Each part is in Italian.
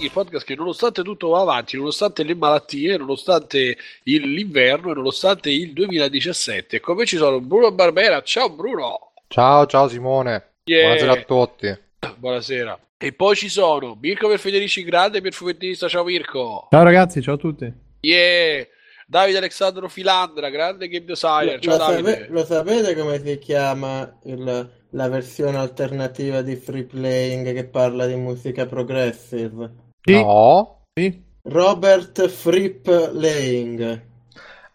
Il podcast che nonostante tutto va avanti, nonostante le malattie, nonostante il- l'inverno e nonostante il 2017. Come ci sono Bruno Barbera, ciao Bruno! Ciao, ciao Simone. Yeah. Buonasera a tutti. Buonasera. E poi ci sono Mirko per Federici Grande per fumettista, ciao Mirko! Ciao ragazzi, ciao a tutti. Yeah! Davide Alessandro Filandra, grande game designer, ciao lo, Davide! sape- lo sapete come si chiama il- la versione alternativa di Free Playing che parla di musica progressive? Sì, No. sì. Robert Fripp Laying.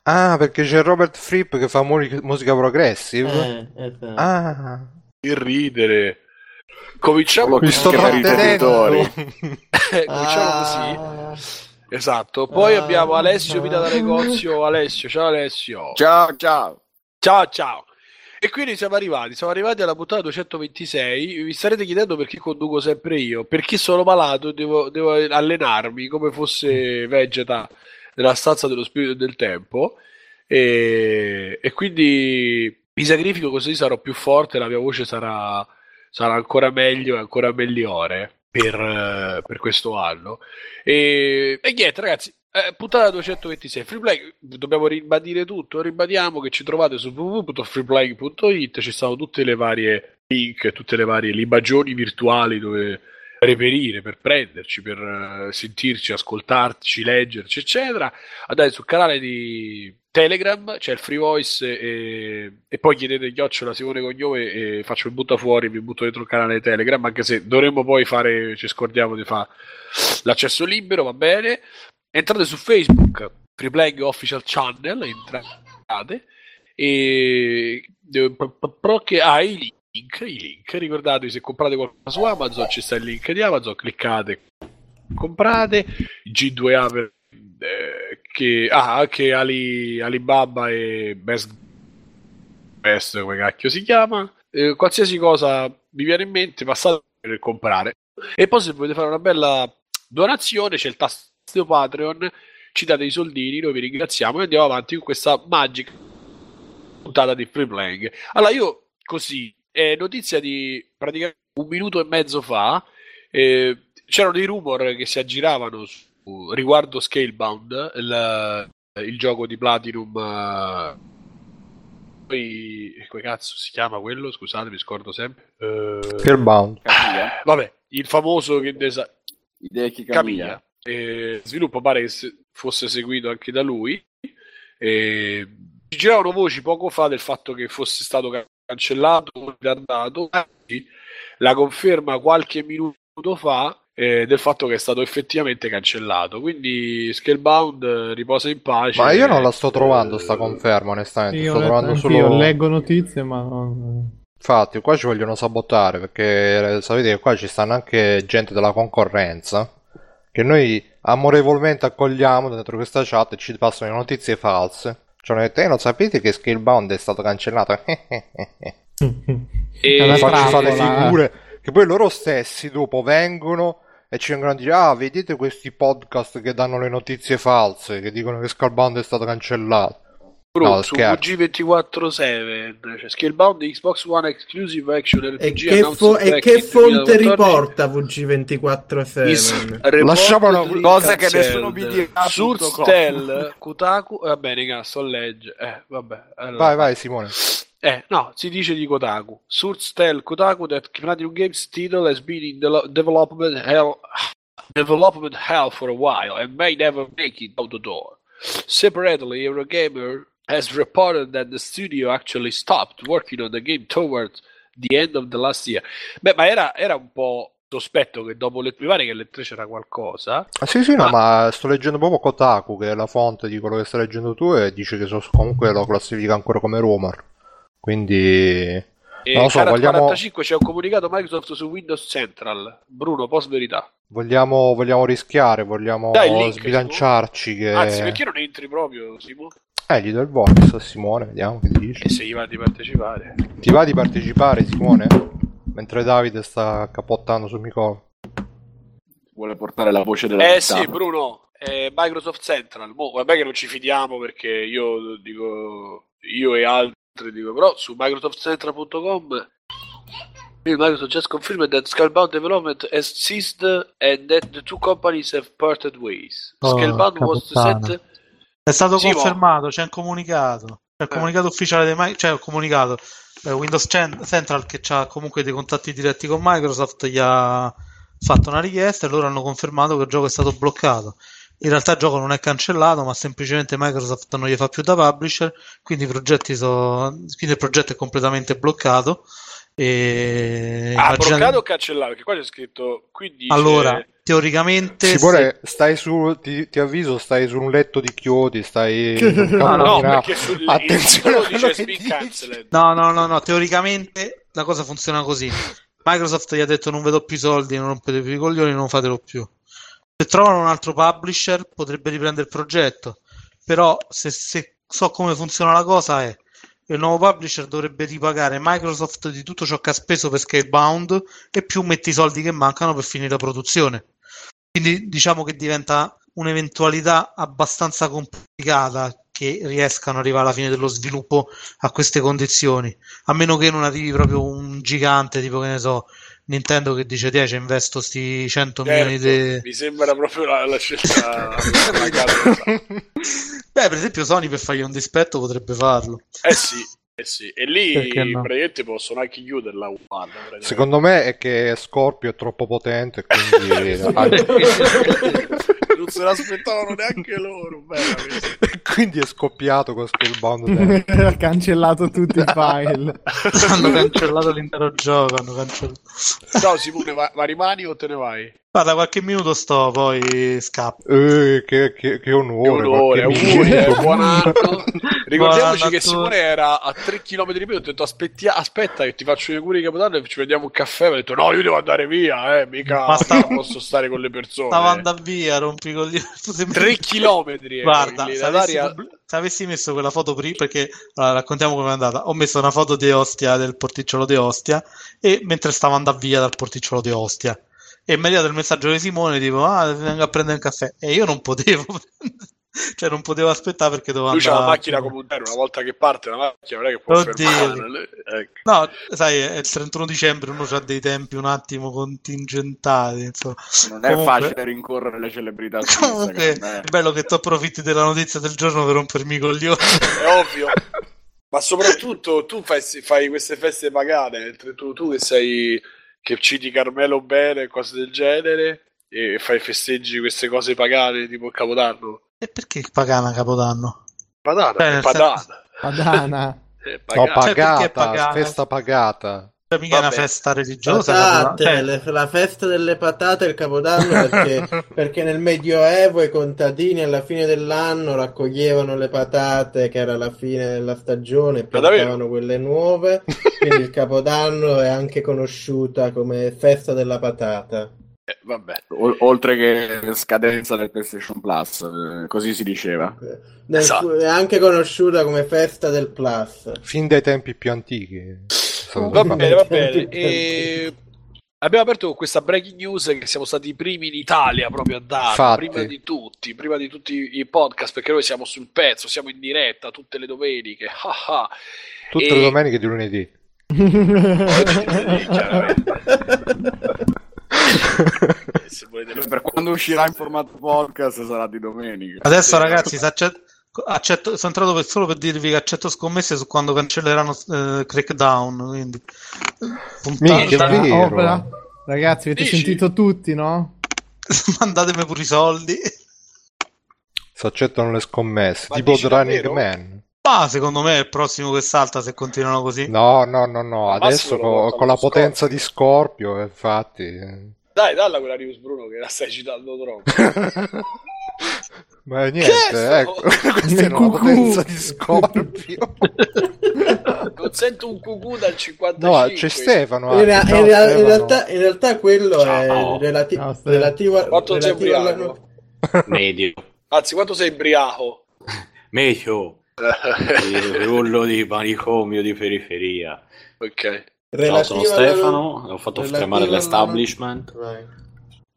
Ah, perché c'è Robert Fripp che fa mu- musica progressive. Eh, esatto. Ah, Che ridere! Cominciamo mi sto per i trattenendo. Cominciamo così. Esatto, poi Ah. abbiamo Alessio Vita da negozio. Alessio, ciao Alessio. Ciao, ciao. Ciao, ciao. E quindi siamo arrivati, siamo arrivati alla puntata 226. Vi starete chiedendo perché conduco sempre io? Perché sono malato e devo, devo allenarmi come fosse Vegeta nella stanza dello spirito e del tempo. E, e quindi mi sacrifico così sarò più forte, la mia voce sarà, sarà ancora meglio e ancora migliore per, eh, per questo anno. E, e niente, ragazzi, eh, puntata 226 Freeplay, dobbiamo ribadire tutto. Ribadiamo che ci trovate su www.freeplay.it. Ci sono tutte le varie link, tutte le varie libagioni virtuali dove reperire per prenderci, per eh, sentirci, ascoltarci, leggerci, eccetera. Andate sul canale di Telegram, c'è il free voice e, e poi chiedete chiocciola Simone Cognome e faccio il butta fuori, mi butto dentro il canale Telegram, anche se dovremmo poi fare, ci scordiamo di fare l'accesso libero, va bene. Entrate su Facebook, Free Playing Official Channel, entrate e che ha i link, i link, ricordatevi se comprate qualcosa su Amazon c'è sta il link di Amazon, cliccate, comprate, G2A per, che ah, anche Ali, Alibaba e Best, Best come cacchio si chiama, Eh, qualsiasi cosa vi viene in mente passate per comprare. E poi se volete fare una bella donazione c'è il tasto Patreon, ci date i soldini, noi vi ringraziamo e andiamo avanti con questa magica puntata di Free Playing. Allora io così, è notizia di praticamente un minuto e mezzo fa, eh, c'erano dei rumor che si aggiravano su, riguardo Scalebound, il, il gioco di Platinum. eh, poi, come cazzo si chiama quello? Scusate, mi scordo sempre. Eh, Scalebound. Camilla. vabbè, il famoso che desa- Hideki Camilla. Camilla. Eh, sviluppo pare che se- fosse seguito anche da lui. Eh, ci giravano voci poco fa del fatto che fosse stato ca- cancellato o ritardato. La conferma qualche minuto fa eh, del fatto che è stato effettivamente cancellato. Quindi Scalebound eh, riposa in pace. Ma io non la sto trovando Eh, sta conferma, onestamente. Io Sto trovando solo. leggo notizie, ma non... Infatti, qua ci vogliono sabotare perché eh, sapete che qua ci stanno anche gente della concorrenza che noi amorevolmente accogliamo dentro questa chat e ci passano le notizie false. Cioè, detto, "Eh, non sapete che Scalebound è stato cancellato? E- È una Facci fare eh. figure che poi loro stessi dopo vengono e ci vengono a dire ah vedete questi podcast che danno le notizie false che dicono che Scalebound è stato cancellato Bro, No, su scherzo. VG247 cioè Scalebound Xbox One Exclusive Action E RPG che, announced fo- e che fonte 2014. riporta Is VG247? reported Lasciamolo- Cose che cancelled. nessuno vi dirà, Sur punto com. Stel, Kotaku, va bene, raga, sto a leggere. Eh, vabbè. allora. vai vai Simone Eh, no, si dice di Kotaku. Sur Stel, Kotaku that Platinum Games title has been in de- development hell development hell for a while and may never make it out the door. Separately, Eurogamer has reported that the studio actually stopped working on the game towards the end of the last year. Beh, ma era, era un po' sospetto che dopo le mi pare che le 3 c'era qualcosa. Ah, sì sì no Ma- ma sto leggendo proprio Kotaku che è la fonte di quello che stai leggendo tu e dice che so- comunque lo classifica ancora come rumor quindi E Non lo so, vogliamo- 45 c'è un comunicato Microsoft su Windows Central. Bruno, post verità. vogliamo, vogliamo rischiare vogliamo Dai, link, sbilanciarci che Anzi, perché non entri proprio, Simo? eh gli do il voice a Simone vediamo che dice E se gli va di partecipare. Ti va di partecipare, Simone? Mentre Davide sta capottando sul microfono. Vuole portare la voce della Eh puttana. sì, Bruno, è Microsoft Central. Mo, vabbè che non ci fidiamo perché io dico, io e altri dico, però su microsoftcentral.com Microsoft just confirmed that Scalebound development has ceased and that the two companies have parted ways. Oh, Scalebound was set È stato Sì, ma- confermato, c'è un comunicato. C'è il Eh. comunicato ufficiale di Microsoft, cioè il comunicato. eh, Windows Cen- Central che ha comunque dei contatti diretti con Microsoft gli ha fatto una richiesta e loro hanno confermato che il gioco è stato bloccato. In realtà il gioco non è cancellato, ma semplicemente Microsoft non gli fa più da publisher, quindi, i progetti so- quindi il progetto è completamente bloccato. E Ah, immaginate- bloccato o cancellato? Perché qua c'è scritto qui dice Allora, teoricamente se- Simone, stai su, ti, ti avviso, stai su un letto di chiodi, stai No, no, sul Attenzione. No, no, no, no, teoricamente la cosa funziona così. Microsoft gli ha detto non vedo più i soldi, non rompete più i coglioni, non fatelo più. Se trovano un altro publisher potrebbe riprendere il progetto, però se, se so come funziona la cosa è che il nuovo publisher dovrebbe ripagare Microsoft di tutto ciò che ha speso per Scalebound e più mette i soldi che mancano per finire la produzione. Quindi diciamo che diventa un'eventualità abbastanza complicata che riescano ad arrivare alla fine dello sviluppo a queste condizioni, a meno che non arrivi proprio un gigante tipo che ne so, Nintendo che dice 10 investo sti 100 milioni Certo, di... Mi sembra proprio la, la scelta la casa. Beh, per esempio Sony per fargli un dispetto potrebbe farlo. Eh sì, eh sì. E lì no? praticamente possono anche chiuderla. praticamente. Secondo me è che Scorpio è troppo potente, quindi, non se l'aspettavano neanche loro. Quindi è scoppiato con Scalebound. ha cancellato tutti i file. hanno cancellato l'intero gioco, hanno cancellato... Ciao Simone, ma, ma rimani o te ne vai? Guarda, qualche minuto sto, poi scappo. Eh, che, che, che onore, Che onore, auguri, eh, buon anno. Ricordiamoci che Simone era a 3 km di me. Ho detto aspetti- aspetta, che ti faccio gli auguri di Capodanno e ci prendiamo un caffè. Mi ha detto no, io devo andare via, eh, mica Ma non posso stare con le persone. Stavo andando via, rompi con gli... 3 chilometri. eh, Guarda, se avessi, Daria- pubblic- se avessi messo quella foto prima, perché allora, raccontiamo come è andata. Ho messo una foto di Ostia, del porticciolo di Ostia, e mentre stavo andando via dal porticciolo di Ostia. E arrivato il messaggio di Simone, tipo, ah, vengo a prendere un caffè. E io non potevo, cioè non potevo aspettare perché dovevo Lui c'ha andare. la macchina come un treno, una volta che parte la macchina non è che può Oddio. fermare. Ecco. No, sai, è il 31 dicembre, uno ha dei tempi un attimo contingentati, insomma. Non è Comunque- facile rincorrere le celebrità Comunque, è bello che tu approfitti della notizia del giorno per rompermi i coglioni. È ovvio. Ma soprattutto tu fai, fai queste feste pagane, mentre tu, tu che sei che citi Carmelo bene e cose del genere e fai festeggi queste cose pagane tipo il Capodanno. E perché pagana Capodanno? Padana, Beh, è nel padana. Padana. È No, pagana. Cioè, è pagata, pagata? festa pagata. Cioè, mica è una Vabbè. festa religiosa. Patate. Cioè, le- la festa delle patate e il capodanno perché, perché nel Medioevo i contadini alla fine dell'anno raccoglievano le patate che era la fine della stagione e piantavano quelle nuove, quindi il capodanno è anche conosciuta come festa della patata. Eh, vabbè. O- oltre che scadenza del PlayStation Plus, eh, così si diceva. Nel- Esatto. È anche conosciuta come festa del Plus. Fin dai tempi più antichi. Va bene, va bene. E... Abbiamo aperto con questa breaking news che siamo stati i primi in Italia proprio a dare, Infatti. prima di tutti, prima di tutti i podcast, perché noi siamo sul pezzo, siamo in diretta tutte le domeniche. ah ah. Tutte E- le domeniche di lunedì. Oggi, chiaramente. Se volete Per quando uscirà in formato podcast sarà di domenica. Adesso, ragazzi, se accetto, accetto- sono entrato per- solo per dirvi che accetto scommesse su quando cancelleranno eh, Crackdown. Quindi, vero. Opera. Ragazzi, avete Dici? sentito tutti, no? mandatemi pure i soldi. Si accettano le scommesse, Ma tipo Running? Man. Ma secondo me è il prossimo che salta se continuano così. No, no, no, no. Ma Adesso Massimo lo co- porta con la potenza di Scorpio, infatti. Dai, dalla quella news Bruno che la stai citando troppo. Ma niente, Che ecco, questa è la potenza di Scorpio. Non sento un cucù dal 55. No, c'è Stefano. In, anche. in Ciao, rea- in Stefano. realtà, in realtà quello Ciao. è relati- Stefano. relativo, a- Quanto sei relativo alla ubriaco? no- Medio. Anzi, quanto sei ubriaco? Meglio. Il rullo di manicomio di periferia. ok. Ciao, sono alla- Stefano, ho fatto relativa fermare alla- l'establishment. Vai.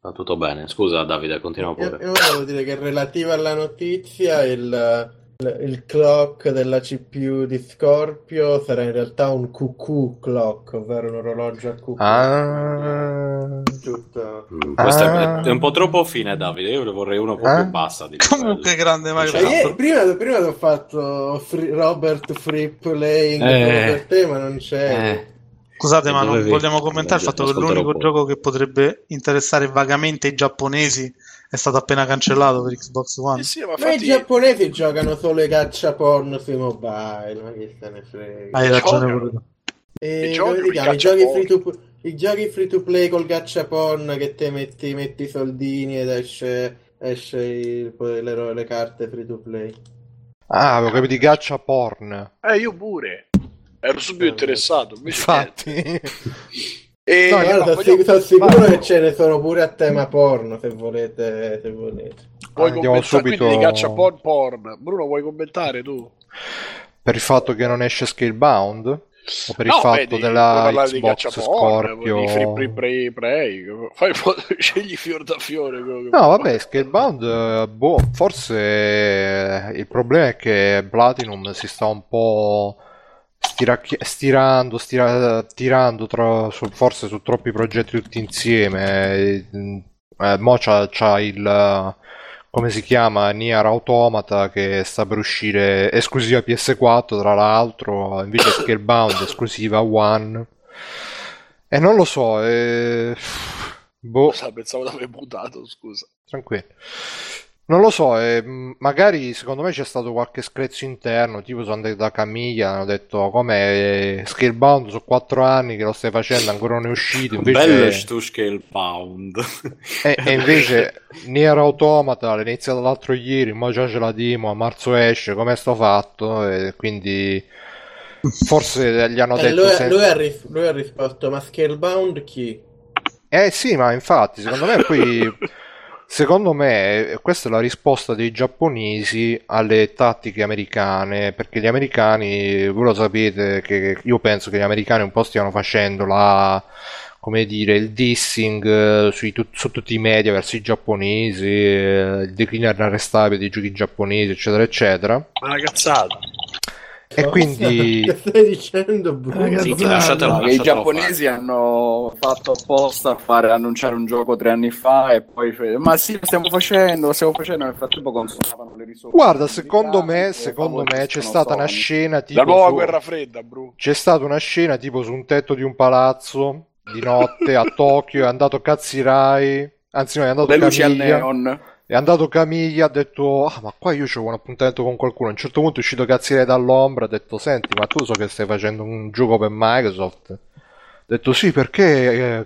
Va tutto bene. Scusa Davide, continua Io, pure. io volevo dire che relativa alla notizia il, il, il clock della CPU di Scorpio sarà in realtà un QQ clock, ovvero un orologio a QQ. Ah, Tutto. Mm, Questo Ah. è, è un po' troppo fine, Davide. Io ne vorrei uno un po' Ah. più bassa. Di Comunque grande Cioè, Microsoft. ieri- prima, prima ti ho fatto Free- Robert Free Playing Eh. per te, ma non c'è. Eh. Scusate, ma non vogliamo commentare il fatto che l'unico poi. gioco che potrebbe interessare vagamente i giapponesi è stato appena cancellato per Xbox One. Eh sì, ma Ma i infatti giapponesi giocano solo i caccia porno sui mobile, ma chi se ne frega. Hai ragione pure tu. I giochi free to i giochi free to play col gacciaporn che te metti, metti i soldini ed esce, esce il- le, le carte free to play. ah, avevo capito di gaccia porn. Eh, io pure. Ero subito interessato. Invece Infatti. E No, Guarda, sono, voglio- sic- sono sicuro vai. che ce ne sono pure a tema porno se volete. Se volete. vuoi Andiamo commentare subito- quindi di caccia porn porn. Bruno, vuoi commentare tu? Per il fatto che non esce Scalebound? O per il No, fatto vedi, puoi della parlare di Xbox caccia porn, Scorpio? di free play, play, play. Fai scegli fior da fiore. No, vabbè, Scalebound, eh, boh, forse il problema è che Platinum si sta un po' stiracchi- stirando, stira- tirando tra- su- forse su troppi progetti tutti insieme. Eh, eh, mo c'ha, c'ha il, eh, come si chiama, Nier Automata che sta per uscire esclusiva PS4 tra l'altro, invece Scalebound esclusiva One. E non lo so, eh, boh. Pensavo di aver mutato, scusa. Tranquillo. Non lo so, eh, magari secondo me c'è stato qualche screzio interno, tipo sono andati da Camiglia, hanno detto come eh, Scalebound su 4 anni che lo stai facendo, ancora non è uscito, Bello invece, sto scale pound. e, e invece Nier Automata l'ho iniziato l'altro ieri, mo già c'è la demo, a marzo esce, come sto fatto, e quindi forse gli hanno Eh, detto... lui, se- lui ha ris- lui ha risposto: Ma Scalebound chi? Eh sì, ma infatti, secondo me poi, secondo me, questa è la risposta dei giapponesi alle tattiche americane, perché gli americani, voi lo sapete, che io penso che gli americani un po' stiano facendo la, come dire, il dissing eh, sui su tutti i media verso i giapponesi, eh, il declino inarrestabile dei giochi giapponesi, eccetera, eccetera. Una cazzata. E quindi... Che stai dicendo, Bruno? Ragazzi, Sì, lasciatelo, che i lasciatelo giapponesi hanno fatto apposta a fare annunciare un gioco tre anni fa e poi ma sì, lo stiamo facendo, lo stiamo facendo nel frattempo consumavano le risorse Guarda, secondo me, secondo me c'è stata una scena tipo La nuova su- guerra fredda, Bru. C'è stata una scena tipo su un tetto di un palazzo di notte a Tokyo, è andato Katsirai, anzi no, è andato le luci al Camiglia, neon è andato Camiglia, ha detto, ah ma qua io c'ho un appuntamento con qualcuno, a un certo punto è uscito Katsirai dall'ombra, ha detto, senti, ma tu so che stai facendo un gioco per Microsoft? Ha detto, sì, perché eh?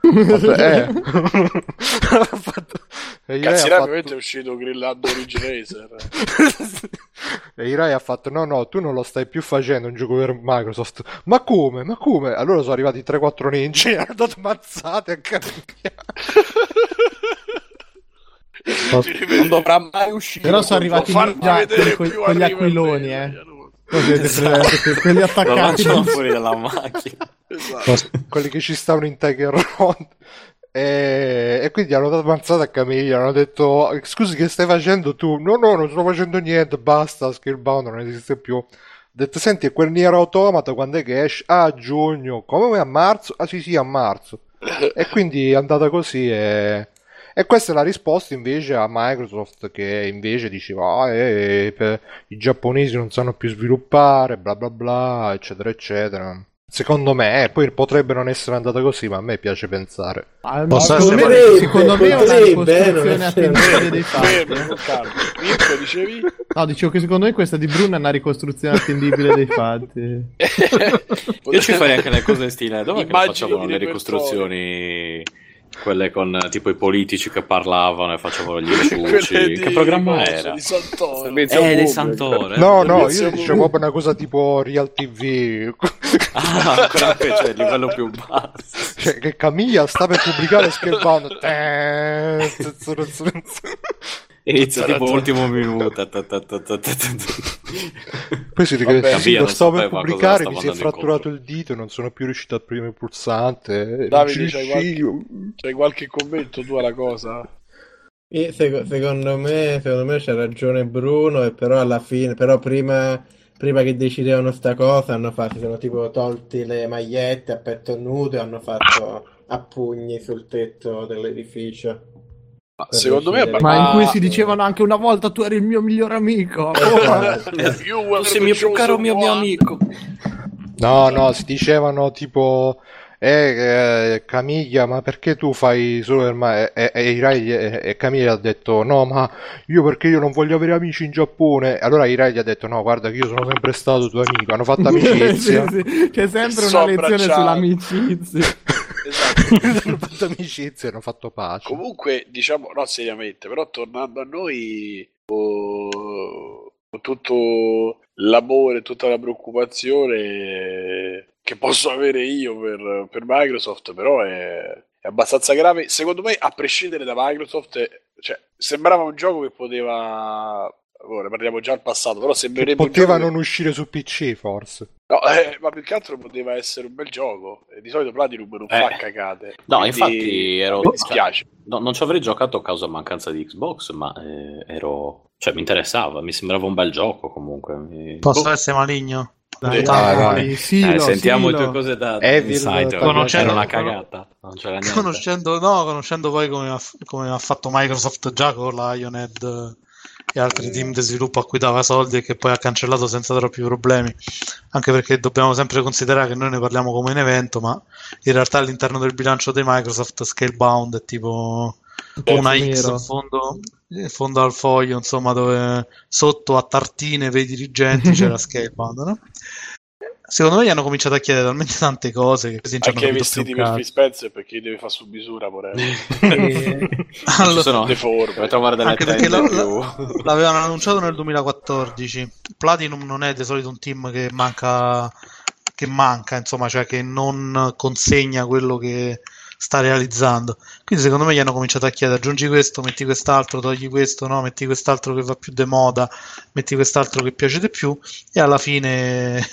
Ha fatto, eh. Fatto- e Irai Cazzirai fatto- ovviamente è uscito grillando Origin Racer. E Irai ha fatto: No, no, tu non lo stai più facendo un gioco per Microsoft. Ma come? Ma come? Allora sono arrivati 3-4 ninja e hanno dato mazzate a Camiglia. Non dovrà mai uscire Però sono arrivati ninja vedere con, con gli aquiloni, il eh. siete Esatto. quelli attaccati. lanciano fuori dalla macchina. Esatto. Quelli che ci stavano in Tiger Road. E, e quindi hanno dato mazzate a Camiglia. Hanno detto: Scusi, che stai facendo tu? No, no, non sto facendo niente. Basta. Skillbound non esiste più. Ho detto: Senti, quel Nier Automata quando è che esce? Ah, a giugno. Come mai a marzo? Ah, sì, sì, a marzo. E quindi è andata così. E, e questa è la risposta invece a Microsoft che invece diceva ah, eh, per- i giapponesi non sanno più sviluppare, bla bla bla, eccetera, eccetera. Secondo me, eh, poi potrebbe non essere andata così, ma a me piace pensare. Ah, me, essere- secondo me è una potrebbe, ricostruzione non a essere- tempo dei fatti. Mirko, dicevi? No, dicevo che secondo me questa di Bruno è una ricostruzione attendibile dei fatti. Io ci farei anche le cose in stile. Dove che le Immagini facevano di? Quelle con eh, tipo i politici che parlavano e facevano gli di- Che programma di- era? Di Santoro. Eh, dei pubblico. Santore. No, no, io dicevo pubblico. proprio una cosa tipo Real TV. Ah, ancora peggio, è il livello più basso. Cioè, che Camiglia sta per pubblicare Scalebound. Inizia tipo ultimo minuto. Poi si dice sì, lo stavo per pubblicare, mi si è fratturato il dito non sono più riuscito a premere il pulsante. Davide, Non ci c'hai qualche commento tu alla cosa? E sec- secondo me, secondo me c'ha ragione Bruno, e però alla fine, però prima, prima che decidevano sta cosa hanno fatto, si sono tipo tolti le magliette a petto nudo e hanno fatto a pugni sul tetto dell'edificio. Ma secondo me è decidere- Ma in cui Ah, si dicevano anche una volta tu eri il mio migliore amico. You were Tu sei mio più caro mio, mio amico. No, no, si dicevano tipo, eh, eh, Camiglia, ma perché tu fai solo il ma... E, e, e Hirai- e- e Camiglia ha detto, no, ma io perché io non voglio avere amici in Giappone. Allora Hirai gli ha detto, no, guarda che io sono sempre stato tuo amico. Hanno fatto amicizia. Sì, sì, C'è sempre una lezione sull'amicizia. Esatto. hanno fatto amicizia hanno fatto pace. Comunque, diciamo, no, seriamente, però tornando a noi, oh, con tutto l'amore, tutta la preoccupazione che posso avere io per, per Microsoft, però è, è abbastanza grave. Secondo me, a prescindere da Microsoft, cioè, sembrava un gioco che poteva... Ora parliamo già al passato, però sembrerebbe poteva gioco che- non uscire su PC, forse. No, eh, ma più che altro poteva essere un bel gioco. E di solito Platinum non Eh. fa cagate. No, Quindi infatti ero- Mi dispiace. No, non ci avrei giocato a causa mancanza di Xbox, ma eh, ero... Cioè, mi interessava, mi sembrava un bel gioco comunque. Mi- Posso Boh. essere maligno? Dai, dai, vai. Silo, Eh, sentiamo Silo. le tue cose da Evil, insider. conoscendo- Era una cagata, non. Conoscendo, no, conoscendo poi come ha, come ha fatto Microsoft già con Lionhead e altri team di sviluppo a cui dava soldi e che poi ha cancellato senza troppi problemi. Anche perché dobbiamo sempre considerare che noi ne parliamo come un evento, ma in realtà all'interno del bilancio di Microsoft Scalebound è tipo una X in fondo, in fondo al foglio, insomma, dove sotto a tartine per i dirigenti c'era Scalebound, no? Secondo me gli hanno cominciato a chiedere talmente tante cose che così Anche i vestiti per. Phil Spencer perché li deve fare su misura, vorrei. E- Allora- sono... Deforme. Devo trovare delle Anche perché la- più... L'avevano annunciato nel 2014. Platinum non è di solito un team che manca, che manca, insomma, cioè che non consegna quello che sta realizzando. Quindi secondo me gli hanno cominciato a chiedere aggiungi questo, metti quest'altro, togli questo, no, metti quest'altro che va più de moda, metti quest'altro che piace di più e alla fine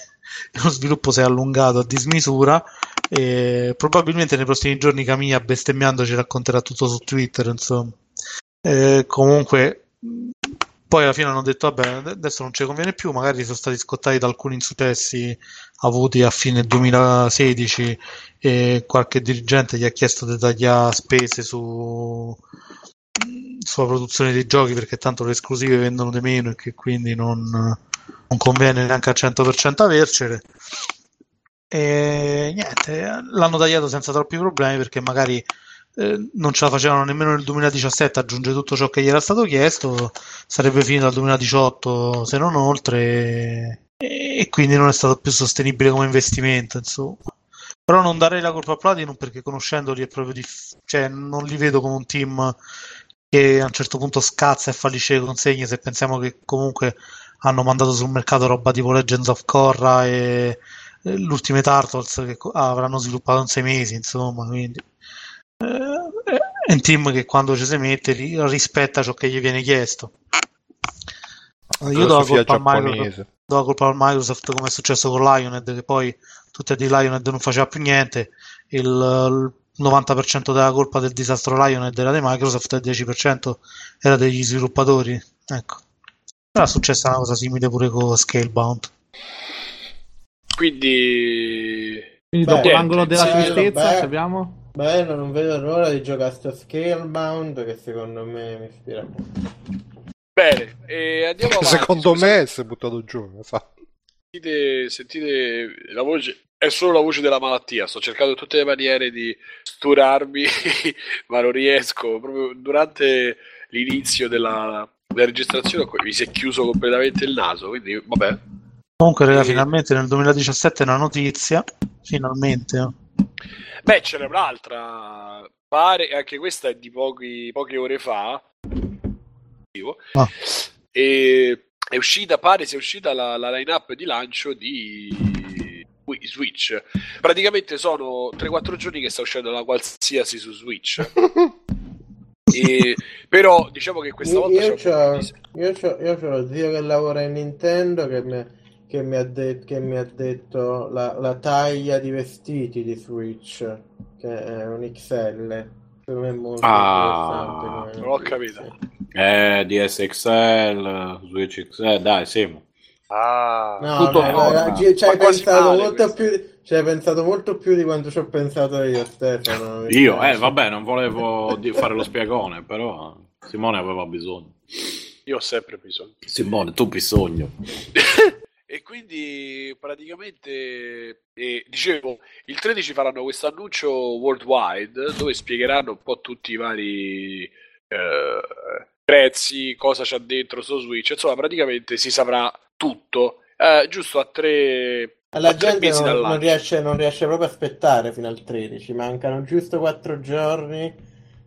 lo sviluppo si è allungato a dismisura e probabilmente nei prossimi giorni Camilla bestemmiando ci racconterà tutto su Twitter, insomma. Eh, comunque poi alla fine hanno detto vabbè adesso non ci conviene più magari sono stati scottati da alcuni insuccessi avuti a fine 2016 e qualche dirigente gli ha chiesto di tagliare spese su sulla produzione dei giochi perché tanto le esclusive vendono di meno e che quindi non, non conviene neanche al 100% avercele. E niente l'hanno tagliato senza troppi problemi perché magari eh, non ce la facevano nemmeno nel 2017 a aggiungere tutto ciò che gli era stato chiesto sarebbe finito al 2018 se non oltre e, quindi non è stato più sostenibile come investimento insomma. Però non darei la colpa a Platinum perché conoscendoli è proprio diff- cioè non li vedo come un team che a un certo punto scazza e fallisce le consegne se pensiamo che comunque hanno mandato sul mercato roba tipo Legends of Korra e l'Ultimate Turtles che avranno sviluppato in sei mesi insomma quindi eh, è un team che quando ci si mette ri- rispetta ciò che gli viene chiesto io do la colpa a Microsoft giapponese. do la colpa al Microsoft come è successo con Lionhead che poi tutti a di Lionhead non faceva più niente il, il 90% della colpa del disastro Lionhead era di Microsoft e il 10% era degli sviluppatori ecco era successa una cosa simile pure con Scalebound Quindi... Quindi Beh, dopo l'angolo della bello, tristezza bello. ci abbiamo? Bello, non vedo l'ora di giocare a sto Scalebound che secondo me mi ispira. Bene, e andiamo avanti. Secondo Scusa, me si è buttato giù. infatti. Sentite, sentite la voce, è solo la voce della malattia. Sto cercando tutte le maniere di sturarmi, ma non riesco. Proprio durante l'inizio della, della registrazione mi si è chiuso completamente il naso. Quindi, vabbè, comunque raga, Sì. finalmente nel 2017 una notizia finalmente eh. Beh, ce n'è un'altra. Pare, anche questa è di pochi, poche ore fa. Ah. E è uscita, pare sia uscita la, la line-up di lancio di Switch. Praticamente sono 3-4 giorni che sta uscendo la qualsiasi su Switch. E- però diciamo che questa Io, volta io, c'ho, io, c'ho, io c'ho lo zio che lavora in Nintendo che mi, che mi ha, de- che mi ha detto la, la taglia di vestiti di Switch, che è un XL. Secondo me è molto Ah, interessante. non ho capito. Eh, DSXL, Switch XL, dai, Simo. Ah, No, Tutto no, torna. no, ci hai pensato molto questo. più, ci hai pensato molto più di quanto ci ho pensato io, Stefano. Io, eh, vabbè, non volevo fare lo spiagone, però Simone aveva bisogno. io ho sempre bisogno. Simone, tu bisogno. E quindi praticamente, eh, dicevo, il 13 faranno questo annuncio worldwide dove spiegheranno un po' tutti i vari eh, prezzi, cosa c'è dentro su Switch, insomma praticamente si saprà tutto, eh, giusto a tre, La gente non, non riesce, non riesce proprio a aspettare fino al 13, mancano giusto 4 giorni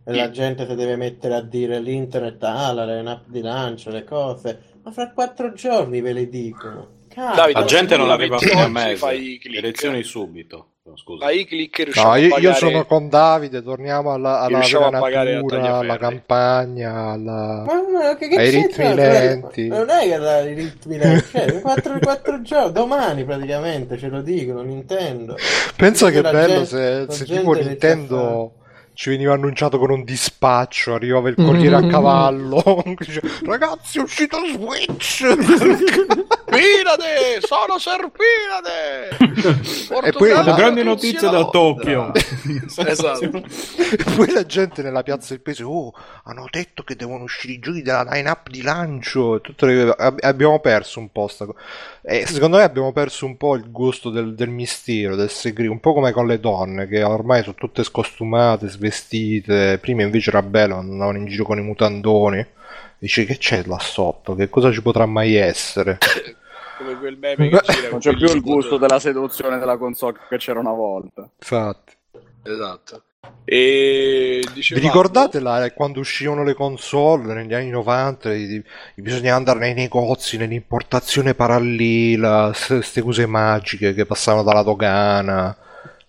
e la Sì. gente si deve mettere a dire l'internet, ah, la line-up di lancio, le cose, ma fra 4 giorni ve le dicono. Cazzo. Davide, La gente non arriva fino a mese. Elezioni subito. No, scusa. Fai i click riusciamo No, a io, io pagare... sono con Davide, torniamo alla, alla vera natura, alla campagna, alla... Ma, ma che, che Ai ritmi Cioè, lenti. Non è che i ritmi lenti, cioè, 4, 4 giorni, domani praticamente ce lo dicono Nintendo. Pensa che bello gente- se, se tipo Nintendo ci veniva annunciato con un dispaccio, arrivava il corriere a cavallo, che dice, ragazzi è uscito Switch! Serpinade! Sono Serpinade! E poi grandi Russia, notizie da. Tokyo. Esatto. E poi la gente nella piazza del paese, oh, hanno detto che devono uscire i giochi della line-up di lancio. Le- ab- Abbiamo perso un po' sta E secondo me abbiamo perso un po' il gusto del, del mistero, del segreto, un po' come con le donne che ormai sono tutte scostumate, svestite. Prima invece era bello, andavano in giro con i mutandoni. Dici che c'è là sotto? Che cosa ci potrà mai essere? Come quel meme che gira Non c'è più il gusto della seduzione della console che c'era una volta. Infatti. Esatto. E Vi dicevamo... ricordate là, quando uscivano le console negli anni 90? di- di- bisognava andare nei negozi, nell'importazione parallela, queste cose magiche che passavano dalla dogana.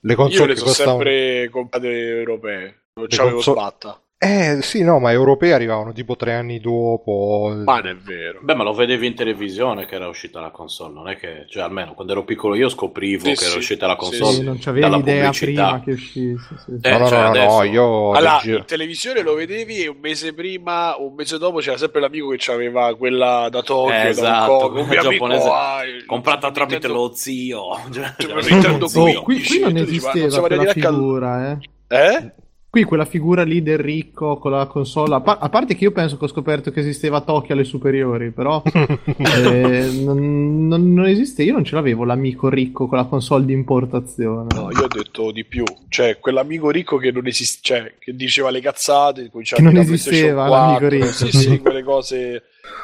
Le Io console le che sono costavano. sempre comprate europee. Non Le c'avevo console- sbatta. Eh sì, no, ma europee arrivavano tipo tre anni dopo. Ma non è vero. Beh, ma lo vedevi in televisione che era uscita la console, non è che, cioè almeno quando ero piccolo io scoprivo Sì, che sì. era uscita la Sì, console Sì, non c'avevi dalla idea pubblicità. prima che uscisse. sì. Eh, no, no, cioè, no, no, adesso- io Allora, in televisione lo vedevi e un mese prima, un mese dopo c'era sempre l'amico che aveva quella da Tokyo, Eh, da esatto, Hong mio quella amico, giapponese, ah, comprata tramite lo zio. Cioè, Cioè, cioè, Nintendo zio. Oh, qui, qui non esisteva quella figura, eh. Eh? Qui quella figura lì del ricco con la console, a, pa- a parte che io penso che ho scoperto che esisteva Tokyo alle superiori, però eh, non, non- non esiste, io non ce l'avevo l'amico ricco con la console di importazione. No, io ho detto di più, cioè quell'amico ricco che non esiste, cioè che diceva le cazzate, Che non esisteva l'amico ricco. Sì, sì, quelle cose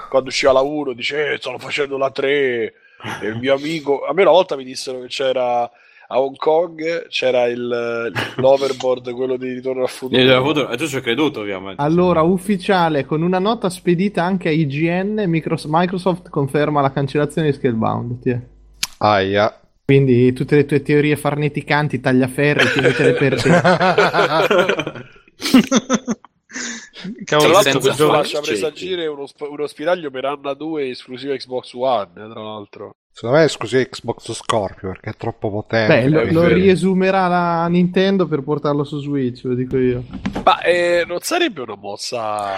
quando usciva la 1 dice "Eh, stanno facendo la 3 e il mio amico, a me una volta mi dissero che c'era a Hong Kong c'era il, l'overboard, quello di Ritorno al futuro. E tu ci hai creduto, ovviamente. Allora, ufficiale, con una nota spedita anche a IGN, Micros- Microsoft conferma la cancellazione di Scalebound. tiè. Aia. Quindi tutte le tue teorie farneticanti, tagliaferri, tienitele per te. Tra Cavolo, l'altro senza questo lascia presagire uno, sp- uno spiraglio per Anna 2 esclusiva Xbox One, eh, tra l'altro. Secondo me è esclusiva Xbox Scorpio perché è troppo potente. Beh, lo, lo riesumerà la Nintendo per portarlo su Switch, lo dico io. Ma eh, non sarebbe una mossa...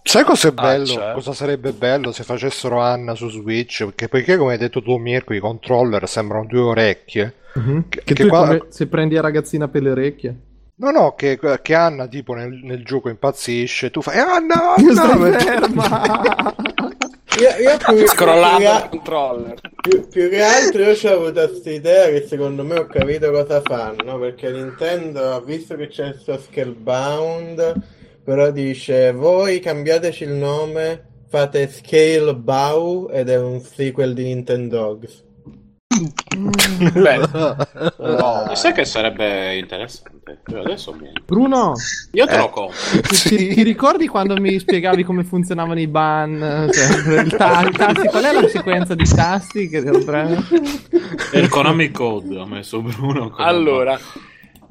Sai cos'è Ah, bello? c'è. Cosa sarebbe bello se facessero Anna su Switch? Perché poiché, come hai detto tu, Mirko, i controller sembrano due orecchie. Che- Che, che tu qua- come- se prendi la ragazzina per le orecchie. No, no, che, che Anna tipo nel, nel gioco impazzisce, tu fai Anna, Anna! Ferma! Io, io più, Scrollando più- il controller. più, più che altro io ho avuto questa idea che secondo me ho capito cosa fanno perché Nintendo ha visto che c'è il suo Scalebound però dice voi cambiateci il nome fate Scale Bow ed è un sequel di Nintendogs Beh, Ah. Sai che sarebbe interessante? Io adesso mi... Bruno, Io te Eh. lo compro. ti, Sì. ti ricordi quando mi spiegavi come funzionavano i ban? Cioè, il ta- i tasti, qual è la sequenza di tasti che devo premere? Il Konami Code ha messo Bruno. Allora,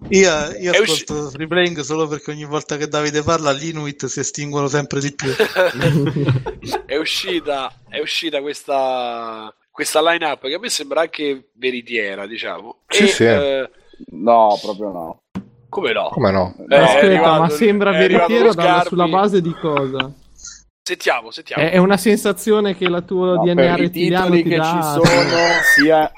Io, io È usci- ascolto Replaying solo perché ogni volta che Davide parla gli Inuit si estinguono sempre di più. è uscita, è uscita questa, questa line-up che a me sembra anche veritiera, diciamo. Sì, e, sì. eh, no, proprio no. Come no? Come no? Eh, è Aspetta, arrivato- ma sembra è Scarpi. sulla base di cosa? Sentiamo, sentiamo. È, è una sensazione che la tua No, DNA rettiliano ti che dà. ci sono, sia,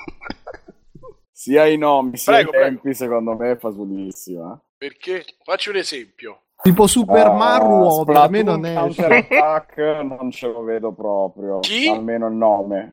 sia i nomi sia Prego, i prego. tempi, secondo me è fasulissima. Perché? Facci un esempio. Tipo Super Ah, Mario, per me non. Counter Attack non ce lo vedo proprio. Chi? Almeno il nome.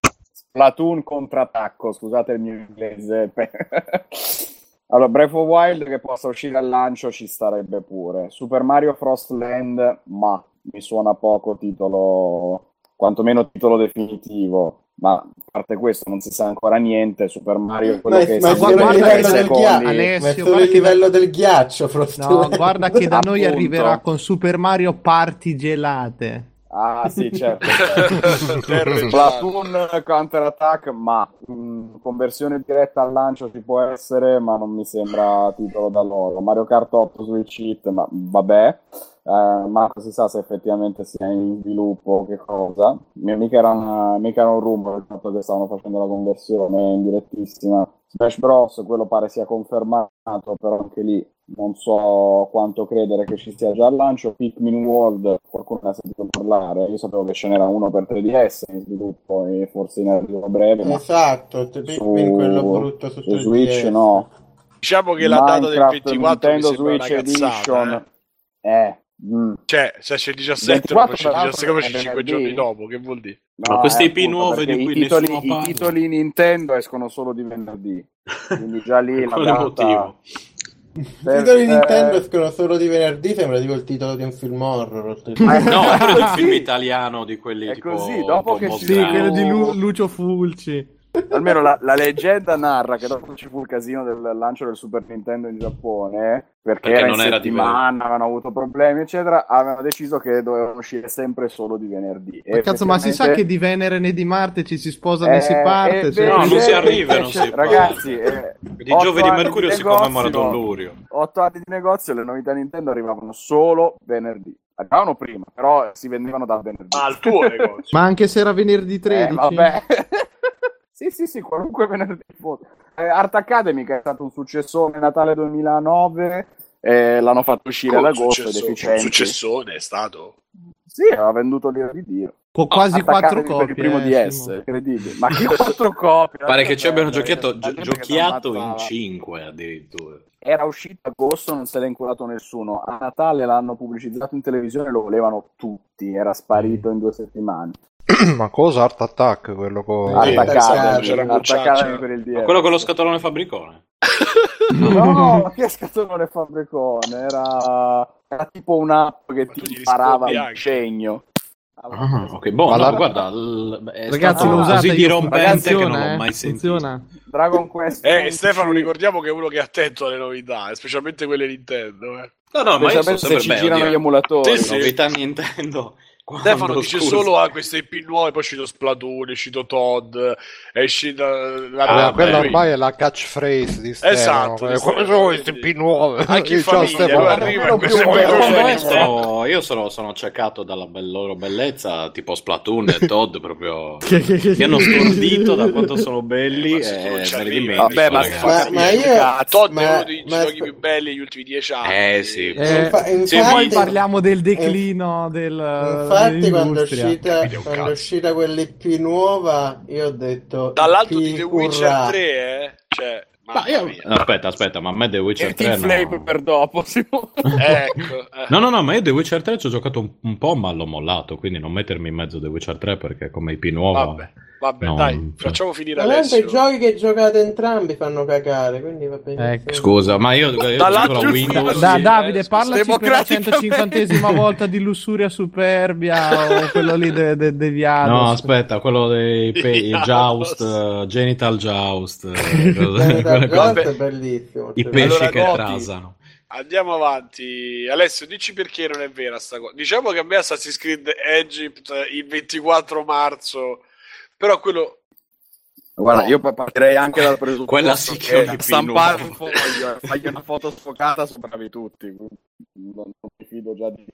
Splatoon contrattacco, scusate il mio inglese. allora, Breath of Wild che possa uscire al lancio ci starebbe pure. Super Mario Frostland, ma mi suona poco titolo, quantomeno titolo definitivo. Ma a parte questo non si sa ancora niente. Super Mario è quello Ma, che ma il guarda sveglia livello del ghiaccio. Alessio, il che- livello del ghiaccio, Frost. No, guarda che da noi Appunto. arriverà con Super Mario Party gelate. Ah, sì, certo. Terre Splatoon Counter Attack, ma mh, conversione diretta al lancio ci può essere, ma non mi sembra titolo da loro. Mario Kart 8 Switch Hit, ma vabbè, eh, ma si sa se effettivamente sia in sviluppo o che cosa. Mi- Mica era, una- mica era un rumore il fatto che stavano facendo la conversione in direttissima. Smash Bros, quello pare sia confermato, però anche lì non so quanto credere che ci sia già al lancio. Pikmin World, qualcuno ne ha sentito parlare. Io sapevo che ce n'era uno per 3DS in sviluppo e forse in arrivo a breve, Esatto, te- Pikmin, su, quello brutto su su Switch 3DS. no. Diciamo che la data del Minecraft 24 mi Nintendo Switch cazzata. Edition. eh. Eh. Mm. Cioè, se esce il 17, 24 non esce il tra 17 come l'altro, esce è 5 venerdì. giorni dopo, che vuol dire? Ma queste eh, IP nuove di cui i titoli, nessuno i parla. titoli Nintendo escono solo di venerdì. Quindi già lì la data... motivo? I titoli eh, Nintendo escono solo di venerdì, sembra tipo il titolo di un film horror. Ma- No, quello di un film italiano di quelli È tipo così, dopo che ci Sì, quello di Lu- Lucio Fulci. Almeno la, la leggenda narra che dopo ci fu il casino del lancio del Super Nintendo in Giappone, perché, Perché era non in era di settimana, avevano avuto problemi, eccetera, avevano deciso che dovevano uscire sempre solo di venerdì. Ma E cazzo, ma si sa che di Venere né di Marte ci si sposa né si Eh, parte. eh, cioè- No, non si invece- arriva, non si Ragazzi, eh, Di otto Giove di Mercurio si negozio, commemora Don. Lurio. Otto anni di negozio le novità Nintendo arrivavano solo venerdì. Arrivavano prima, però si vendevano dal venerdì. Ah, al tuo negozio. Ma anche se era venerdì 13. Eh, vabbè. sì, sì, sì, qualunque venerdì fosse. Eh, Art Academy, che è stato un successone Natale 2009, eh, l'hanno fatto uscire ad Oh, agosto successo- efficienti. successone è stato. Sì, aveva venduto l'ira di Dio. Con quasi quattro copie. il primo eh, DS, incredibile. Ma che quattro copie? Pare che ci abbiano giochiato, giochiato in. 5 addirittura. Era uscito a agosto, non se l'è inculato nessuno. A Natale l'hanno pubblicizzato in televisione, lo volevano tutti. Era sparito in due settimane. Ma cosa? Art Attack, quello con... Art. Academy per il DS. Ma quello con lo scatolone fabbricone. No, ma che scatolone fabbricone? Era, era tipo un'app che Ma ti imparava il anche. Segno. Ah, ok, boh, no, la- guarda, l- Ragazzi, lo usate così dirompente che non funziona, l'ho eh? mai sentito. Funziona. Dragon Quest Eh, 11, Stefano, ricordiamo che è uno che è attento alle novità, eh, specialmente quelle Nintendo. Eh. No, no, ma io specialmente so se ci girano oddio, gli emulatori. Sì, sì. novità Nintendo. Quando, Stefano dice scusa. solo a queste IP nuove, poi è uscito Splatoon, è uscito Todd, è uscita la Vabbè, Ah, quella ormai è la catchphrase di Stefano. Esatto, di Quelle sono queste quindi- P nuove. Anche in famiglia, Stefano. arriva in queste questo. io sono, sono accecato dalla be- loro bellezza, tipo Splatoon e Todd, proprio mi hanno stordito da quanto sono belli non e me li vabbè, ma-. Ma, ma io... Todd è ma- uno dei ma- giochi più belli degli ultimi dieci anni. Eh, sì. Eh, infa- Sì, infatti- Poi ma- parliamo del declino del, Infatti, quando è uscita, quando è uscita quell'IP nuova, io ho detto. Dall'alto di The Witcher urrà. 3, eh? Cioè, io-. Aspetta, aspetta, ma a me The Witcher E 3 Team Flame no. per dopo. Ecco. eh. No, no, no, ma io The Witcher 3 ci ho giocato un, un po', ma l'ho mollato, quindi non mettermi in mezzo The Witcher 3 perché come IP nuovo... Vabbè, vabbè, No, dai, facciamo finire tanto i giochi che giocate entrambi fanno cagare, quindi va bene. Ecco. Scusa, ma io, io la Windows... Da, Davide, eh, parlaci per la democraticamente. 150esima volta di Lussuria Superbia o quello lì de- de- deviato. No, aspetta, quello dei pe-. Joust, eh, Genital Joust, eh, Genital Joust è bellissimo. i cioè. pesci Allora, che Goti. trasano. Andiamo avanti. Alessio, dici perché non è vera sta cosa. Diciamo che a me Assassin's Creed Egypt il 24 marzo, però quello... Guarda, No. io pa- partirei anche dal presupposto Quella sì che che stampare un foglio fargli una foto sfocata sono bravi tutti. Non, non mi fido già di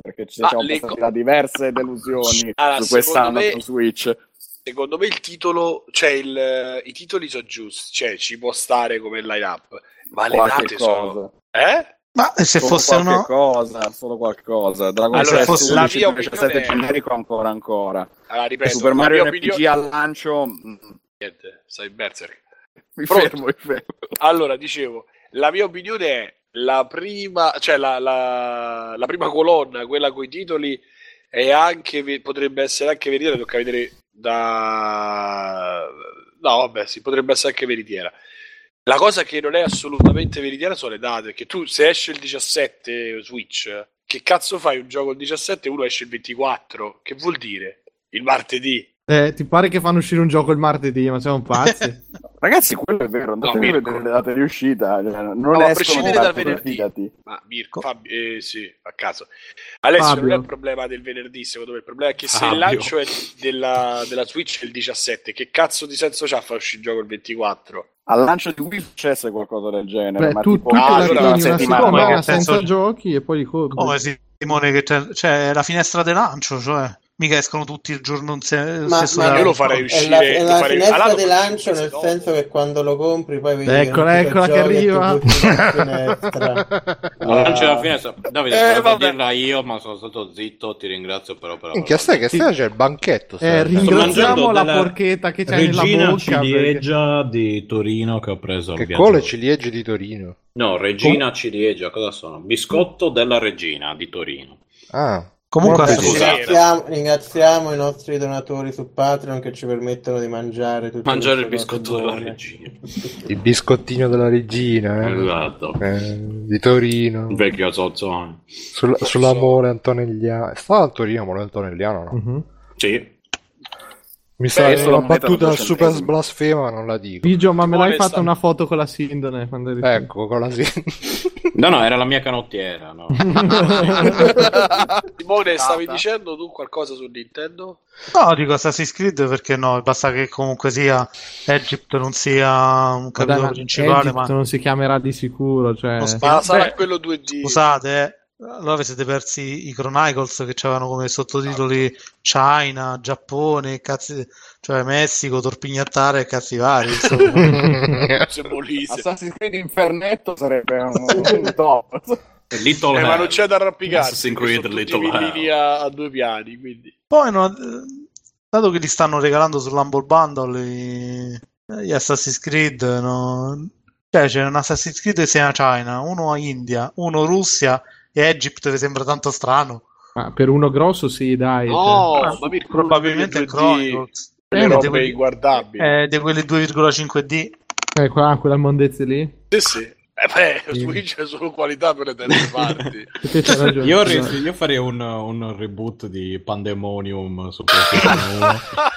perché ci le passati co- da diverse delusioni Allora, su quest'anno secondo me- su Switch. Secondo me il titolo, cioè il, i titoli sono giusti, cioè ci può stare come line up, ma le Qualche date sono... cosa. Eh? Ma se Solo fosse qualche una... cosa, solo qualcosa. Dragon Allora, fosse- 11, la mia 17 opinione è- generico ancora ancora. Allora, ripeto, Super Mario RPG opinione- al lancio mm, Niente, stai berserk. mi Pronto? fermo, mi fermo. Allora, dicevo, la mia opinione è la prima, cioè la, la- la prima colonna, quella con i titoli, è anche, potrebbe essere anche veritiera, tocca vedere da... No, vabbè, sì, potrebbe essere anche veritiera. La cosa che non è assolutamente veritiera sono le date, che tu se esce il 17 Switch, che cazzo fai un gioco il 17 e uno esce il 24? Che vuol dire? Il martedì? Eh, ti pare che fanno uscire un gioco il martedì, ma siamo pazzi? Ragazzi, quello è vero, andate No, a vedere le date di uscita. cioè, non No, a prescindere dal venerdì. fidati. Ma Mirko, Fabio, eh, sì, a caso. Alessio, Fabio. non è il problema del venerdì, secondo me. Il problema è che se Fabio. il lancio è della, della Switch è il 17, che cazzo di senso c'ha far uscire il gioco il 24? Al lancio di Wii successe qualcosa del genere, Beh, ma tu, tipo tu ah, la allora, una settimana. Ma settimana che senso- senza giochi e poi li compri. Come Simone che c'è, c'è la finestra di lancio, cioè mica escono tutti il giorno in se- Ma- stesso ma- io lo farei È uscire. la, è la farei- finestra allora, di lancio nel dopo. senso che quando lo compri poi vedi Eccola, che eccola che arriva. la finestra. Ah. c'è la finestra. Davide, Eh, dirla io, ma sono stato zitto. Ti ringrazio però per Minchia, stai che stai c'è il banchetto. Eh, ringraziamo la porchetta che c'hai nella Regina bocca. perché- ciliegia di Torino che ho preso Che cole ciliegie di Torino. No, Regina Ciliegia, cosa sono? Biscotto della Regina di Torino. Ah, Comunque. Ringraziamo, ringraziamo i nostri donatori su Patreon che ci permettono di mangiare Mangiare il biscotto della buone. Regina. il biscottino della regina, eh? Esatto. Eh, di Torino. Il vecchio zozzone. Sul- sull'amore antonelliano. Stava a Torino, amore antonelliano, no? Mhm. Sì. Mi sa che solo una battuta super blasfema, ma non la dico. Bigio, ma me l'hai fatta sta- una foto con la Sindone quando eri Ecco, con la sì. No, no, era la mia canottiera. No. Simone, stavi dicendo tu qualcosa su Nintendo? No, dico Assassin's Creed perché no, basta che comunque sia Egypt non sia un capitolo principale, Egypt ma non si chiamerà di sicuro, cioè... Non sp- Ma sarà Beh, quello 2D. scusate, eh, allora vi siete persi i Chronicles che avevano come sottotitoli China, Giappone, cazzi, cioè Messico, Torpignattare e cazzi vari. Assassin's Creed Infernetto sarebbe un, un top. Little Eh, ma non c'è da arrampicarsi. Assassin's Creed Little a, a due piani, quindi. Poi, no, eh, dato che li stanno regalando sull'Humble Bundle i- gli Assassin's Creed, no? Cioè, c'è un Assassin's Creed sia a China, uno a India, uno Russia e Egypt vi sembra tanto strano. Ma per uno grosso sì, dai. No, Ah, ma Mirko, probabilmente il il Chronicles. Le Eh, robe di quelli- inguardabili. Eh, di quelli 2,5D. cioè, eh, qua, quella mondezza lì. Sì, sì. Eh beh, Sì. Switch è solo qualità per le terze parti. Ragione. Io, io farei un, un reboot di Pandemonium su PlayStation 1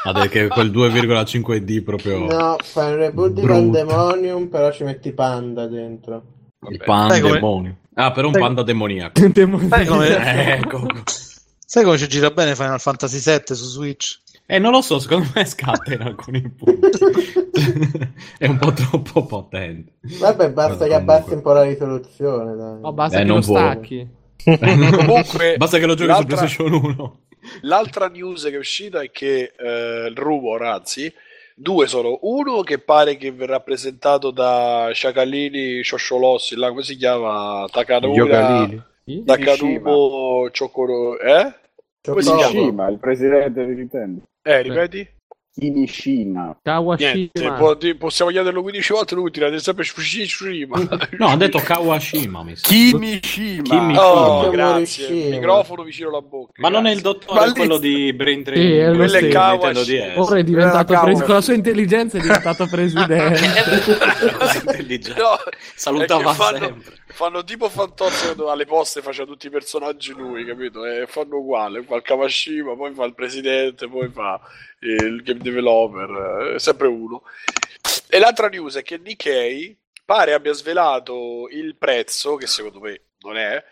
ad- che quel 2,5D proprio No, fai un reboot di Brutto. Pandemonium, però ci metti Panda dentro. il pandemonium. Ah, però un Sai- panda demoniaco. Sai come, ecco. sai come ci gira bene Final Fantasy VII su Switch? Eh, non lo so, secondo me scatta in alcuni punti. È un po' troppo potente. Vabbè, basta Eh, che abbassi un po' la risoluzione, dai. No, basta Eh, che non lo può. stacchi. Comunque, Basta che lo giochi su l'altra- PlayStation 1. L'altra news che è uscita è che eh, il rumor, anzi, due sono. Uno che pare che verrà presentato da Sciacallini Sciosciolossi, là come si chiama? Takanura. Takanumo Ciocoro. Eh? Come si chiama? Il presidente di Nintendo. Eh, ripeti? Kimishima. Niente, Kawashima. ti- possiamo chiederlo 15 volte, lui tirate sempre Fushishima. No, ha detto Kawashima, mi. Kimishima. Kimishima. Oh, Chiamo grazie. Morishima. Microfono vicino alla bocca. Ma non è il grazie. dottore Ma lì- quello di Brain Training? Sì, è lo Quello è stesso. Kawashi. Nintendo DS. Ora è diventato pres- cavolo. con la sua intelligenza è diventato presidente. No, Salutava è fanno, sempre. fanno tipo Fantozzi alle poste faceva tutti i personaggi lui, capito? E fanno uguale, fa il Kawashima, poi fa il presidente, poi fa il game developer, è sempre uno. E l'altra news è che Nikkei pare abbia svelato il prezzo, che secondo me non è,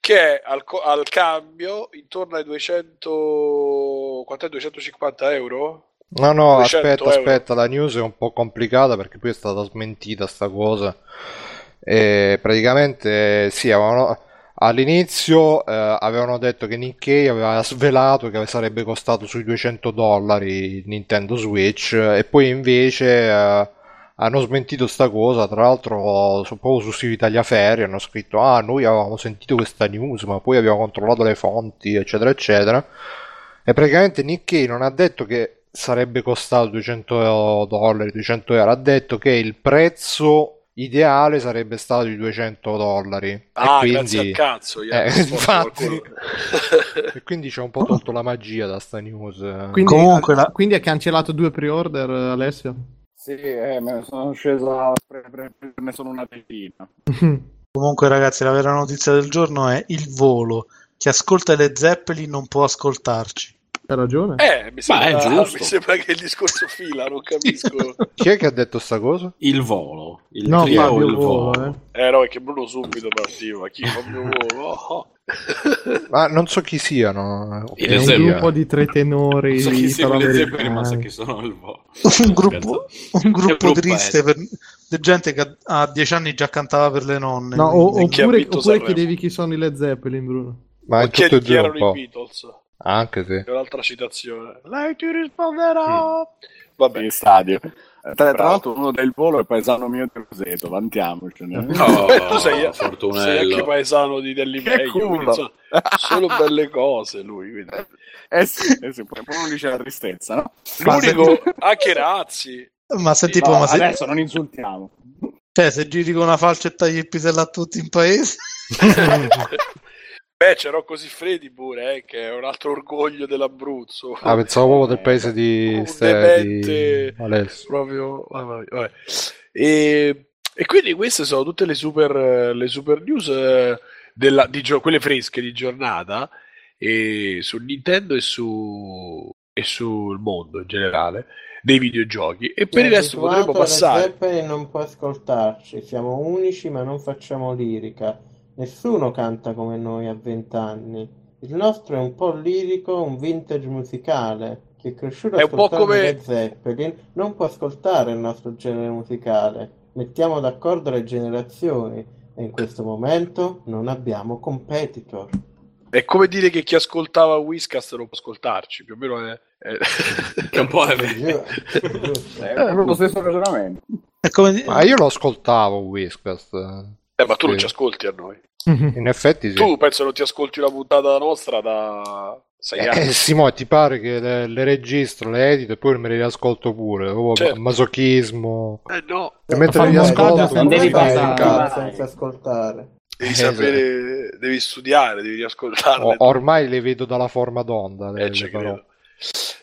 che è al, co- al cambio intorno ai 200... quant'è? 250 euro? No, no, 200 aspetta, euro. aspetta, la news è un po' complicata perché poi è stata smentita sta cosa. E praticamente sì, avevano- all'inizio eh, avevano detto che Nikkei aveva svelato che sarebbe costato sui 200 dollari Nintendo Switch e poi invece eh, hanno smentito sta cosa, tra l'altro proprio su sito Tagliaferri hanno scritto ah noi avevamo sentito questa news ma poi abbiamo controllato le fonti eccetera eccetera. E praticamente Nick Kay non ha detto che sarebbe costato 200 dollari, 200 euro, ha detto che il prezzo ideale sarebbe stato di 200 dollari Ah, e grazie al quindi, cazzo. gli Eh, infatti. e quindi c'è un po' tolto la magia da sta news Quindi, Comunque la- quindi ha cancellato due pre-order, Alessio? Sì, eh, me ne sono sceso a pre- pre- prenderne solo una decina. Comunque, ragazzi, la vera notizia del giorno è il volo. Chi ascolta le Zeppelin non può ascoltarci. Hai ragione. Eh, mi Ma è sembra, giusto. mi sembra che il discorso fila, non capisco. chi è che ha detto sta cosa? Il volo. Il no, trio Fabio il Volo, volo. eh. Eh no, è che Bruno subito partiva. Chi fa mio volo? Oh. ma non so chi siano È un Zeppelin. gruppo di tre tenori Non so chi siano le ma so chi sono il volo. Un gruppo, un gruppo triste per di gente che a dieci anni già cantava per le nonne. No, o- chi oppure, oppure chiedevi chi sono i Led Zeppelin, Bruno. ma è chi, tutto chi un erano i Beatles? Anche se È un'altra citazione. Lei ti risponderà. Vabbè, in stadio. Eh, Tra, tra l'altro uno del volo è paesano mio di Roseto, vantiamocene. Oh, tu sei, sei anche paesano di Delli Che Meglio, culo. quindi, insomma, solo belle cose lui. quindi. Eh sì, eh sì, poi uno dice la tristezza, no? L'unico, anche Razzi. Ma se tipo, No, ma se, adesso non insultiamo. cioè, se giri con una falce e tagli il pisello a tutti in paese, Beh, c'è Rocco Siffredi pure, eh, che è un altro orgoglio dell'Abruzzo. ah pensavo proprio del paese di, ste- di Alessio proprio vabbè, vabbè. E, e quindi queste sono tutte le super, le super news eh, della, di quelle fresche di giornata e su Nintendo e su e sul mondo in generale dei videogiochi e per il resto potremmo passare non può ascoltarci, siamo unici ma non facciamo lirica. Nessuno canta come noi a vent'anni. Il nostro è un po' lirico, un vintage musicale. Chi è cresciuto È un po' ascoltando come- Led Zeppelin non può ascoltare il nostro genere musicale. Mettiamo d'accordo le generazioni e in questo momento non abbiamo competitor. è come dire che chi ascoltava Whiskas non può ascoltarci più o meno è, è- Che un po' è. È proprio lo stesso ragionamento. è come di- ma io lo ascoltavo Whiscast Eh, ma tu non Sì. ci ascolti a noi in effetti sì tu penso non ti ascolti una puntata nostra da sei Eh, anni Simo, ti pare che le, le registro, le edito e poi me le riascolto pure? Proprio Certo. masochismo. eh no E mentre fa li un ascolto, montaggio non devi prima senza ascoltare. devi Eh, sapere devi studiare devi riascoltarle o- ormai le vedo dalla forma d'onda. le- Eh, le credo.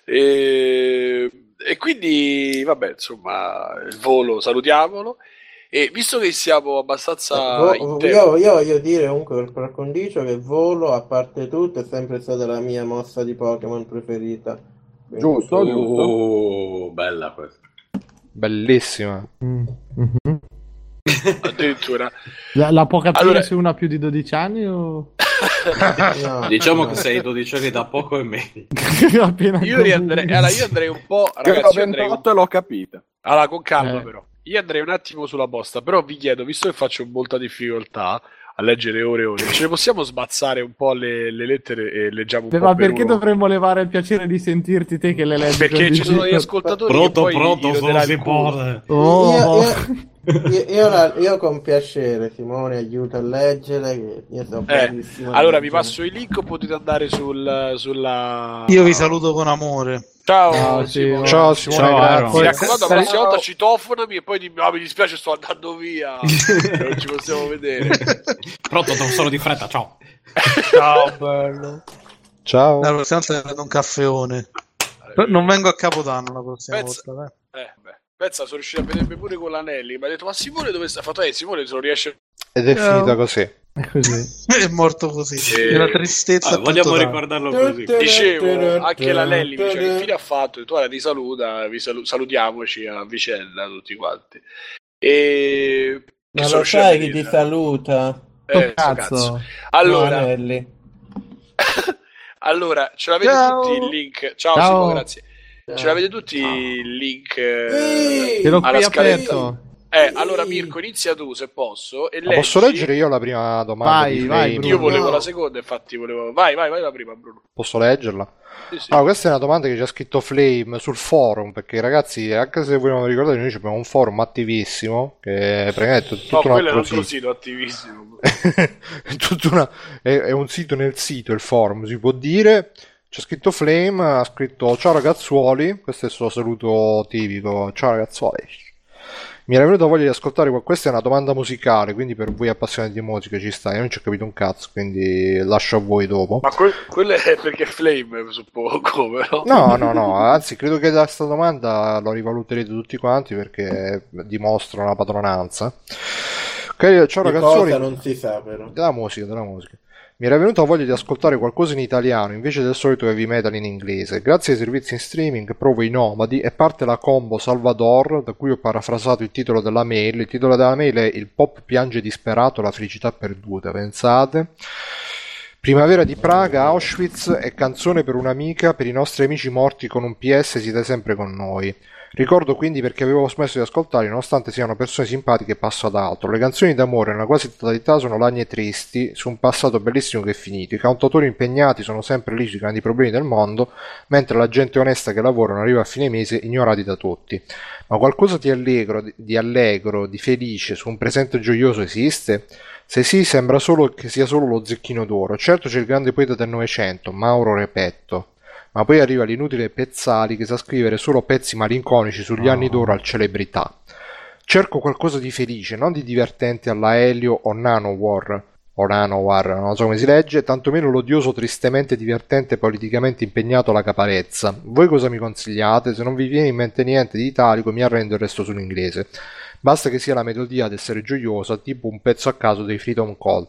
E, e quindi, vabbè, insomma, il volo salutiamolo. E visto che siamo abbastanza Vo- in io, io voglio dire comunque per par condicio che Volo, a parte tutto, è sempre stata la mia mossa di Pokémon preferita. Quindi- Giusto, giusto. Oh, bella questa. Bellissima. Mm, mhm. addirittura, La, la può capire Allora- se uno ha più di 12 anni o... No, Diciamo no. che sei 12 anni da poco e meglio. Io riandrei, allora, io andrei un po', ragazzi, io andrei un 28 e l'ho capita. Allora, con calma, Eh. però. Io andrei un attimo sulla posta, però vi chiedo, visto che faccio molta difficoltà a leggere ore e ore, ce ne possiamo sbazzare un po' le, le lettere e leggiamo un Beh, po' ma per perché uno? dovremmo levare il piacere di sentirti te che le leggi Perché ci sono difficoltà? ascoltatori che Pronto, poi pronto, gli roderai si può. Oh, Io, io, io, io la- io con piacere, Simone, aiuta a leggere. Che io sono Eh, allora vi passo il link o potete andare sul, sulla... Io vi saluto con amore. Ciao, Ciao, Simone. Ciao Simone, Ciao. Mi raccomando, la prossima volta citofonami e poi dimmi, "Ah, mi dispiace, sto andando via. non ci possiamo vedere. Pronto, sono di fretta, ciao. Ciao, bello. Ciao. La prossima volta un caffeone. Non vengo a Capodanno la prossima Pensa- volta. dai. Eh, beh. Pensa, sono riuscito a vedermi pure con l'anelli. Mi ha detto, ma Simone dove sta? Ha fatto, eh, Simone se non riesce... Ed è Ciao. finita così. È così. È morto così. Sì. Nella tristezza. Ah, vogliamo ricordarlo così. Dicevo, anche l'anelli mi dice che fine ha fatto? E tu ora ti saluta, vi salu- salutiamoci a vicenda tutti quanti. E... Ma lo sai chi ti saluta? Eh, cazzo. cazzo. Allora, Manelli. allora, ce l'avete Ciao. tutti il link. Ciao, Ciao. Simo, grazie. Ce l'avete tutti il link. eh, alla qui scaletta. aperto. Eh, allora Mirko, inizia tu se posso. E posso leggere io la prima domanda? Vai, vai? Bruno. Io volevo No. la seconda, infatti volevo... Vai, vai, vai la prima, Bruno. Posso leggerla? Sì, sì. Allora, questa è una domanda che ci ha scritto Flame sul forum, perché ragazzi, anche se voi non vi ricordate, noi abbiamo un forum attivissimo, che è praticamente tutto no, un quello è altro sito. sito attivissimo. È una- è, è un sito nel sito, il forum, si può dire. C'è scritto Flame, ha scritto ciao ragazzuoli, questo è il suo saluto tipico, ciao ragazzuoli. Mi era venuta voglia di ascoltare, questa è una domanda musicale, quindi per voi appassionati di musica ci sta, io non ci ho capito un cazzo, quindi lascio a voi dopo. Ma que- quello è perché è Flame, suppongo, però. No, no, no, anzi credo che da questa domanda lo rivaluterete tutti quanti perché dimostra una padronanza. Ok, ciao cosa non si sa però. Della musica, della musica. Mi era venuta voglia di ascoltare qualcosa in italiano invece del solito heavy metal in inglese. Grazie ai servizi in streaming provo i nomadi e parte la combo Salvador, da cui ho parafrasato il titolo della mail. Il titolo della mail è Il pop piange disperato, la felicità perduta. Pensate. Primavera di Praga, Auschwitz e canzone per un'amica, per i nostri amici morti con un PS siete sempre con noi. Ricordo quindi perché avevo smesso di ascoltarli, nonostante siano persone simpatiche, passo ad altro. Le canzoni d'amore nella quasi totalità sono lagne tristi su un passato bellissimo che è finito. I cantautori impegnati sono sempre lì sui grandi problemi del mondo, mentre la gente onesta che lavora non arriva a fine mese ignorati da tutti. Ma qualcosa di allegro, di allegro, di felice su un presente gioioso esiste? Se sì, sembra solo che sia solo lo zecchino d'oro. Certo c'è il grande poeta del Novecento, Mauro Repetto. Ma poi arriva l'inutile Pezzali che sa scrivere solo pezzi malinconici sugli anni d'oro al celebrità. Cerco qualcosa di felice, non di divertente alla Helio o Nanowar, o Nanowar, non so come si legge, tantomeno l'odioso tristemente divertente politicamente impegnato alla caparezza. Voi cosa mi consigliate? Se non vi viene in mente niente di italico mi arrendo e resto sull'inglese. Basta che sia la melodia ad essere gioiosa, tipo un pezzo a caso dei Freedom Call.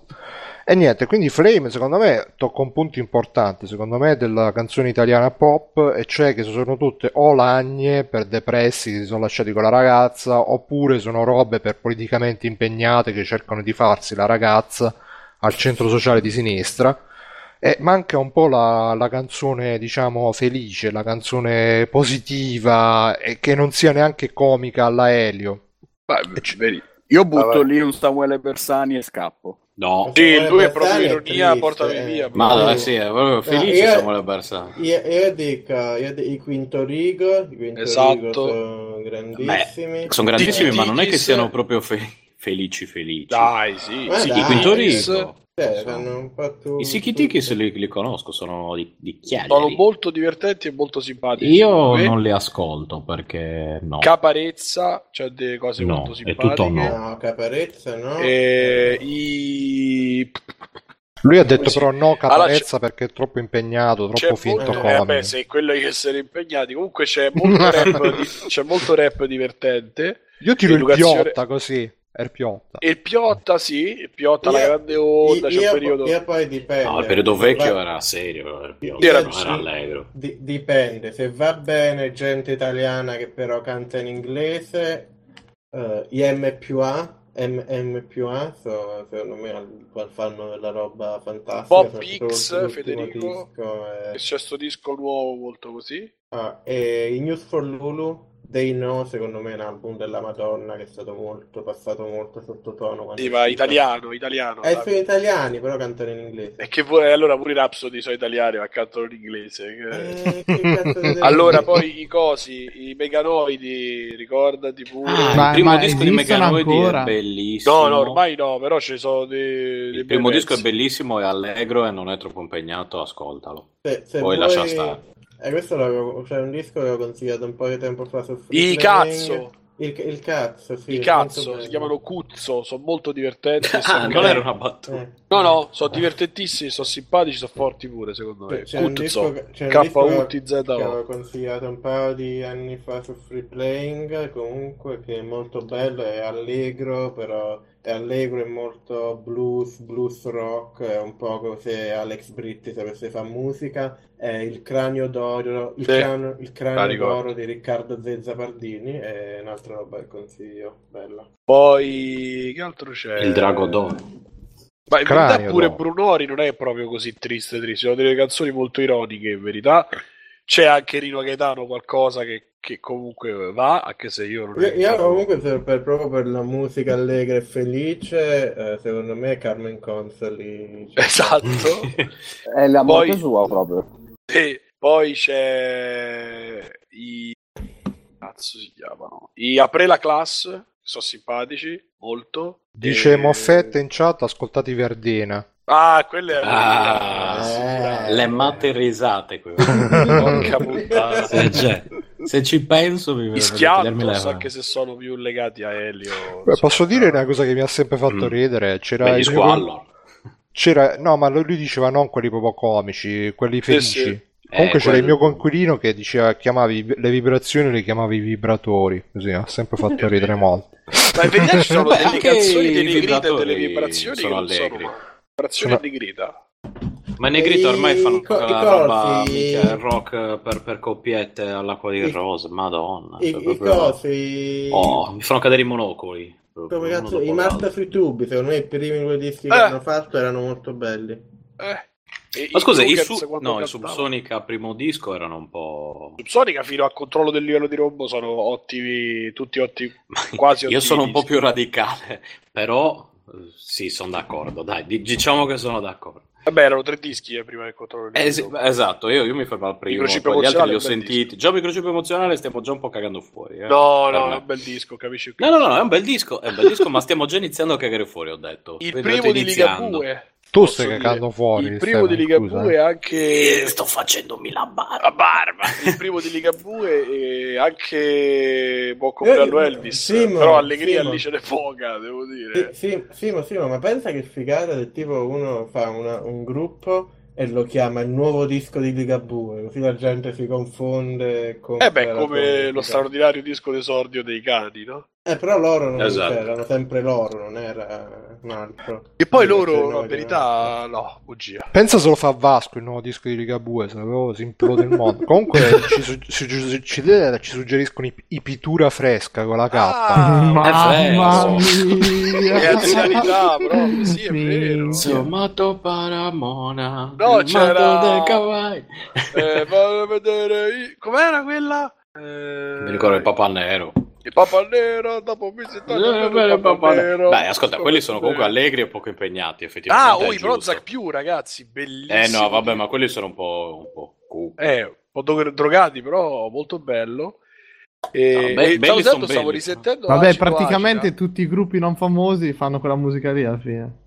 E niente, quindi Flame secondo me tocca un punto importante, secondo me, della canzone italiana pop, e cioè che sono tutte o lagne per depressi che si sono lasciati con la ragazza, oppure sono robe per politicamente impegnate che cercano di farsi la ragazza al centro sociale di sinistra. E manca un po' la, la canzone, diciamo, felice, la canzone positiva, e che non sia neanche comica alla Elio. Beh, vedi, Io butto Vabbè. lì un Samuele Bersani e scappo. No, Sì, lui è proprio ironia, portami eh. via. ma eh, sì, è proprio felice io- Samuele Bersani. Io, io dico, io dico, i Quinto Rigo, i Quinto Esatto. Rigo sono grandissimi. Sono grandissimi, Di- ma non è che siano proprio fe- felici felici. Dai, sì. Sì, dai. I Quinto Rigo. Cioè, sono- po' tu- I Sikitikis li, li conosco, sono di, di Sono Chiavari. molto divertenti e molto simpatici. Io non li ascolto perché no. Caparezza, c'è delle cose No, molto è simpatiche. tutto no. No, Caparezza no. E i... Lui ha detto però no Allora, caparezza perché è troppo impegnato, troppo finto molto, eh, vabbè, se quello di essere impegnati. Comunque c'è molto rap, di- c'è molto rap divertente. Io tiro il Educazione- piotta così, è il piotta. E il Piotta, sì, il Piotta, la grande onda, c'è un periodo... io poi dipende. No, il periodo vecchio va- era serio, era, più- Era era allegro. di- dipende, se va bene gente italiana che però canta in inglese, eh, gli M più A, M, M più A, so- secondo me al- fanno della roba fantastica. Bob Hicks, l'ultimo Federico. disco, eh. C'è sto disco nuovo molto così. Ah, e i News for Lulu, They Know, secondo me è un album della Madonna che è stato molto, passato molto sottotono. Sì, è ma italiano, italiano. Eh, sono italiani, però cantano in inglese. E che vuoi, allora pure i Rhapsody sono italiani, ma cantano in inglese. Eh, Allora, poi i cosi, i meganoidi, ricordati pure. Ah, Ma- il primo ma disco di Meganoidi ancora? è bellissimo. no, no, ormai no, però ci sono dei, dei Il primo disco è bellissimo, è allegro e non è troppo impegnato, ascoltalo. Se, se Poi vuoi- lascia stare. Eh, questo l'avevo, c'è un disco che ho consigliato un po' di tempo fa su Free I cazzo, Il, il cazzo, sì. i cazzo, si chiamano Cuzzo, sono molto divertenti. Ah, sono non era una battuta. Eh. No, no, sono divertentissimi, sono simpatici, sono forti pure, secondo me. C'è Cuzzo, K-U-T-Z-O. avevo consigliato un paio di anni fa su Free Playing, comunque che è molto bello, è allegro, però è allegro e molto blues, blues rock, è un po' come se Alex Britti sapesse fare musica, è il cranio d'oro, il Sì. cranio, il cranio d'oro di Riccardo Zezza Pardini, è un'altra roba che consiglio, bella. Poi, che altro c'è? Il Drago d'Oro. Ma in verità Cranio, pure no. Brunori non è proprio così triste, triste. Sono delle canzoni molto ironiche, in verità. C'è anche Rino Gaetano qualcosa che che comunque va, anche se io non Io, io comunque per, per- proprio per la musica allegra e felice, eh, secondo me Carmen Consoli. cioè, Esatto. È la morte Poi- sua proprio. E poi c'è i cazzo si chiamano? I Apre la Class, sono simpatici, molto. Dice E- Moffetta in chat, ascoltati Verdena. Ah, quelle Ah, Eh. Le matte risate. quelle. Porca puttana. Se, c'è- se ci penso, mi Schiantos, mani. anche se sono più legati a Elio. Beh, posso dire una cosa che mi ha sempre fatto Mm. ridere? C'era Beh, gli il mio- squallor. C'era, no, ma lui diceva non quelli proprio comici, quelli Sì, felici. sì. Comunque Eh, c'era il quello- mio coinquilino che diceva chiamavi le vibrazioni, le chiamavi vibratori. Così ha sempre fatto ridere molto. Ma in verità ci sono Beh, delle canzoni i dei Negrita e delle vibrazioni sono che non sono allegri. male. Vibrazioni Sono- e Negrita. Ma i Negrito ormai fanno co- tutta i la roba mica, rock per, per coppiette all'acqua di I- rose, madonna. I, cioè, i cosi. Oh, mi fanno cadere i monocoli. proprio, cazzo, i. Marta sui tubi, secondo me i primi due dischi che Eh. hanno fatto erano molto belli. Eh. E Ma scusa, i, su- no, i Subsonica primo disco erano un po'... Subsonica fino al controllo del livello di rombo sono ottimi, tutti ottimi, quasi Io ottimi sono un po' più radicale, però eh, sì, sono d'accordo, dai, di- diciamo che sono d'accordo. Vabbè, erano tre dischi eh, prima del controllo Eh, sì, esatto, io, io mi fermo al primo, poi gli altri li ho sentiti. Già microchip emozionale stiamo già un po' cagando fuori. eh. No, no, me. è un bel disco, capisci? No, no, no, è un bel disco, è un bel disco, ma stiamo già iniziando a cagare fuori, ho detto. Il Vedete, primo di Liga iniziando. 2. Tu stai cagando fuori. Il primo di Stefano, Liga scusa, 2 eh. anche... Eh, sto facendomi la barba. La barba! Il primo di Liga 2 e anche Buon compleanno Eh, Elvis. Simo, Però allegria Simo. lì ce n'è poca, devo dire. Sì, Simo, ma pensa che figata se tipo uno fa una- un gruppo e lo chiama il nuovo disco di Ligabue, così la gente si confonde compra Eh beh, come lo straordinario disco d'esordio dei cani, no? Eh, però loro non Esatto. cioè, erano sempre loro, non era un altro. E poi loro, noi la verità, no, bugia. Pensa se lo fa Vasco il nuovo disco di Ligabue, se proprio si implode il mondo. Comunque ci, su- ci- ci- ci- ci suggeriscono i, i Pitura fresca con la K. Ah, Mamma mia! Anzianità, proprio, sì, è vero. Somato paramona. No, c'era-. Eh, fammi vedere... i- Com'era quella? Eh, Mi ricordo il papà nero. Il Papa Nero, dopo visitare Eh, il beh, Papa nero. Beh, ascolta, quelli sono comunque allegri e poco impegnati, Ah, effettivamente. oh, è i. Prozac più, ragazzi, bellissimi. Eh no, vabbè, ma quelli sono un po', un po' cupi. Eh, un po' dro- drogati, però molto bello. E, No, be- e belli stavo, risentendo Vabbè, praticamente Acida. tutti i gruppi non famosi fanno quella musica lì alla fine.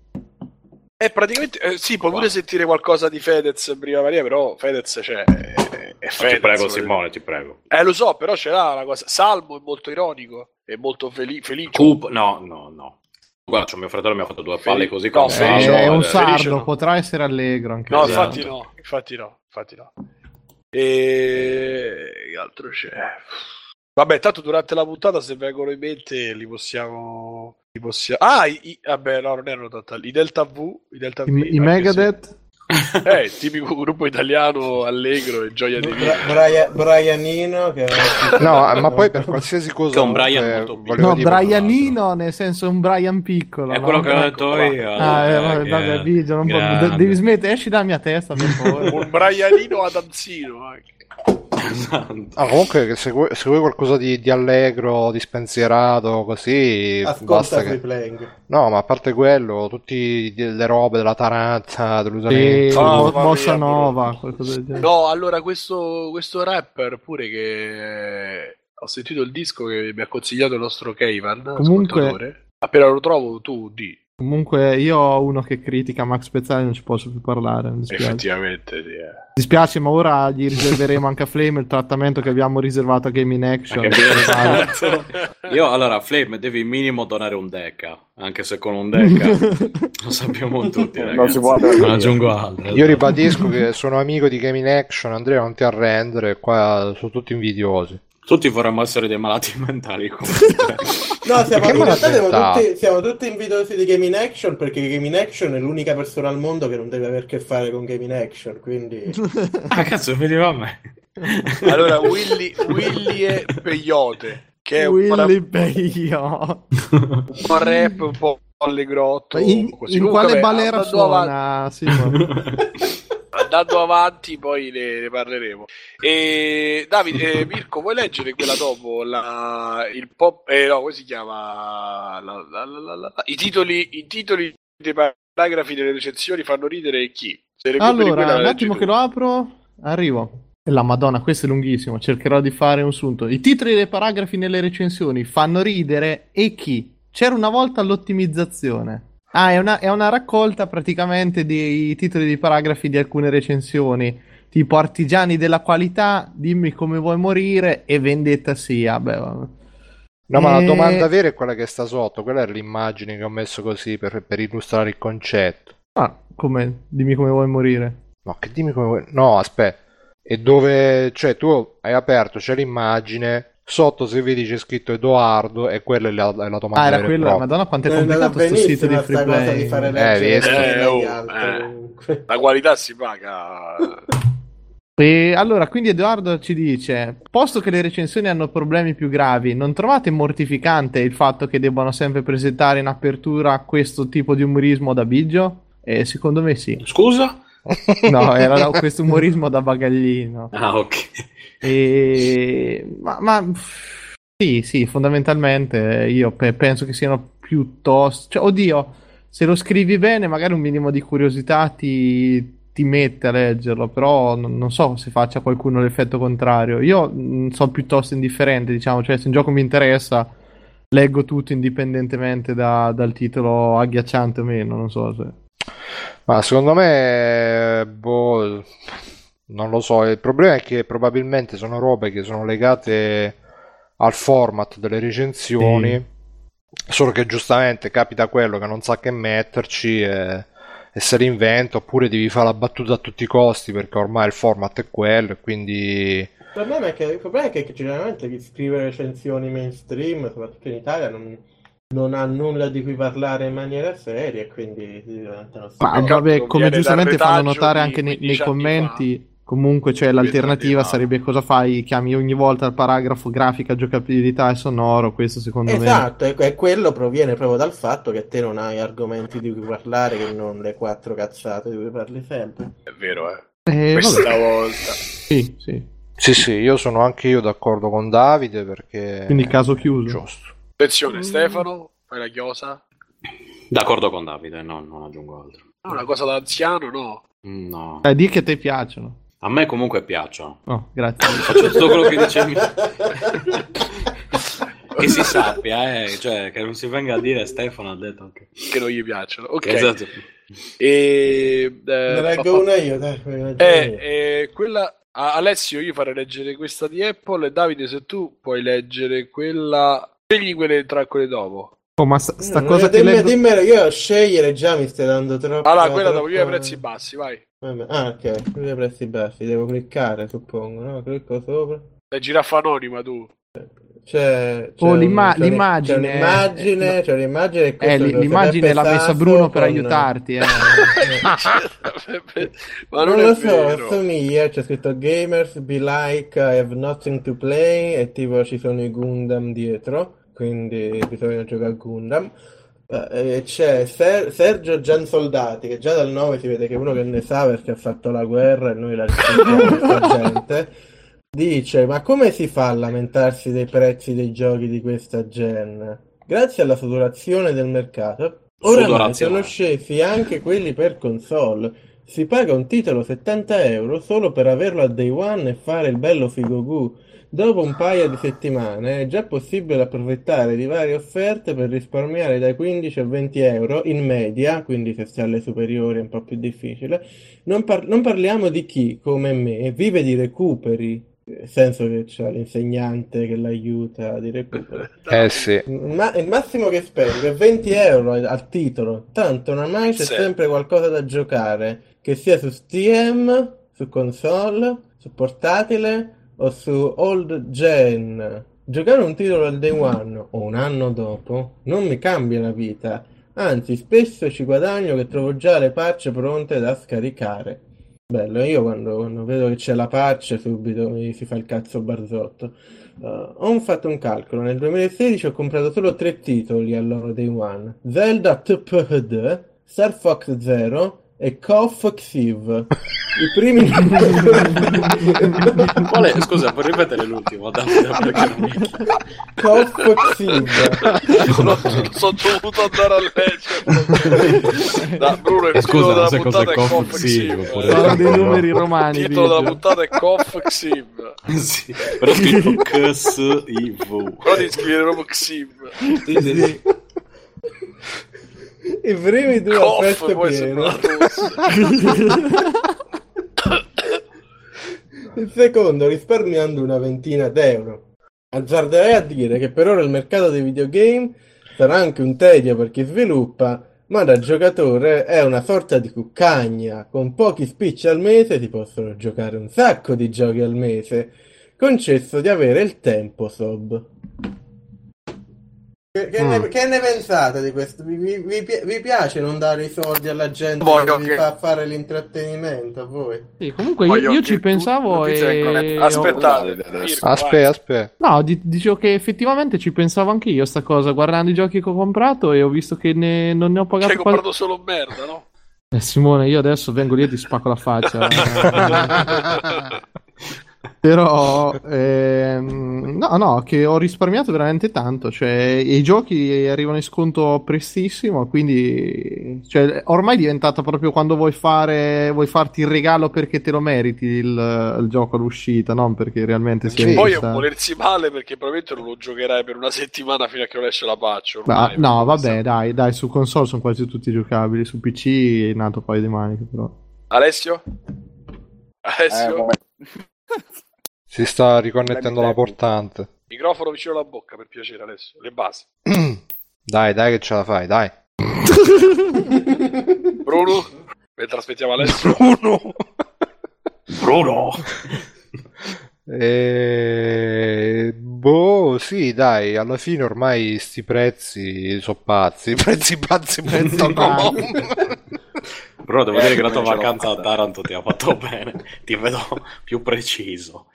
Eh, praticamente, eh, sì, puoi pure sentire qualcosa di Fedez in prima Maria, però Fedez cioè, è, è Fedez. ti prego, Simone, ti prego. Eh, lo so, però ce l'ha una cosa. Salmo è molto ironico, è molto feli- felice. Cup, no, no, no. Guarda, c'è mio fratello mi ha fatto due palle così No, con felice Salmo, è un ed- Felice sardo, no. potrà essere allegro anche No, infatti Esatto. no, infatti no, infatti no. E che altro c'è? Vabbè, tanto durante la puntata se vengono in mente li possiamo... Li possiamo... Ah, i, i- vabbè, no, non erano tanto... I Delta V, i Delta V, I, i Megadeth? se- Eh, il tipico gruppo italiano allegro e gioia di vita. Bra- Brian- Brianino che No, ma poi per qualsiasi cosa. Che un Brian comunque, No, Brianino nel senso un Brian piccolo. È quello che ho Ecco, detto io. Ah, eh, eh, vabbè, che- vabbè, Biggio, non de- devi smettere, esci dalla mia testa per favore. Un Brianino Adamzino anche. Esatto. Ah, comunque, se vuoi, se vuoi qualcosa di, di allegro, di spensierato, così ascolta basta Free che. Playing. No, ma a parte quello, tutte le robe della Taranza, Sì, dell'usamento. Oh, bossa mia, nova, qualcosa del genere. No, allora questo, questo rapper pure che eh, ho sentito il disco che mi ha consigliato il nostro Keivan, Comunque-. Appena lo trovo tu di. Comunque io ho uno che critica Max Pezzali, non ci posso più parlare, mi dispiace. Effettivamente, sì. eh. dispiace, ma ora gli riserveremo anche a Flame il trattamento che abbiamo riservato a Gaming Action. Esatto. Io allora, Flame, devi minimo donare un deca, anche se con un deca lo sappiamo tutti, ragazzi. Non si può Non aggiungo altro. Io ribadisco che sono amico di Gaming Action, Andrea, non ti arrendere, qua sono tutti invidiosi. Tutti vorremmo essere dei malati mentali. No, siamo, in realtà siamo tutti, siamo tutti invidiosi di Gaming Action perché Gaming Action è l'unica persona al mondo che non deve avere a che fare con Gaming Action, quindi... ah, cazzo, veniva a me. Allora, Willy, Willy e Peyote, che è un, Willy po' Peyo. un po' rap, un po' allegrotto. In, in quale avanti- suona, Simon? Andando avanti poi ne, ne parleremo. E Davide, eh, Mirko, vuoi leggere quella dopo? La, il pop, eh, no, come si chiama? La, la, I titoli, i titoli dei paragrafi delle recensioni fanno ridere chi? Se Allora, un attimo che lo apro, arrivo. La madonna, questo è lunghissimo, cercherò di fare un sunto. I titoli dei paragrafi nelle recensioni fanno ridere e chi? C'era una volta l'ottimizzazione. Ah, è una, è una raccolta praticamente dei titoli dei paragrafi di alcune recensioni, tipo Artigiani della qualità, dimmi come vuoi morire e vendetta sia. Beh, vabbè. No, ma la Eh, domanda vera è quella che sta sotto. Quella è l'immagine che ho messo così per, per illustrare il concetto. Ah, come? Dimmi come vuoi morire. No, che dimmi come vuoi. No, aspetta. E dove, cioè, tu hai aperto, c'è l'immagine. Sotto, se vedi, c'è scritto Edoardo e quella è la, è la domanda Ah, era quella. Madonna, quanto è andata complicato sto sito di cosa Freeplay. di fare Eh, Eh, oh, eh. La qualità si paga. E allora, quindi Edoardo ci dice: Posto che le recensioni hanno problemi più gravi, non trovate mortificante il fatto che debbano sempre presentare in apertura questo tipo di umorismo da Biggio? E secondo me sì. Scusa? No, era questo umorismo da bagaglino. Ah, ok. E... Ma, ma, sì, sì, fondamentalmente io pe- penso che siano piuttosto... Cioè, oddio, se lo scrivi bene, magari un minimo di curiosità ti, ti mette a leggerlo, però non, non so se faccia qualcuno l'effetto contrario. Io mh, sono piuttosto indifferente, diciamo, cioè se un gioco mi interessa, leggo tutto indipendentemente da- dal titolo agghiacciante o meno, non so se... Ma secondo me, boh, non lo so. Il problema è che probabilmente sono robe che sono legate al format delle recensioni. Solo che giustamente capita quello che non sa che metterci e, e se l'inventa, oppure devi fare la battuta a tutti i costi perché ormai il format è quello e quindi. Il problema è che, il problema è che generalmente chi scrive recensioni mainstream, soprattutto in Italia, non, non ha nulla di cui parlare in maniera seria e quindi si diventano Ma vabbè, come giustamente fanno notare anche nei, 15 nei commenti, comunque cioè, l'alternativa sarebbe cosa fai? Chiami ogni volta il paragrafo grafica, giocabilità e sonoro, questo secondo me... Esatto, e, quello proviene proprio dal fatto che te non hai argomenti di cui parlare che non le quattro cazzate di cui parli sempre. È vero, eh. Eh, Questa vabbè, volta. sì, sì. Sì, sì, io sono anche io d'accordo con Davide perché. Quindi caso chiuso. Giusto. Attenzione, Stefano, fai la chiosa. D'accordo con Davide, no, non aggiungo altro. No, una cosa da anziano, no. No. Dai, di che ti piacciono. A me comunque piacciono. Oh, grazie. Faccio tutto quello che dicevi. che si sappia, eh, cioè, che non si venga a dire Stefano ha detto che... Che non gli piacciono. Ok. Esatto. E, Ne eh, leggo fa- una io, dai. ne leggo Eh, eh, quella a- Alessio, io farei leggere questa di Apple e Davide, se tu puoi leggere quella, scegli quelle tra quelle dopo. Oh, ma sta, sta No, cosa che dimmi, leggo... dimmelo, io a scegliere già mi stai dando troppo. Allora, quella dopo, troppo- io ai prezzi bassi, vai. Ah, ok, qui ai prezzi bassi, devo cliccare, suppongo, no? Clicco sopra. La giraffa anonima, tu. C'è, c'è Oh, un- l'imma- c'è un- l'immagine- C'è un'immagine, eh, c'è Eh, questo l- è lo l'immagine l'ha messa Bruno per con- aiutarti, eh. Ma non, non, lo è so, vero. assomiglia, c'è scritto Gamers be like I have nothing to play e tipo ci sono i Gundam dietro, quindi bisogna giocare a Gundam. Eh, e c'è Ser- Sergio Giansoldati, che già dal nome si vede che è uno che ne sa perché ha fatto la guerra e noi la gente. Dice, ma come si fa a lamentarsi dei prezzi dei giochi di questa gen? Grazie alla saturazione del mercato, oramai sono scesi anche quelli per console. Si paga un titolo 70 euro solo per averlo a day one e fare il bello figogu. Dopo un paio di settimane è già possibile approfittare di varie offerte per risparmiare dai 15 a 20 euro in media, quindi se si alle superiori è un po' più difficile. Non, par- non parliamo di chi, come me, vive di recuperi, nel senso che c'è l'insegnante che l'aiuta di recupero. Eh sì. Ma il massimo che spendo è 20 euro al al titolo, tanto oramai c'è Sì. sempre qualcosa da giocare, che sia su Steam, su console, su portatile o su old gen. Giocare un titolo al day one o un anno dopo non mi cambia la vita, anzi spesso ci guadagno che trovo già le patch pronte da scaricare. Bello, io quando, quando vedo che c'è la patch subito mi si fa il cazzo barzotto. Uh, ho fatto un calcolo, nel 2016 ho comprato solo tre titoli al loro day one. Zelda TPD, Star Fox Zero e Kof Xiv. I primi Quale? Scusa, puoi ripetere l'ultimo? Kof Xiv. Sono, sono dovuto andare a leggere. Da, Bruno, il Eh, titolo scusa, della puntata è Coff Xiv, Xiv. Sono dei numeri romani. Il titolo della puntata è Coff Xiv. Sì, però scritto KSIV. Però devi scrivere proprio Xiv. Sì, sì, sì. I primi due a una tosse. Il secondo risparmiando una ventina d'euro. Azzarderei a dire che per ora il mercato dei videogame sarà anche un tedio per chi sviluppa, ma da giocatore è una sorta di cuccagna. Con pochi spicci al mese si possono giocare un sacco di giochi al mese, concesso di avere il tempo sob. Che, che ne, Mm. che ne pensate di questo? Vi, vi- vi pi- vi piace non dare i soldi alla gente Voglio che vi che- fa fare l'intrattenimento a voi? Sì, comunque io, Voglio io che ci pensavo e... Aspettate, Aspetta, aspetta. No, di- dicevo che effettivamente ci pensavo anche io sta cosa, guardando i giochi che ho comprato e ho visto che ne- non ne ho pagato hai quasi... comprato solo merda, no? Eh, Simone, io adesso vengo lì e ti spacco la faccia. Però, ehm, no, no, che ho risparmiato veramente tanto. Cioè, i giochi arrivano in sconto prestissimo. Quindi, cioè, ormai è diventato proprio quando vuoi fare, vuoi farti il regalo perché te lo meriti il, il gioco all'uscita, non perché realmente sia Sì. Poi è un volersi male perché probabilmente non lo giocherai per una settimana fino a che non esce la patch. Ma- ormai, no, perché vabbè, dai, dai, su console sono quasi tutti giocabili. Su PC è nato poi di maniche, però. Alessio? Eh, Alessio? vabbè. Si sta riconnettendo la portante. Microfono vicino alla bocca per piacere, Alessio. Le basi. Dai, dai che ce la fai, dai. Bruno? Mentre aspettiamo Alessio. Bruno! Bruno! E... Boh, sì, dai, alla fine ormai sti prezzi sono pazzi. Prezzipazzi.com Però devo dire che la tua vacanza a. Taranto ti ha fatto bene. Ti vedo più preciso.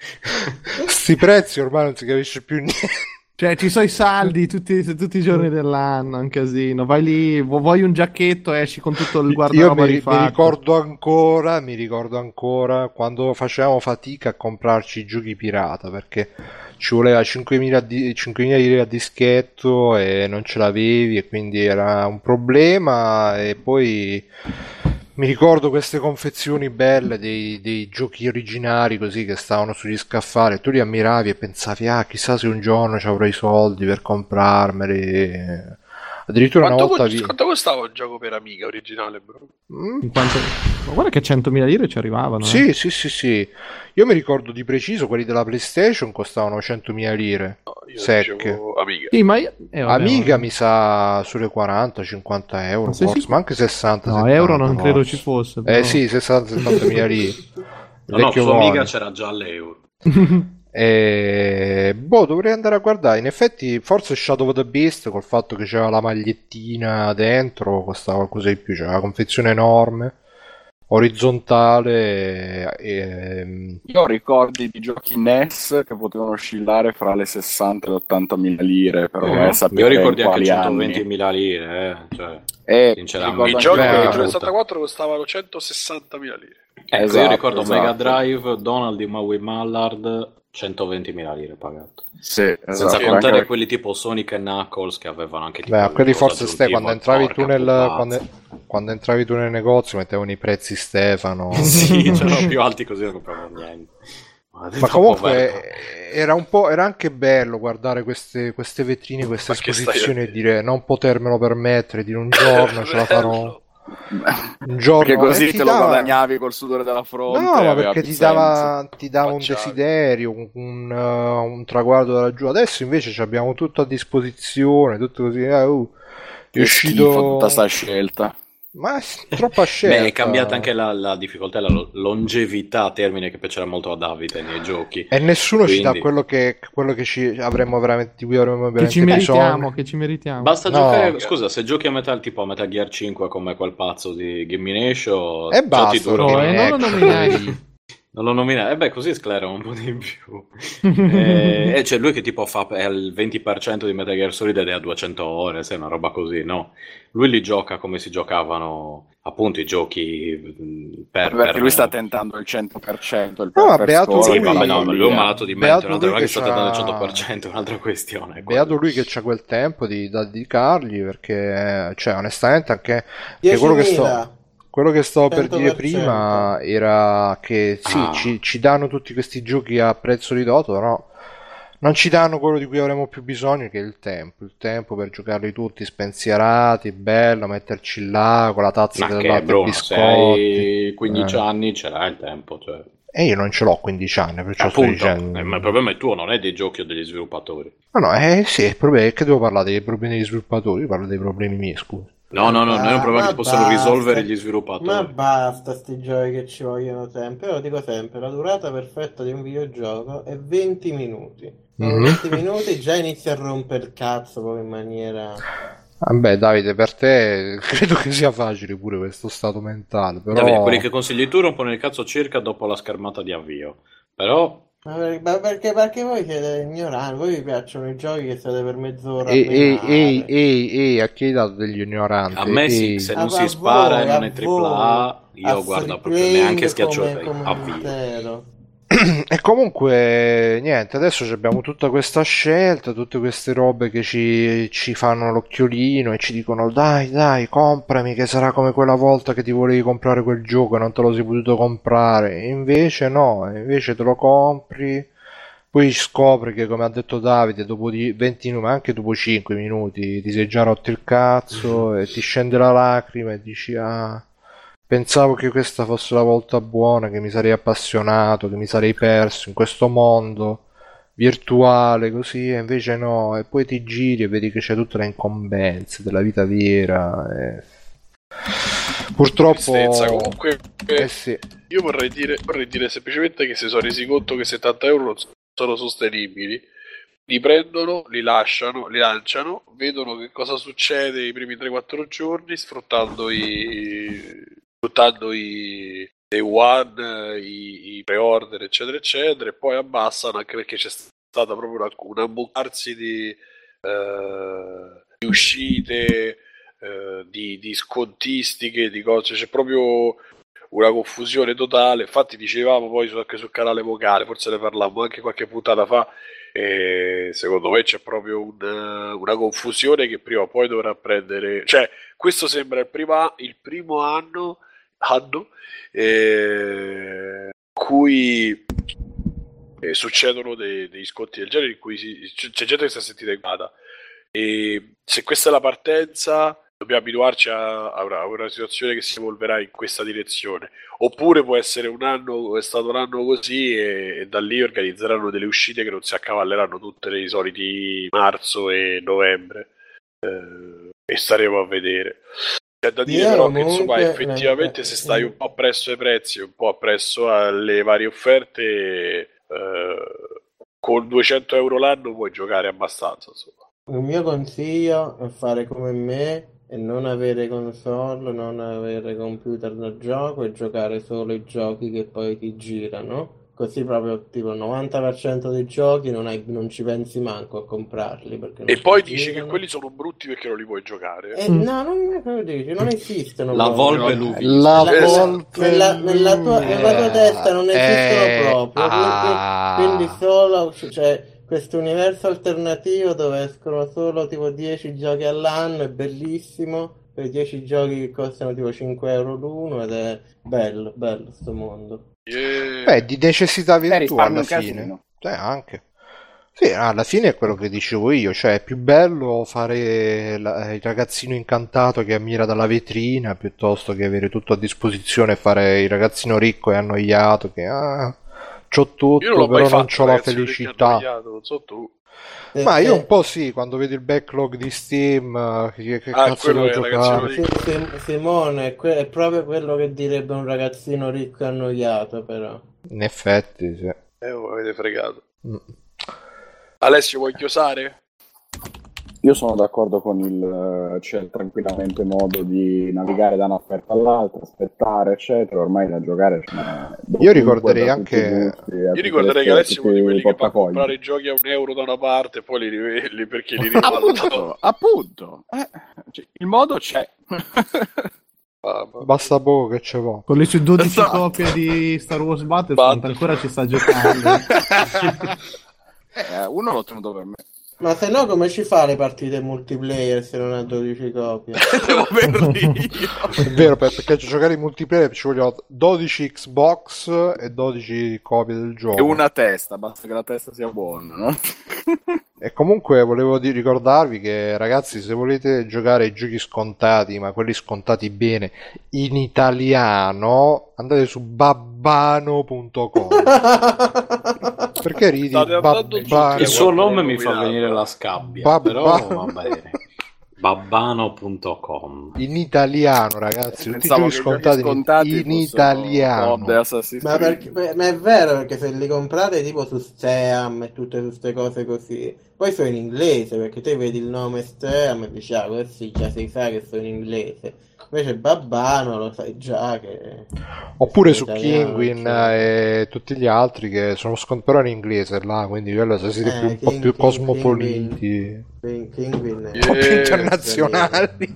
Sti prezzi ormai non si capisce più niente. Cioè, ci sono i saldi tutti, tutti i giorni dell'anno, è un casino. Vai lì, vu- vuoi un giacchetto, esci con tutto il Io guardaroba mi, mi rifatto. ricordo ancora, mi ricordo ancora quando facevamo fatica a comprarci i giochi pirata perché ci voleva 5.000, di- 5.000 lire a dischetto e non ce l'avevi e quindi era un problema e poi mi ricordo queste confezioni belle dei, dei giochi originari così che stavano sugli scaffali tu li ammiravi e pensavi ah chissà se un giorno ci avrò i soldi per comprarmeli addirittura una Quanto, volta co- vi... quanto costava un gioco per Amiga originale, bro? Mm? In quanto- Ma guarda che 100.000 lire ci arrivavano. eh. Sì, sì, sì, sì. Io mi ricordo di preciso quelli della PlayStation costavano 100.000 lire. No, io Secche. dicevo Amiga. Sì, ma io... eh, vabbè, Amiga ma- mi sa sulle 40-50 euro, Ma forse, sicuro? ma anche 60. No, 70, euro non credo forse. ci fosse. Eh però. sì, 60-70 mila lire. No, no, su Amiga c'era già l'euro. E... Boh, dovrei andare a guardare. In effetti, forse Shadow of the Beast, col fatto che c'era la magliettina dentro, costava qualcosa di più. C'era una confezione enorme, orizzontale. E... Io ho ricordi di giochi NES che potevano oscillare fra le 60 e le 80 mila lire, però Eh, eh, Io ricordi anche quali 120.000 lire, eh, cioè, E Sinceramente. I ricordo giochi anche- Beh, per brutta. 64 costavano 160.000 lire. Ecco, Esatto, io ricordo esatto. Mega Drive, Donald di Maui Mallard, 120.000 lire pagato. Sì, Senza esatto, contare anche- quelli tipo Sonic e Knuckles che avevano anche tipo Beh, quelli forse ste, quando entravi tu nel quando, quando entravi tu nel negozio mettevano i prezzi Stefano. sì, c'erano più alti così non compravo niente. Ma, Ma comunque era un po' era anche bello guardare queste, queste vetrine, queste Ma che stai esposizioni e dire? dire non potermelo permettere, dire un giorno ce la farò. Un giorno Perché così e ti te lo dava- guadagnavi col sudore della fronte. No, ma perché ti dava, ti dava un desiderio, un, un, uh, un traguardo da giù. Adesso invece abbiamo tutto a disposizione, tutto così. eh, uh, è uscito. tutta sta scelta. Ma è troppa scelta. Beh, è cambiata anche la, la difficoltà e la lo- longevità, termine che piacerà molto a Davide nei giochi. E nessuno ci dà Quindi- quello che, quello che ci avremmo veramente, di cui avremmo Che veramente ci meritiamo, bisogno. che ci meritiamo. Basta No. giocare, scusa, se giochi a Metal tipo a Metal Gear 5 come quel pazzo di Gammination, E già ti basta, dura No, eh, non lo Action. Non l'ho nominato, e beh, così sclera un po' di più. e, e c'è lui che tipo fa è il 20% di Metal Gear Solid ed è a 200 ore, sai, una roba così, no? Lui li gioca come si giocavano appunto i giochi per... Perché per- lui sta tentando il 100%, il No, ma beato score, Sì, lui. va vabbè, no, lui è un malato di mente, Beato è che sta dando il c'ha- 100%, è un'altra questione. Beato lui che c'ha quel tempo di, da dedicargli perché, cioè, onestamente anche, anche 10.000. quello che sto, quello che stavo per dire 100%. prima era che sì, Ah. ci, ci danno tutti questi giochi a prezzo ridotto, però non ci danno quello di cui avremo più bisogno, che è il tempo. Il tempo per giocarli tutti spensierati, bello, metterci là con la tazza Ma del latte Bruno, biscotti. sei 15 Eh. anni, ce l'hai il tempo, cioè. E io non ce l'ho 15 anni, perciò sto Appunto, dicendo... eh, ma il problema è tuo, non è dei giochi o degli sviluppatori. No, no, eh sì, il problema è che devo parlare dei problemi degli sviluppatori, io parlo dei problemi miei, scusa. No, no, no, non è un problema Ma che possono basta. risolvere gli Ma sviluppatori. basta sti giochi che ci vogliono sempre. Io lo dico sempre, la durata perfetta di un videogioco è 20 minuti. Dopo Mhm. 20 minuti già inizia a rompere il cazzo proprio in maniera... Vabbè, Davide, per te credo che sia facile pure questo stato mentale, però... Davide, quelli che consigli tu rompono il cazzo circa dopo la schermata di avvio. Però, Ma per- ma perché, perché voi siete ignoranti, voi vi piacciono i giochi che state per mezz'ora a Ehi, ehi, ehi, ehi, ehi, a chi hai dato degli ignoranti? a me sì, se A- non a si spara e voi, non a è tripla A, io a free proprio neanche schiaccio come, come avvio. E comunque, niente, adesso abbiamo tutta questa scelta, tutte queste robe che ci, ci fanno l'occhiolino e ci dicono dai, dai, comprami, che sarà come quella volta che ti volevi comprare quel gioco e non te lo sei potuto comprare. Invece no, invece te lo compri, poi scopri che, come ha detto Davide, dopo di 20 minuti, ma anche dopo 5 minuti, ti sei già rotto il cazzo e ti scende la lacrima e dici, ah... Pensavo che questa fosse la volta buona, che mi sarei appassionato, che mi sarei perso in questo mondo virtuale così, e invece no, e poi ti giri e vedi che c'è tutte le incombenze della vita vera. e- Purtroppo... Comunque, Eh sì. io vorrei dire, vorrei dire semplicemente che si sono resi conto che 70 euro non sono sostenibili. Li prendono, li lasciano, li lanciano, vedono che cosa succede i primi 3-4 giorni, sfruttando i, sfruttando i day one, i, i pre-order, eccetera, eccetera, e poi abbassano anche perché c'è stata proprio una, un abboccarsi di, eh, di uscite, eh, di, di scontistiche, di cose, c'è proprio una confusione totale. Infatti, dicevamo poi anche sul canale vocale, forse ne parlavamo anche qualche puntata fa. E secondo me c'è proprio un- una confusione che prima o poi dovrà prendere. Cioè, questo sembra il, prima- il primo anno, anno eh, cui eh, succedono dei, degli sconti del genere in cui si- c'è gente che si è sentita ingata. E se questa è la partenza, dobbiamo abituarci a, a una, a una situazione che si evolverà in questa direzione. Oppure può essere un anno, è stato un anno così e, e da lì organizzeranno delle uscite che non si accavalleranno tutte nei soliti marzo e novembre. Eh, e staremo a vedere. C'è da dire Io però che insomma effettivamente eh, se stai eh. un po' appresso ai prezzi, un po' appresso alle varie offerte, eh, con 200 euro l'anno puoi giocare abbastanza. Insomma. Il mio consiglio è fare come me e non avere console, non avere computer da gioco e giocare solo i giochi che poi ti girano. Così proprio tipo il 90% dei giochi non, hai- non ci pensi manco a comprarli perché non E poi dici che girano. quelli sono brutti perché non li puoi giocare. Eh, no, non è come dici, non esistono La proprio. volpe lupi. La Nella- volpe nella, nella tua, nella tua testa non esistono Eh, proprio, quindi, ah. quindi solo cioè, questo universo alternativo dove escono solo tipo 10 giochi all'anno è bellissimo, per 10 giochi che costano tipo 5 euro l'uno ed è bello, bello sto mondo. Eh, Beh, di necessità virtù risparmi alla fine. Eh, anche. Sì, alla fine è quello che dicevo io, cioè è più bello fare la- il ragazzino incantato che ammira dalla vetrina piuttosto che avere tutto a disposizione e fare il ragazzino ricco e annoiato che ah, c'ho tutto, però non fatto, c'ho la felicità. non so tu. Ma io un Perché- po' sì, quando vedo il backlog di Steam, eh, che, che Ah, cazzo quello devo giocare? Sì, Sim- Simone, è, que- è proprio quello che direbbe un ragazzino ricco e annoiato però. In effetti, sì. Eh, avete fregato. Mm. Alessio, vuoi chiosare? Io sono d'accordo con il c'è tranquillamente modo di navigare da un'offerta all'altra, aspettare, eccetera. Ormai da giocare Io ricorderei anche- gusti, a Io ricorderei che Alessio è uno di quelli i che comprare i giochi a un euro da una parte e poi li riveli perché li rivalutano. Appunto, appunto. Eh, cioè, il modo c'è. Basta poco che ce va. Con le sue 12 Esatto. copie di Star Wars Battlefront Battlefront. ancora ci sta giocando. Eh, uno l'ho tenuto per me. Ma se no come ci fa le partite multiplayer se non ha 12 copie? Devo averli io. È vero, per- perché giocare in multiplayer ci vogliono 12 Xbox e 12 copie del gioco. E una testa, basta che la testa sia buona, no? E comunque volevo di- ricordarvi che ragazzi, se volete giocare ai giochi scontati, ma quelli scontati bene, in italiano, andate su babbano.com. Perché ridi? State andando Babbano. Il suo nome mi fa venire la scabbia, Babba- però va bene. Babbano.com In italiano, ragazzi, tutti i Pensavo i scontati, scontati in fossero italiano. Ma, perché- ma è vero perché se li comprate tipo su Steam e tutte queste cose così, poi sono in inglese perché te vedi il nome Steam e dici ah questi già si sa che sono in inglese. Invece Babbano lo sai già che... Oppure su italiano, Kinguin cioè. e tutti gli altri che sono scont- però in inglese là, quindi quello se siete Eh, più- un po' più King- cosmopoliti, King- Kinguin un po' più internazionali.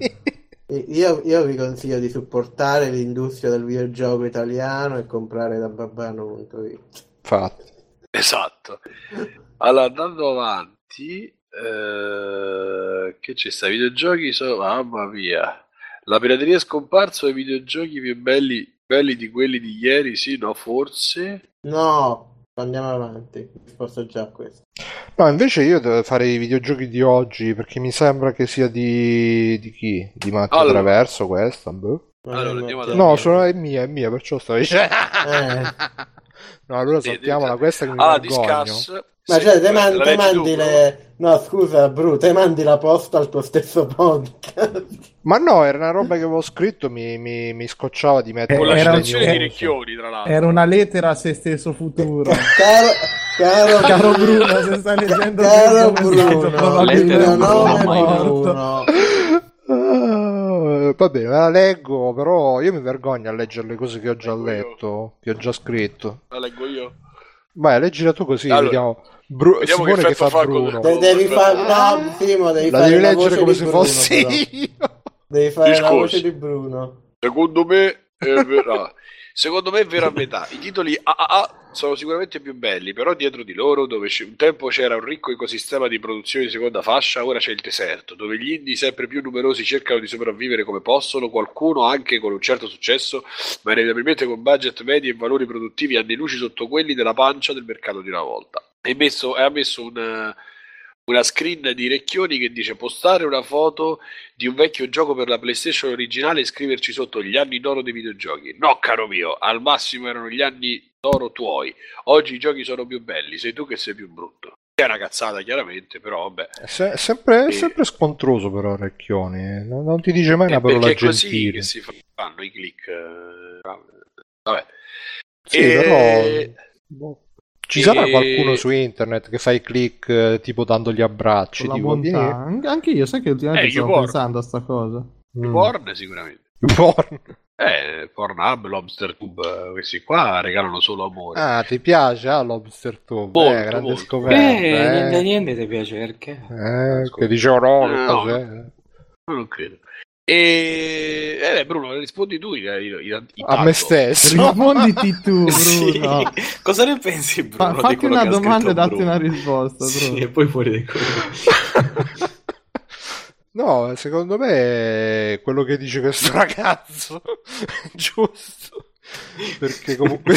Io, io vi consiglio di supportare l'industria del videogioco italiano e comprare da babbano.it. Infatti. Esatto. Allora, andando avanti, eh, che ci sta? Videogiochi sono... Mamma mia. La pirateria è scomparsa o i videogiochi più belli, belli di quelli di ieri? Sì, no, forse. No, andiamo avanti. Risposto già a questo. No, invece io devo fare i videogiochi di oggi perché mi sembra che sia di, di chi? Di Matteo Allora. Traverso questa? boh. Allora, avanti. No, sono, è mia, è mia, perciò sto dicendo. Eh. No, allora saltiamola questa che mi vergogno. Discuss. Ma Sì, cioè, te, man- te mandi tu, le... No, scusa, Bru, te mandi la posta al tuo stesso podcast. Ma no, era una roba che avevo scritto, mi, mi, mi scocciava di mettere Con la Era- citazione di Recchioni, tra l'altro. Era una lettera a se stesso futuro. Caro, caro, Caro Bruno, se stai leggendo Caro questo messaggio, Bruno, probabilmente il mio Lettera nome è Bruno, mai Bruno. Ah, va bene, me la leggo, però io mi vergogno a leggere le cose che ho già Leggo io. letto, che ho già scritto. La leggo io. Vai, leggila tu così, Allora, vediamo. Bru- vediamo Simone che che fa fa Bruno. De- devi fare... No, Simo, devi La fare devi la leggere come se Bruno, fossi io. Devi fare la Discorsi. voce di Bruno. Secondo me è vera. Secondo me è vero a metà. I titoli AAA sono sicuramente più belli, però dietro di loro, dove un tempo c'era un ricco ecosistema di produzione di seconda fascia, ora c'è il deserto, dove gli indie sempre più numerosi cercano di sopravvivere come possono, qualcuno anche con un certo successo, ma inevitabilmente con budget medi e valori produttivi anni luci sotto quelli della pancia del mercato di una volta. E messo, ha messo un, una screen di Recchioni che dice postare una foto di un vecchio gioco per la PlayStation originale e scriverci sotto gli anni d'oro dei videogiochi. No, caro mio, al massimo erano gli anni d'oro tuoi. Oggi i giochi sono più belli, sei tu che sei più brutto. È una cazzata, chiaramente, però vabbè. È se- sempre, Sì. sempre scontroso però Recchioni, non, non ti dice mai una Eh, parola perché è così gentile. che si fanno i click. eh, Vabbè. Sì, E- però boh, ci e- sarà qualcuno su internet che fa i click eh, tipo dando gli abbracci, tipo bontà. vieni- An- Anche io, sai che ultimamente Eh, stavo YouPorn. pensando a sta cosa. Mm. Porn sicuramente. Porn. Eh, Pornhub, LobsterTube, eh, questi qua regalano solo amore. Ah, ti piace? Ah, Lobster Tube, Molto, eh, grande molto. scoperta. Eh, niente, eh. niente ti piace perché? Eh, che dicevo no, No. cos'è? Non credo. E eh, beh, Bruno, rispondi tu. i- i- i- A me stesso. Risponditi tu, Sì. Bruno. Cosa ne pensi, Bruno? Fa- fatti una domanda e datti una risposta, Sì, Bruno. e poi fuori dai coglioni. No, secondo me quello che dice questo ragazzo è giusto. Perché comunque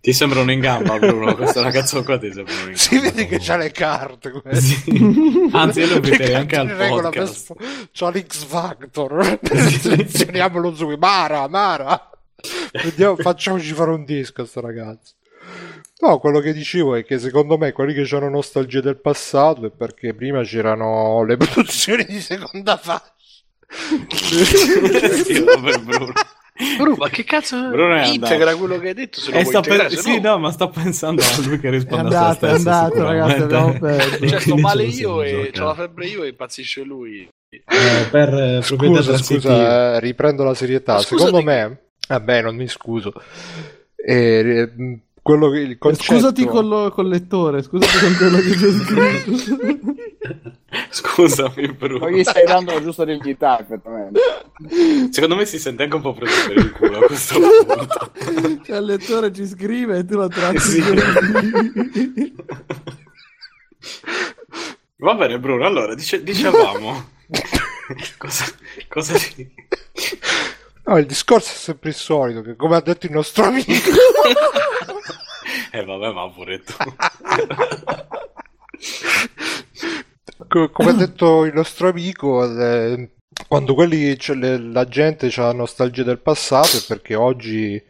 Ti sembrano in gamba, Bruno. Questo ragazzo qua ti sembrano in gamba. si vede che c'ha le carte. questo. Sì. Anzi, io lo inviterei anche al per podcast. C'ha l'X Factor. Selezioniamolo su. Mara, Mara. Vediamo, facciamoci fare un disco a sto ragazzo. No, quello che dicevo è che secondo me quelli che hanno nostalgia del passato è perché prima c'erano le produzioni di seconda fascia. Per Bruno. Bru, ma che cazzo Bruno è integra andato. quello che hai detto? Se Eh, sta per- integrare, se Sì, no- no, ma sto pensando a lui che È risponde a se andato, è andato, ragazzi, abbiamo perso. Cioè, sto Quindi male io e ho la febbre io e impazzisce lui. Eh, per eh, Scusa, scusa, eh, riprendo la serietà. Secondo scusami- me, vabbè, non mi scuso. Eh, mh, quello che il concetto... Scusati con lo- col lettore, scusati con quello che c'è scritto. Scusami, Bruno. Ma gli stai dando la giusta dignità, effettivamente. Secondo me si sente anche un po' preso per il culo a questo punto. Cioè, il lettore ci scrive e tu lo tratti. Sì. Va bene, Bruno. Allora, dice- dicevamo. cosa, cosa ci- No, il discorso è sempre il solito, che come ha detto il nostro amico... Eh, vabbè, ma pure tu. Co- come ha detto il nostro amico, eh, quando quelli, cioè, le- la gente ha nostalgia del passato è perché oggi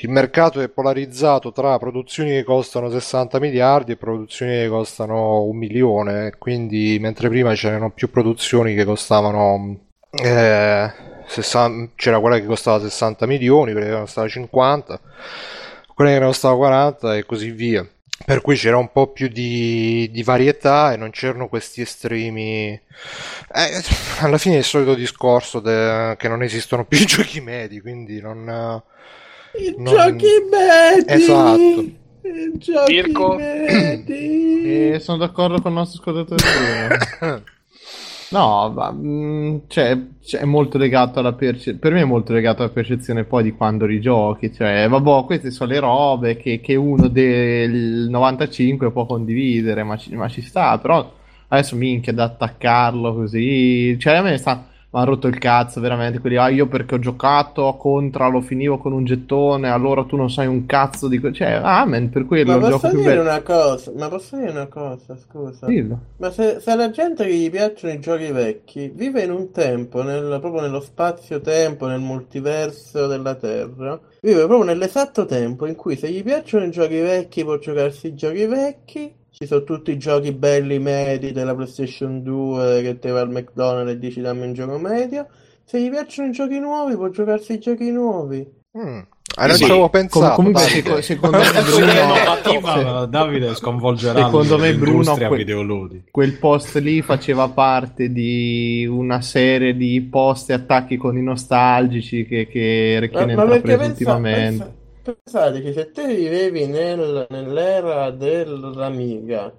il mercato è polarizzato tra produzioni che costano 60 miliardi e produzioni che costano un milione, quindi mentre prima c'erano più produzioni che costavano eh, 60 c'era quella che costava 60 milioni, quella che costava 50, quella che costava 40 e così via. Per cui c'era un po' più di, di varietà e non c'erano questi estremi. Eh, alla fine è il solito discorso de- che non esistono più i giochi medi, quindi non. I Non- giochi medi! Esatto. I giochi Mirko? medi! E sono d'accordo con il nostro ascoltatore. No, ma, mm, cioè, cioè, è molto legato alla percezione. Per me è molto legato alla percezione poi di quando rigiochi. Cioè, vabbè, queste sono le robe che, che uno del 95 può condividere, ma ci, ma ci sta. Però adesso minchia da attaccarlo così. Cioè, a me sta. Mi ha rotto il cazzo, veramente. Quelli, ah, io perché ho giocato a Contra, lo finivo con un gettone, allora tu non sai un cazzo di. que-". Cioè, amen, per quello Ma posso dire bello. una cosa? Ma posso dire una cosa, scusa? Dillo. Ma se, se alla gente che gli piacciono i giochi vecchi vive in un tempo, nel- proprio nello spazio-tempo, nel multiverso della Terra, vive proprio nell'esatto tempo in cui se gli piacciono i giochi vecchi può giocarsi i giochi vecchi, ci sono tutti i giochi belli medi della PlayStation 2 che te va al McDonald's e dici dammi un gioco medio, se gli piacciono i giochi nuovi può giocarsi i giochi nuovi. Mm. Ah, non Sì. ci avevo Com- pensato. comunque, Davide. seco- secondo me Bruno, Davide sconvolgerà secondo me Bruno que- quel post lì faceva parte di una serie di post e attacchi con i nostalgici che, che ma ha preso pensa, ultimamente. pensa, pensate che se te vivevi nel- nell'era dell'Amiga,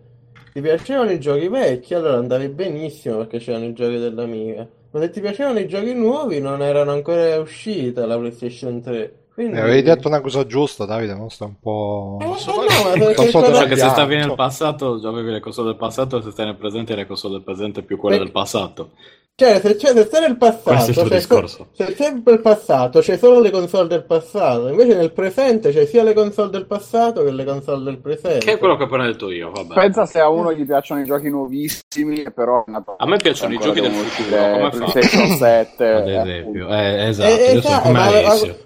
ti piacevano i giochi vecchi, allora andavi benissimo perché c'erano i giochi dell'Amiga. Ma se ti piacevano i giochi nuovi, non erano ancora uscita la PlayStation 3. Quindi... Mi avevi detto una cosa giusta, Davide, non sta un po'... Eh, eh, no, perché Cioè che se stavi nel passato, già avevi le console del passato, se stai nel presente, le console del presente più quelle Beh, del passato. Cioè, se c'è, se c'è nel passato, il c'è so- se c'è nel passato, c'è solo le console del passato. Invece nel presente c'è sia le console del passato che le console del presente. Che è quello che ho appena detto io, vabbè. Pensa se a uno gli piacciono i giochi nuovissimi, però A me piacciono i giochi del futuro, come fa? PlayStation 7. Ad eh, esempio, eh, esatto, Eh, esatto, ma,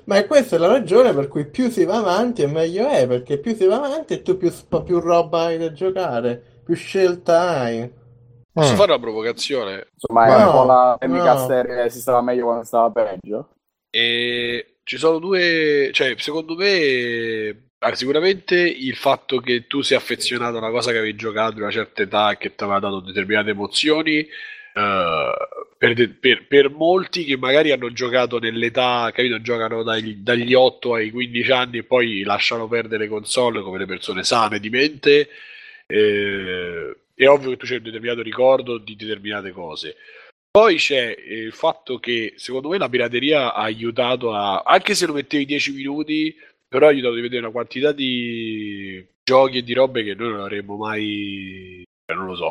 ma è questa è la ragione per cui più si va avanti e meglio è, perché più si va avanti e tu più, più roba hai da giocare, più scelta hai. Posso Mm. fare una provocazione? Insomma, è Ma un po' no, la tecnica no. serie, si stava meglio quando stava peggio. E ci sono due, cioè, secondo me, ah, sicuramente il fatto che tu sia affezionato a una cosa che avevi giocato a una certa età e che ti aveva dato determinate emozioni, eh, per, de- per- per molti che magari hanno giocato nell'età, capito, giocano dagli, dagli 8 ai 15 anni e poi lasciano perdere le console come le persone sane di mente, eh, è ovvio che tu c'hai un determinato ricordo di determinate cose. Poi c'è eh, il fatto che secondo me la pirateria ha aiutato a, anche se lo mettevi 10 minuti, però ha aiutato a vedere una quantità di giochi e di robe che noi non avremmo mai, eh, non lo so,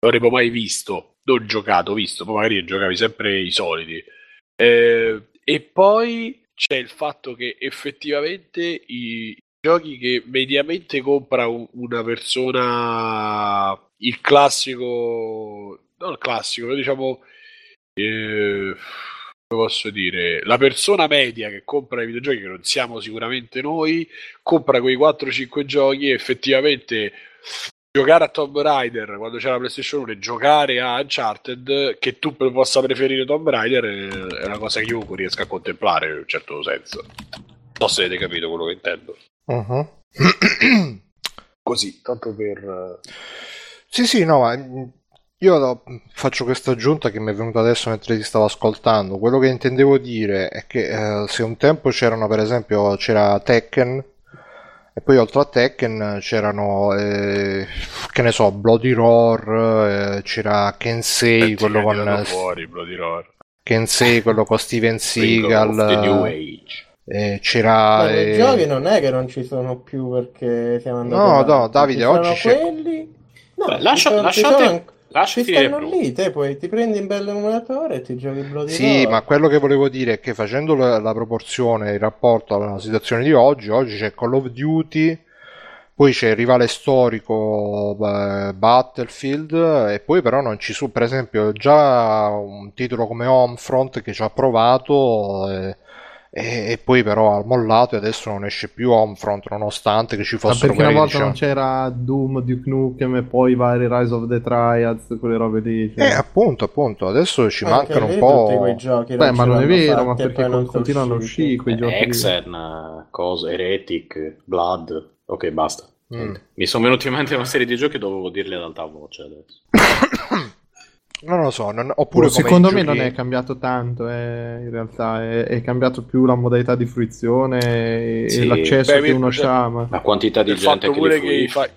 non avremmo mai visto, non giocato, visto, poi magari giocavi sempre i soliti. Eh, e poi c'è il fatto che effettivamente i giochi che mediamente compra un- una persona, il classico, non il classico, però diciamo, eh, come posso dire, la persona media che compra i videogiochi, che non siamo sicuramente noi, compra quei 4-5 giochi e effettivamente giocare a Tomb Raider quando c'era la PlayStation 1 e giocare a Uncharted, che tu possa preferire Tomb Raider è una cosa che io riesco a contemplare in un certo senso. Non so se avete capito quello che intendo. Mhm. Così, tanto per... Sì, sì, no, ma mm, io faccio questa aggiunta che mi è venuta adesso mentre ti stavo ascoltando. Quello che intendevo dire è che eh, se un tempo c'erano, per esempio, c'era Tekken e poi oltre a Tekken c'erano, eh, che ne so, Bloody Roar, eh, c'era Kensei, quello con fuori, Bloody Roar. Kensei, quello con Steven Seagal, Age. eh, c'era... Ma i eh, giochi non è che non ci sono più perché siamo andati No, avanti. no, Davide, Ci sono oggi c'è- quelli... No, Beh, ci lascia- lasciate- sono- lascia ci stanno lì, te poi ti prendi un bel emulatore e ti giochi Bloody Sì, Roar. ma quello che volevo dire è che facendo la, la proporzione in rapporto alla situazione di oggi, oggi c'è Call of Duty, poi c'è il rivale storico eh, Battlefield e poi però non ci sono, per esempio, già un titolo come Homefront che ci ha provato eh, e, e poi però ha mollato e adesso non esce più Homefront nonostante che ci Ma fossero perché una volta non diciamo- c'era Doom, Duke Nukem e poi vari Rise of the Triads, quelle robe lì. cioè. Eh, appunto, appunto, adesso ci Anche mancano un tutti po'... quei giochi Beh, ma non è vero, ma perché non continuano a uscire quei giochi. Exen, cosa, Heretic, Blood. Ok, basta. Mm. Mi sono venuti in mente una serie di giochi e dovevo dirli ad alta voce adesso. Non lo so, non- oppure come Secondo me giochi- non è cambiato tanto, eh, in realtà è, è cambiato più la modalità di fruizione e, Sì. e l'accesso Beh, che uno ha. Ma... La quantità di il gente fatto che pure li che i, fa-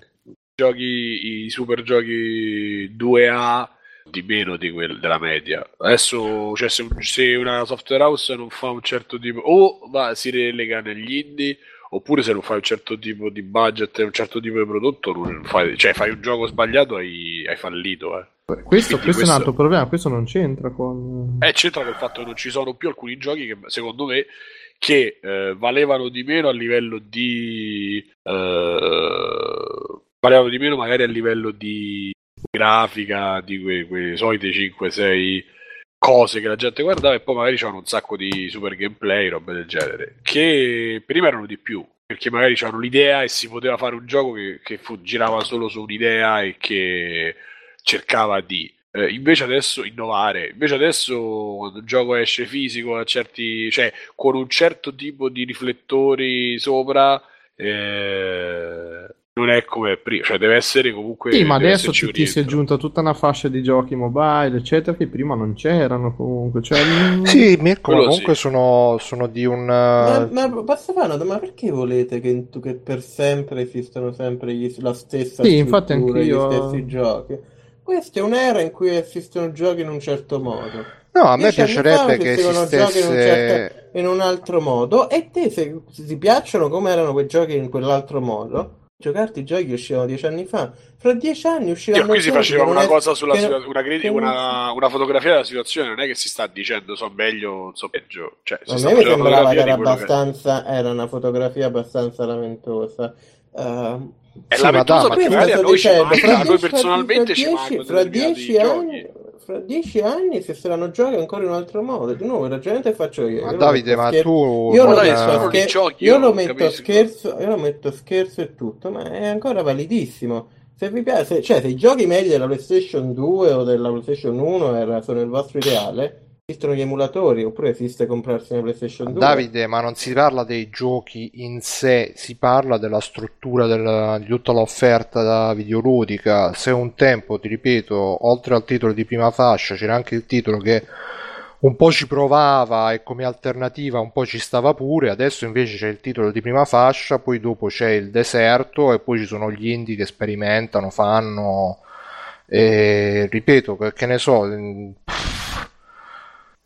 giochi, i super giochi 2A di meno di quelli della media. Adesso, cioè, se, se una software house non fa un certo tipo, o va, si relega negli indie, oppure se non fai un certo tipo di budget e un certo tipo di prodotto, non fai, cioè, fai un gioco sbagliato, hai, hai fallito. Eh. Questo, questo è un altro problema, questo non c'entra con... Eh, c'entra col fatto che non ci sono più alcuni giochi che, secondo me, che eh, valevano di meno a livello di... eh, valevano di meno magari a livello di grafica, di que- quelle solite 5-6 cose che la gente guardava e poi magari c'erano un sacco di super gameplay, robe del genere, che prima erano di più, perché magari c'erano l'idea e si poteva fare un gioco che, che fu- girava solo su un'idea e che cercava di eh, invece adesso innovare invece adesso quando un gioco esce fisico a certi cioè con un certo tipo di riflettori sopra eh, non è come prima cioè deve essere comunque Sì, ma adesso esserci ti, si è aggiunta tutta una fascia di giochi mobile, eccetera, che prima non c'erano comunque. Cioè, mm, Sì, Mirko, Quello comunque sì. sono, sono di un... Ma, eh, ma posso fare una domanda? Ma perché volete che, che per sempre esistano sempre gli- la stessa Sì, infatti struttura, anch'io- gli stessi giochi? Questa è un'era in cui esistono giochi in un certo modo. No, a me piacerebbe che giochi in un, esistesse... certo- in un altro modo e te se, ti piacciono come erano quei giochi in quell'altro modo giocarti i giochi che uscivano dieci anni fa fra dieci anni Io usciranno qui si faceva una è- cosa sulla che una, criti- una, una fotografia della situazione, non è che si sta dicendo so meglio, so peggio. Cioè, si A me mi sembrava che era quello che- abbastanza, era una fotografia abbastanza lamentosa. Uh, È Sì, ma lamentosa dai, perché Questo magari a noi ci manca, a noi personalmente fra ci mancano fra dieci anni, fra dieci anni si saranno giochi ancora in un altro modo. Di nuovo, ragionamento che faccio io. Ma Io Davide, ma scher- tu... io lo metto, scher- i giochi, io io lo metto scherzo, io lo metto scherzo e tutto, ma è ancora validissimo. Se vi piace, cioè se i giochi meglio della PlayStation 2 o della PlayStation 1 era- sono il vostro ideale, esistono gli emulatori, oppure esiste comprarsi una PlayStation 2. Davide, ma non si parla dei giochi in sé, si parla della struttura del- di tutta l'offerta videoludica. Se un tempo, ti ripeto, oltre al titolo di prima fascia, c'era anche il titolo che un po' ci provava e come alternativa un po' ci stava pure, adesso invece c'è il titolo di prima fascia, poi dopo c'è il deserto e poi ci sono gli indie che sperimentano, fanno... E ripeto, che, ne so, mm,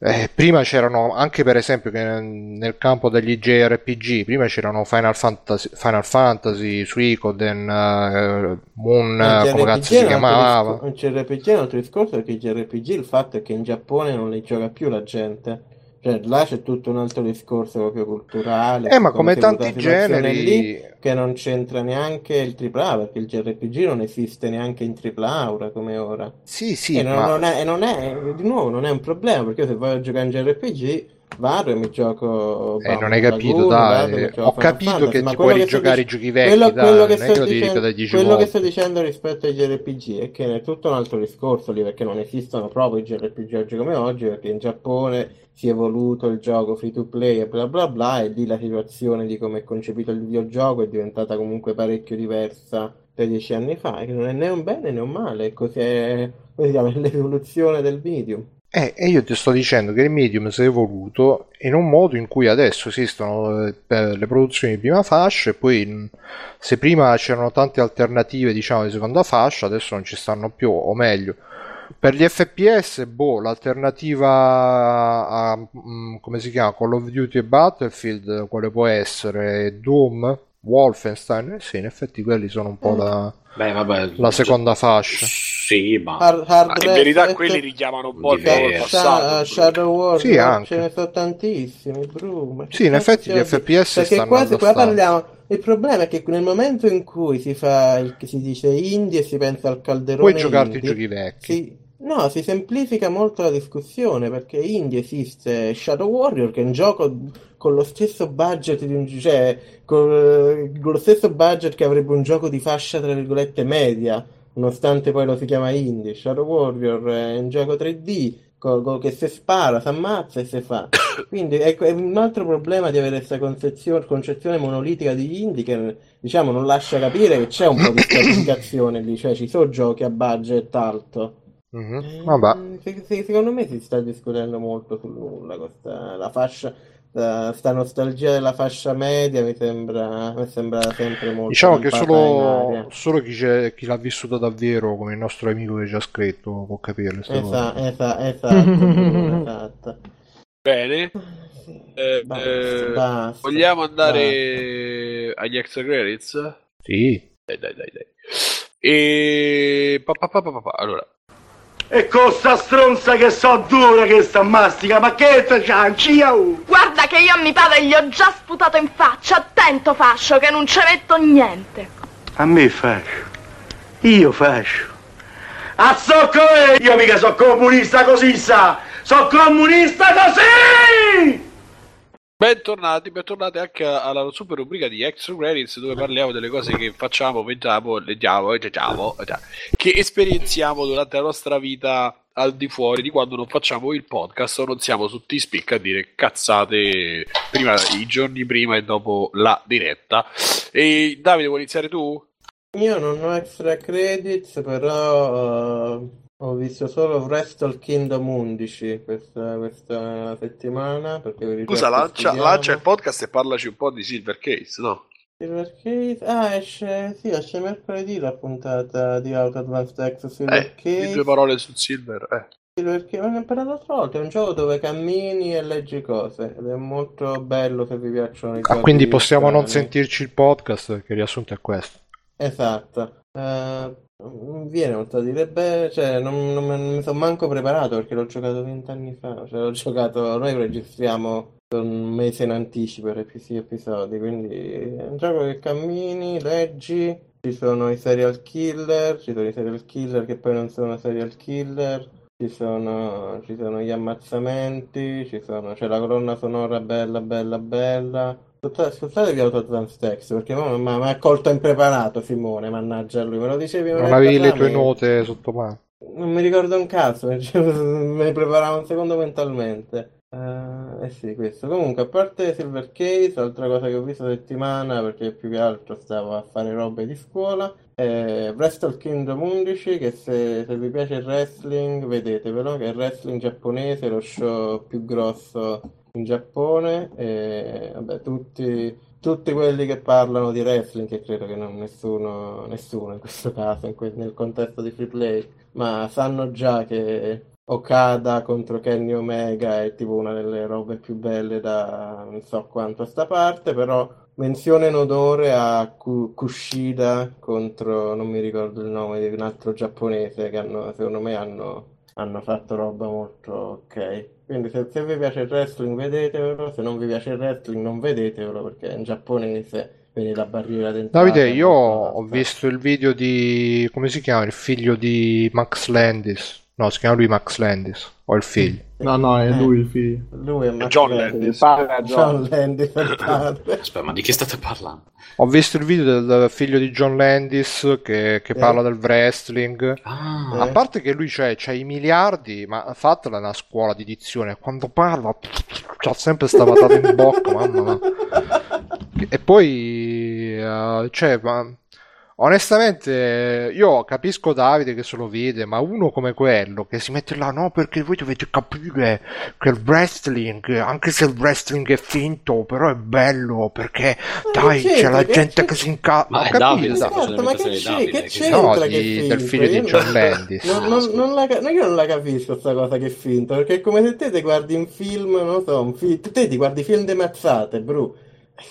eh, prima c'erano anche per esempio che nel campo degli JRPG, prima c'erano Final Fantasy, Final Fantasy Suikoden, eh, Moon, il come cazzo si un chiamava. Il JRPG è un altro discorso perché il JRPG il fatto è che in Giappone non li gioca più la gente. Cioè, là c'è tutto un altro discorso proprio culturale. Eh, ma come tanti generi, lì, che non c'entra neanche il AAA, perché il JRPG non esiste neanche in AAA ora come ora. sì, sì, e, non, ma non è, e non è, di nuovo, non è un problema, perché io se voglio giocare in JRPG vado e mi gioco Eh, non hai capito, dai. Ho capito Fantasy, che ti puoi sto giocare i giochi vecchi, quello, dai, quello che sto dicendo, ripetere 10 quello che sto dicendo rispetto ai JRPG è che è tutto un altro discorso lì perché non esistono proprio i JRPG oggi come oggi perché in Giappone si è evoluto il gioco free to play e bla bla bla e lì la situazione di come è concepito il videogioco è diventata comunque parecchio diversa da dieci anni fa che non è né un bene né un male così è, chiama, l'evoluzione del medium. Eh, e io ti sto dicendo che il medium si è evoluto in un modo in cui adesso esistono eh, le produzioni di prima fascia e poi mh, se prima c'erano tante alternative, diciamo, di seconda fascia, adesso non ci stanno più, o meglio, per gli FPS, boh, l'alternativa a, mh, come si chiama, Call of Duty e Battlefield, quale può essere? Doom? Wolfenstein? Eh sì, in effetti quelli sono un po' la, Beh, vabbè. la seconda fascia. Sì, ma... Hard, Ma hard in verità Reset, quelli richiamano un po' il Sha- passato. Shadow Warrior Sì, anche. ce ne sono tantissimi bro, ma che Sì, in effetti gli FPS perché stanno qua, se qua parliamo il problema è che nel momento in cui si fa il, si dice indie e si pensa al calderone Puoi giocarti i indie, giochi vecchi. si- no, si semplifica molto la discussione perché indie esiste Shadow Warrior che è un gioco con lo stesso budget di un cioè con, con lo stesso budget che avrebbe un gioco di fascia tra virgolette media nonostante poi lo si chiama indie. Shadow Warrior è un gioco 3D co- co- che si spara, si ammazza e si fa. Quindi ecco, è un altro problema di avere questa concezione, concezione monolitica di indie che diciamo non lascia capire che c'è un po' di stratificazione lì, cioè ci sono giochi a budget alto. Mhm, Eh, Vabbè. se- se- secondo me si sta discutendo molto sul nulla, questa, la fascia, sta, sta nostalgia della fascia media mi sembra, mi sembra sempre molto Diciamo che solo, solo chi, c'è- chi l'ha vissuto davvero, come il nostro amico che ci ha scritto, può cose. Esa- esa- esatto, Bruno, esatto. Bene, Sì, Eh, basta, eh, basta, vogliamo basta. andare agli extra credits? Sì. Dai, dai, dai, dai. E... pa, pa, pa, pa, pa, pa. Allora, E con sta stronza che so dura che sta mastica, ma che te cianci, oh? Guarda che io a mio padre gli ho già sputato in faccia. Attento, fascio, che non ci metto niente. A me fascio. Io fascio. A zocco io mica so comunista così sa! So comunista così! Bentornati, bentornati anche alla super rubrica di extra credits dove parliamo delle cose che facciamo, vediamo, leggiamo, leggiamo, che esperienziamo durante la nostra vita al di fuori di quando non facciamo il podcast o non siamo su T-Speak a dire cazzate prima, i giorni prima e dopo la diretta. E Davide, vuoi iniziare tu? Io non ho extra credits, però eh, ho visto solo Wrestle Kingdom 11 questa, questa settimana. Perché vi Scusa, lancia, lancia il podcast e parlaci un po' di Silver Case, no? Silver Case? Ah, esce, sì, esce mercoledì la puntata di Out Advanced X Silver Eh, Case. di due parole su Silver, eh. Silver Case, ma ne ho parlato l'altra volta, è un gioco dove cammini e leggi cose ed è molto bello se vi piacciono i Ah, giochi quindi possiamo non strani. sentirci il podcast il riassunto è questo. Esatto. Eh, viene molto da dire, beh, cioè, non, non non mi sono manco preparato perché l'ho giocato vent'anni fa, cioè, l'ho giocato, noi registriamo un mese in anticipo per questi episodi, quindi è un gioco che cammini, leggi, ci sono i serial killer, ci sono i serial killer che poi non sono serial killer, ci sono, ci sono gli ammazzamenti, ci sono, c'è la colonna sonora bella, bella, bella. Scusate- Scusatevi Autoadvanced Text perché mi ha accolto impreparato Simone, mannaggia lui, me lo dicevi Non avevi le tue note sotto mano. non mi ricordo un cazzo, me ne preparavo un secondo mentalmente. Eh, eh sì, questo. Comunque, a parte Silver Case, altra cosa che ho visto settimana, perché più che altro stavo a fare robe di scuola, è Wrestle Kingdom 11, che se, se vi piace il wrestling, vedetevelo, che è il wrestling giapponese, lo show più grosso in Giappone, e vabbè, tutti, tutti quelli che parlano di wrestling, che credo che non nessuno, nessuno in questo caso, in que- nel contesto di free play, ma sanno già che Okada contro Kenny Omega è tipo una delle robe più belle da non so quanto a sta parte, però menzione in odore a Ku- Kushida contro, non mi ricordo il nome di un altro giapponese che hanno, secondo me hanno, hanno fatto roba molto ok. Quindi se, se vi piace il wrestling vedetevelo, se non vi piace il wrestling non vedetevelo perché è in giapponese, quindi la barriera d'entrata Davide, io ho visto il video di... come si chiama? Il figlio di Max Landis. No, si chiama lui Max Landis. O il figlio. No, no, è lui il figlio. Lui è Max John Landis. È John John. Landis è. Aspetta, ma di chi state parlando? Ho visto il video del figlio di John Landis che, che Eh. parla del wrestling. Ah, A parte che lui c'ha, c'ha i miliardi, ma fatela una scuola di dizione. Quando parla, c'ha sempre sta patata in bocca, mamma mia. E poi, eh, cioè, ma, onestamente, io capisco Davide che se lo vede, ma uno come quello che si mette là, no, perché voi dovete capire che il wrestling, anche se il wrestling è finto, però è bello, perché dai, c'entra, c'è la che gente c'è- che si incazza. Ma capito, Davide, Esatto, ma che, c'è- che Davide, che- c'entra No, che di- è del finto? figlio di John non- Landis. Non, non- non la, no, io non la capisco sta cosa che è finto, perché è come se te ti guardi un film, non so, un fi- te ti guardi film di mazzate, bro.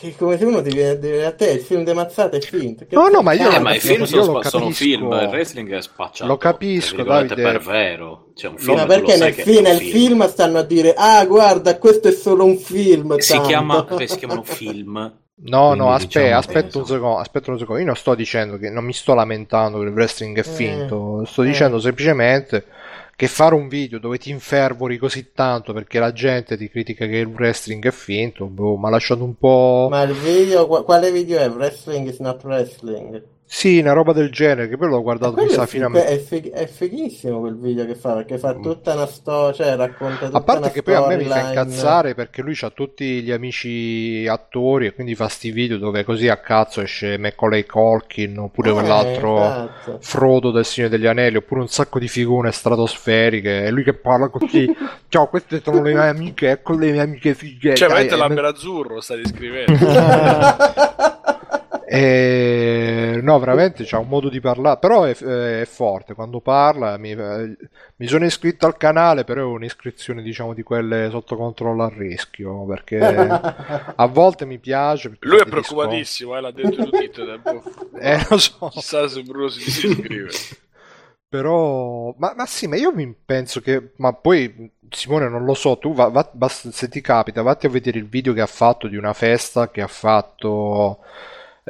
È come se uno ti viene a dire a te il film di mazzate è finto. Che No, no, ma io- Eh, ma i film sono, sono capisco. film, il wrestling è spacciato. Lo capisco, Davide. per vero. Cioè, un film, ma perché nel, che fi- nel film stanno a dire ah guarda questo è solo un film Si, tanto." chiama, si chiamano film. No, Quindi, no, aspetta, diciamo, aspetta un secondo, aspetta un secondo. Io non sto dicendo che non mi sto lamentando che il wrestling è Eh, finto, sto eh. dicendo semplicemente che fare un video dove ti infervori così tanto perché la gente ti critica che il wrestling è finto, boh, mi ha lasciato un po'. Ma il video, qua- quale video è? Wrestling is not wrestling. Sì, una roba del genere, che poi l'ho guardato, mi sa, fino a... fig- è, fig- è fighissimo quel video che fa, perché fa tutta una storia, cioè racconta tutta A parte una che poi a me mi fa incazzare perché lui ha tutti gli amici attori e quindi fa sti video dove così a cazzo esce Macaulay Culkin oppure Eh, quell'altro esatto. Frodo del Signore degli Anelli oppure un sacco di figure stratosferiche e lui che parla così ciao queste sono le mie amiche ecco le mie amiche fighe Cioè, veramente e- l'Amber Azzurro stai descrivendo. e- no veramente c'ha un modo di parlare però è, è forte quando parla mi, mi sono iscritto al canale però è un'iscrizione diciamo di quelle sotto controllo a rischio perché a volte mi piace perché Lui è preoccupatissimo, eh, l'ha detto tutto il tempo. Eh, lo so. Chissà se Bruno si iscrive. Però, ma, ma sì, ma io penso che, ma poi Simone non lo so, tu va, va- basta- se ti capita, vatti a vedere il video che ha fatto di una festa che ha fatto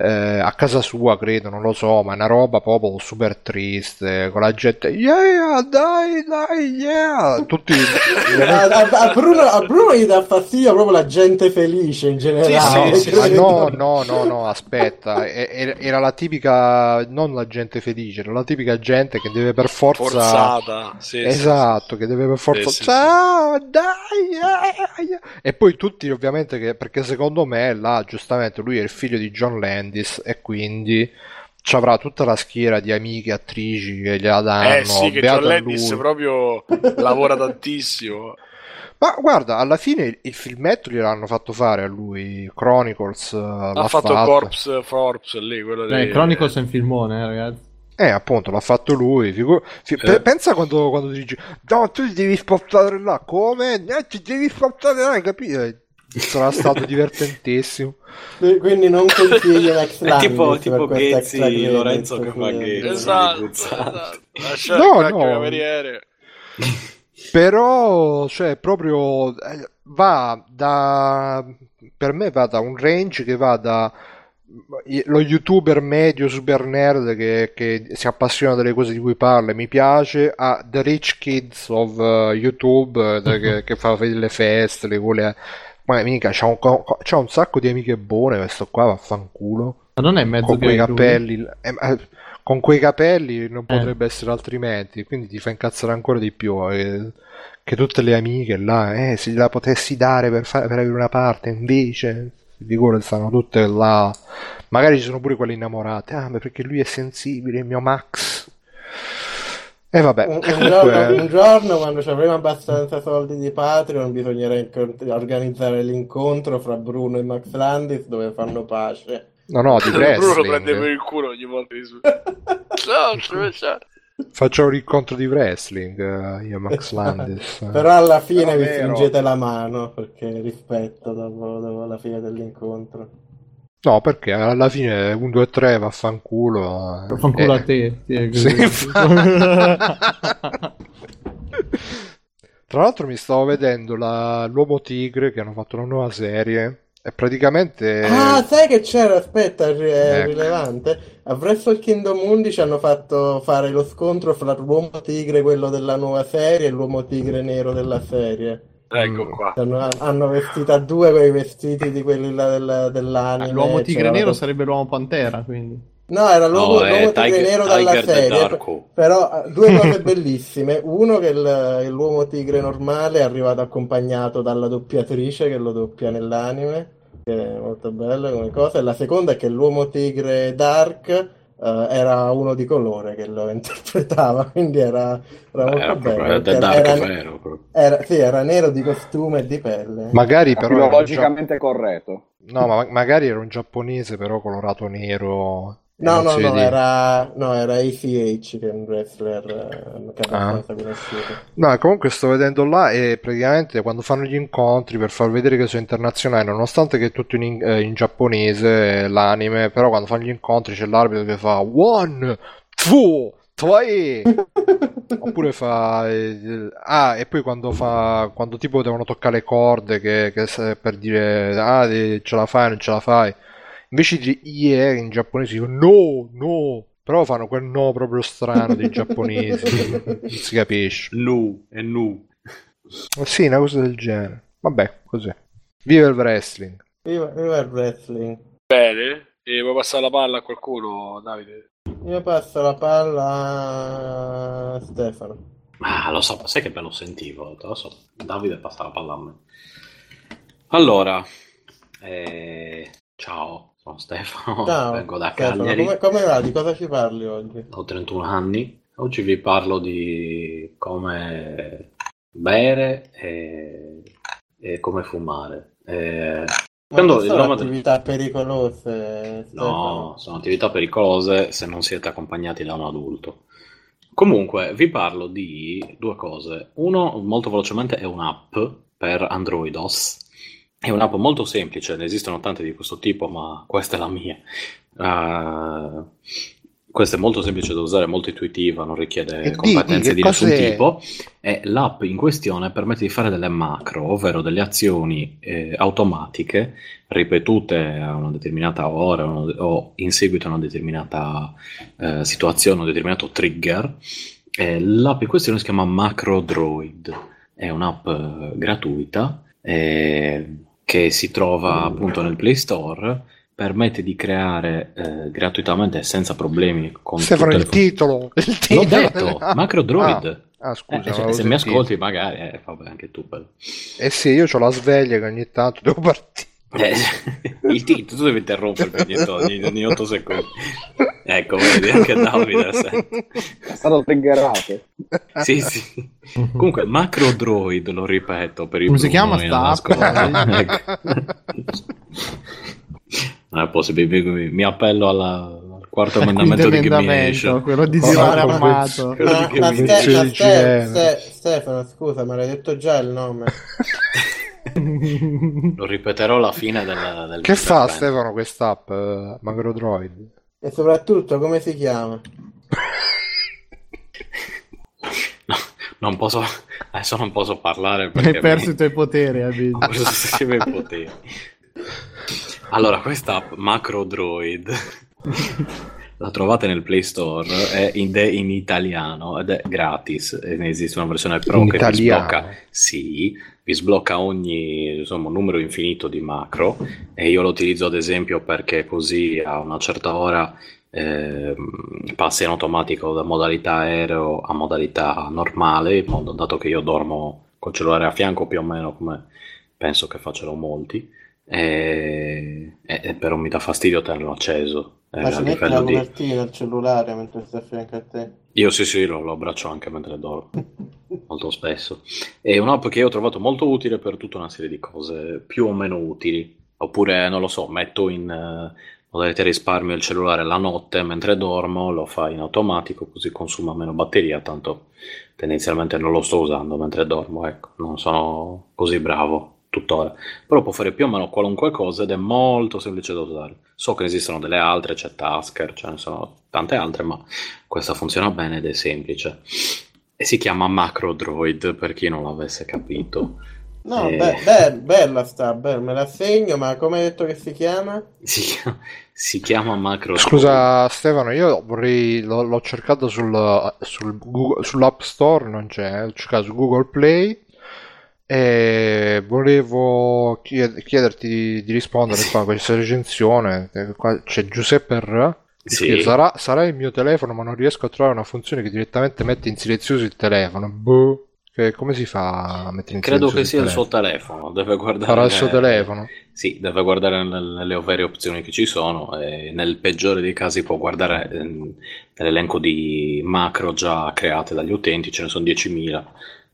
eh, a casa sua, credo, non lo so, ma è una roba proprio super triste, con la gente, yeah, dai, dai, yeah, tutti... a, a- a Bruno, a Bruno gli dà fastidio proprio la gente felice in generale. Sì, sì, Ma credo. no, no, no, no, aspetta, e- era la tipica, non la gente felice, era la tipica gente che deve per forza... Forzata. Sì, sì, Esatto, che deve per forza. Sì, sì, sì. Ciao, dai! eh, eh. E poi tutti, ovviamente, che, perché secondo me là, giustamente, lui è il figlio di John Landis e quindi ci avrà tutta la schiera di amiche attrici che gliela danno. Eh sì, che John Landis proprio lavora tantissimo. Ma guarda, alla fine il, il filmetto gliel'hanno fatto fare a lui. Chronicles eh, Ha l'ha fatto fatto. Corpse Forbes lì, quello Eh, dei... Chronicles è un filmone, eh, ragazzi. Eh, appunto, l'ha fatto lui. figu- fi- Eh. Pensa quando, quando dici, no, tu ti devi spostare là. Come? Eh, ti devi spostare là, hai capito? Eh, Sarà stato divertentissimo. Quindi non consiglio È Landis tipo, tipo Ghezzi, Lorenzo che fa quindi- Ghezzi. Esatto, esatto. Lasciare No, il no. cameriere. Però, cioè, proprio eh, va da per me va da un range che va da lo youtuber medio super nerd che, che si appassiona delle cose di cui parla e mi piace a The Rich Kids of eh, YouTube eh, che, che fa le feste, le vuole ma mica c'ha un, c'ha un sacco di amiche buone questo qua vaffanculo. Ma non è mezzo con quei capelli eh, con quei capelli non Eh. potrebbe essere altrimenti quindi ti fa incazzare ancora di più eh, che tutte le amiche là eh, se gliela potessi dare per, fare, per avere una parte invece figure stanno tutte là. Magari ci sono pure quelle innamorate. Ah ma perché lui è sensibile il mio Max e vabbè Un, giorno, un giorno, quando ci avremo abbastanza soldi di Patreon, bisognerà organizzare l'incontro fra Bruno e Max Landis dove fanno pace. no no di Bruno lo wrestling prende per il culo ogni volta che su. Ciao, ciao, ciao. facciamo un incontro di wrestling eh, io e Max Landis Però alla fine Però vi stringete la mano perché rispetto dopo, dopo la fine dell'incontro. No, perché alla fine 1, 2, 3 vaffanculo. eh. Fanculo Eh, a te. sì, sì. Tra l'altro mi stavo vedendo la- l'Uomo Tigre che hanno fatto una nuova serie E praticamente... Ah, sai che c'era? Aspetta, è Ecco. rilevante. A Wrestle Kingdom 11 hanno fatto fare lo scontro fra l'uomo tigre, quello della nuova serie, e l'uomo tigre nero della serie. Ecco qua. Hanno, hanno vestito a due quei vestiti di quelli là del- dell'anime. L'uomo tigre nero sarebbe l'uomo pantera, quindi. No, era l'uomo, No, l'uomo tigre Tiger- nero dalla Tiger serie. Però eh, due cose bellissime. Uno che il- l'uomo tigre normale è arrivato accompagnato dalla doppiatrice che lo doppia nell'anime, che è molto bella come cosa. E la seconda è che l'uomo tigre dark eh, era uno di colore che lo interpretava, quindi era, era molto Era bello. Dark era, vero. proprio. era- sì, era nero di costume e di pelle. Magari però... era un Filologicamente corretto. No, ma magari era un giapponese però colorato nero. No, non no, no, era, no, era ACH che è un wrestler eh, che è Ah. conosciuto. No, comunque sto vedendo là e praticamente quando fanno gli incontri per far vedere che sono internazionali, nonostante che è tutto in, in- eh, in giapponese eh, l'anime, però quando fanno gli incontri c'è l'arbitro che fa one, two, three, oppure fa eh, ah e poi quando fa quando tipo devono toccare le corde che, che per dire ah eh, ce la fai non ce la fai invece di yeah in giapponese dicono no no però fanno quel no proprio strano dei giapponesi non si capisce Nu, è nu. Eh Sì, una cosa del genere. Vabbè, così. Viva il wrestling. Viva, viva il wrestling. Bene. E vuoi passare la palla a qualcuno, Davide? Io passo la palla a Stefano. Ah, lo so, sai che bello sentivo, te lo so. Davide passa la palla a me. Allora, eh, ciao, sono Stefano, Ciao, vengo da Stefano, Cagliari, come, come va? Di cosa ci parli oggi? ho 31 anni. Oggi vi parlo di come bere e, e come fumare. Ma quando sono nome- attività pericolose. No, sono attività pericolose se non siete accompagnati da un adulto. Comunque, vi parlo di due cose. Uno, molto velocemente, è un'app per Androidos. È un'app molto semplice, ne esistono tante di questo tipo, ma questa è la mia. Eh, questa è molto semplice da usare, molto intuitiva, non richiede E competenze di di nessun cos'è? tipo. E l'app in questione permette di fare delle macro, ovvero delle azioni eh, automatiche ripetute a una determinata ora o o in seguito a una determinata eh, situazione, un determinato trigger. Eh, l'app in questione si chiama MacroDroid, è un'app eh, gratuita eh, che si trova appunto nel Play Store, permette di creare eh, gratuitamente senza problemi con tutte il fun- titolo. Il L'ho titolo. detto, Ah, MacroDroid. Ah, scusa, Eh, se, se mi ascolti magari, eh, vabbè, anche tu. però. Eh sì, io ho la sveglia che ogni tanto devo partire. Eh, il titolo, tu devi interrompermi ogni, ogni, ogni 8 secondi. Ecco, vedi, anche Davide. stato triggerato. Sì, sì. Comunque, MacroDroid, lo ripeto per i Come si chiama in sta ascolto. app? Ecco. Non è possibile, mi, mi appello alla- al quarto emendamento Quinto di Gamish. quello di girare armato. Quello Ma, di Stefano, scusa, ma l'hai detto già il nome? Lo ripeterò alla fine del, del Che fa intervento. Stefano quest'app, uh, MacroDroid? E soprattutto, come si chiama? No, non posso, adesso non posso parlare Hai perché perso mi- i tuoi poteri, amici. ho tutti i miei poteri. Allora, questa app MacroDroid la trovate nel Play Store, è in, è in italiano ed è gratis. Ne esiste una versione pro In che italiano? sblocca, sì, vi sblocca ogni insomma, numero infinito di macro e io lo utilizzo ad esempio perché così a una certa ora ehm, passa in automatico da modalità aereo a modalità normale, dato che io dormo col cellulare a fianco più o meno come penso che facciano molti, e- e però mi dà fastidio tenerlo acceso. Eh, Ma ci metti la di... copertina al cellulare mentre sta a fianco a te. Io sì, sì, lo, lo abbraccio anche mentre dormo, molto spesso. È un'app che io ho trovato molto utile per tutta una serie di cose più o meno utili. Oppure, non lo so, metto in eh, modalità risparmio il cellulare la notte mentre dormo, lo fa in automatico, così consuma meno batteria, tanto tendenzialmente non lo sto usando mentre dormo, ecco, non sono così bravo tuttora. Però può fare più o meno qualunque cosa ed è molto semplice da usare. So che esistono delle altre, c'è Tasker, ce ne sono tante altre, ma questa funziona bene ed è semplice. E si chiama MacroDroid per chi non l'avesse capito. No, Eh. be- be- bella sta, be- me la segno, ma come hai detto che si chiama? Si chiama, si chiama Macro Scusa Stefano, io vorrei, l'ho, l'ho cercato sul, sul Google- sull'App Store, non c'è, ho cercato su Google Play e volevo chied- chiederti di, rispondere qua a questa recensione. c'è Giuseppe R. Sì. sarà, sarà il mio telefono, ma non riesco a trovare una funzione che direttamente mette in silenzioso il telefono. Boh. Che- come si fa a mettere in Credo silenzioso che sia il suo telefono? deve guardare Sarà il suo telefono? Sì, deve guardare nel- nelle varie opzioni che ci sono e nel peggiore dei casi può guardare ehm, nell'elenco di macro già create dagli utenti, ce ne sono 10.000,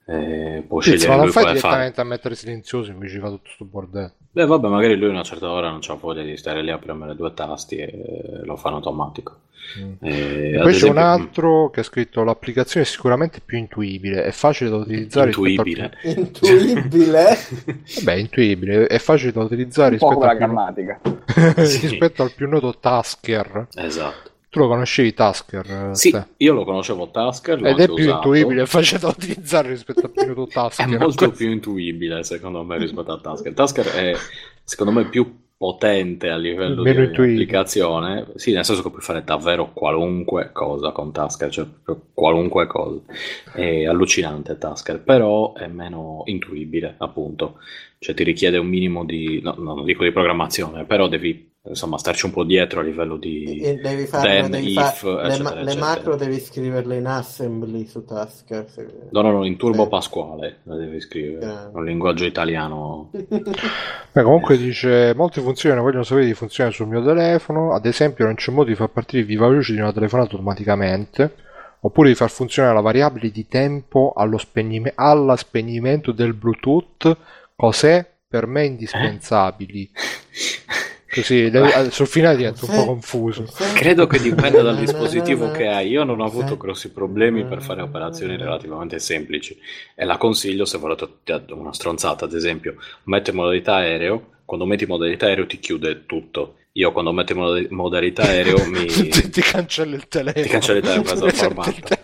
eh, può Sì, scegliere ma non lui fai quale fare. direttamente a mettere silenzioso invece fa tutto sto bordello. Beh, vabbè, magari lui a una certa ora non c'ha voglia di stare lì a premere due tasti e lo fa in automatico. Eh, E poi c'è un esempio- altro che ha scritto l'applicazione è sicuramente più intuibile, è facile da utilizzare Intuibile. rispetto al Intuibile? Beh, intuibile, è facile da utilizzare Un po' rispetto come al, la più... grammatica. rispetto al più noto Tasker. Esatto. Tu lo conoscevi Tasker? eh, Sì, Ste? io lo conoscevo Tasker, Ed è più usato. intuibile facile da utilizzare rispetto al più noto È Tasker. molto più intuibile secondo me rispetto a Tasker. Tasker è secondo me più potente a livello Meno di intuibile. applicazione, sì, nel senso che puoi fare davvero qualunque cosa con Tasker, cioè qualunque cosa. È allucinante Tasker, però è meno intuibile, appunto. Cioè ti richiede un minimo di, no, no, non dico di programmazione, però devi insomma starci un po' dietro a livello di E devi farlo, then, devi if, fa- le, eccetera, ma- le macro devi scriverle in assembly su Tasker. se- No, no, no, in Turbo Sì. Pasquale la devi scrivere, Eh. un linguaggio italiano. Beh, comunque dice molte funzioni vogliono sapere di funzionare sul mio telefono ad esempio non c'è modo di far partire il viva voce di una telefonata automaticamente oppure di far funzionare la variabile di tempo allo spegnime- alla spegnimento del bluetooth cos'è per me indispensabili. Così le- sul finale diventa un po' confuso. Credo che dipenda dal dispositivo che hai. Io non ho avuto grossi problemi per fare operazioni relativamente semplici. E la consiglio se volete una stronzata, ad esempio, metto in modalità aereo, quando metti in modalità aereo ti chiude tutto. Io quando metto in moda- modalità aereo mi ti, ti cancella il telefono ti cancella il telefono Resette formato. il.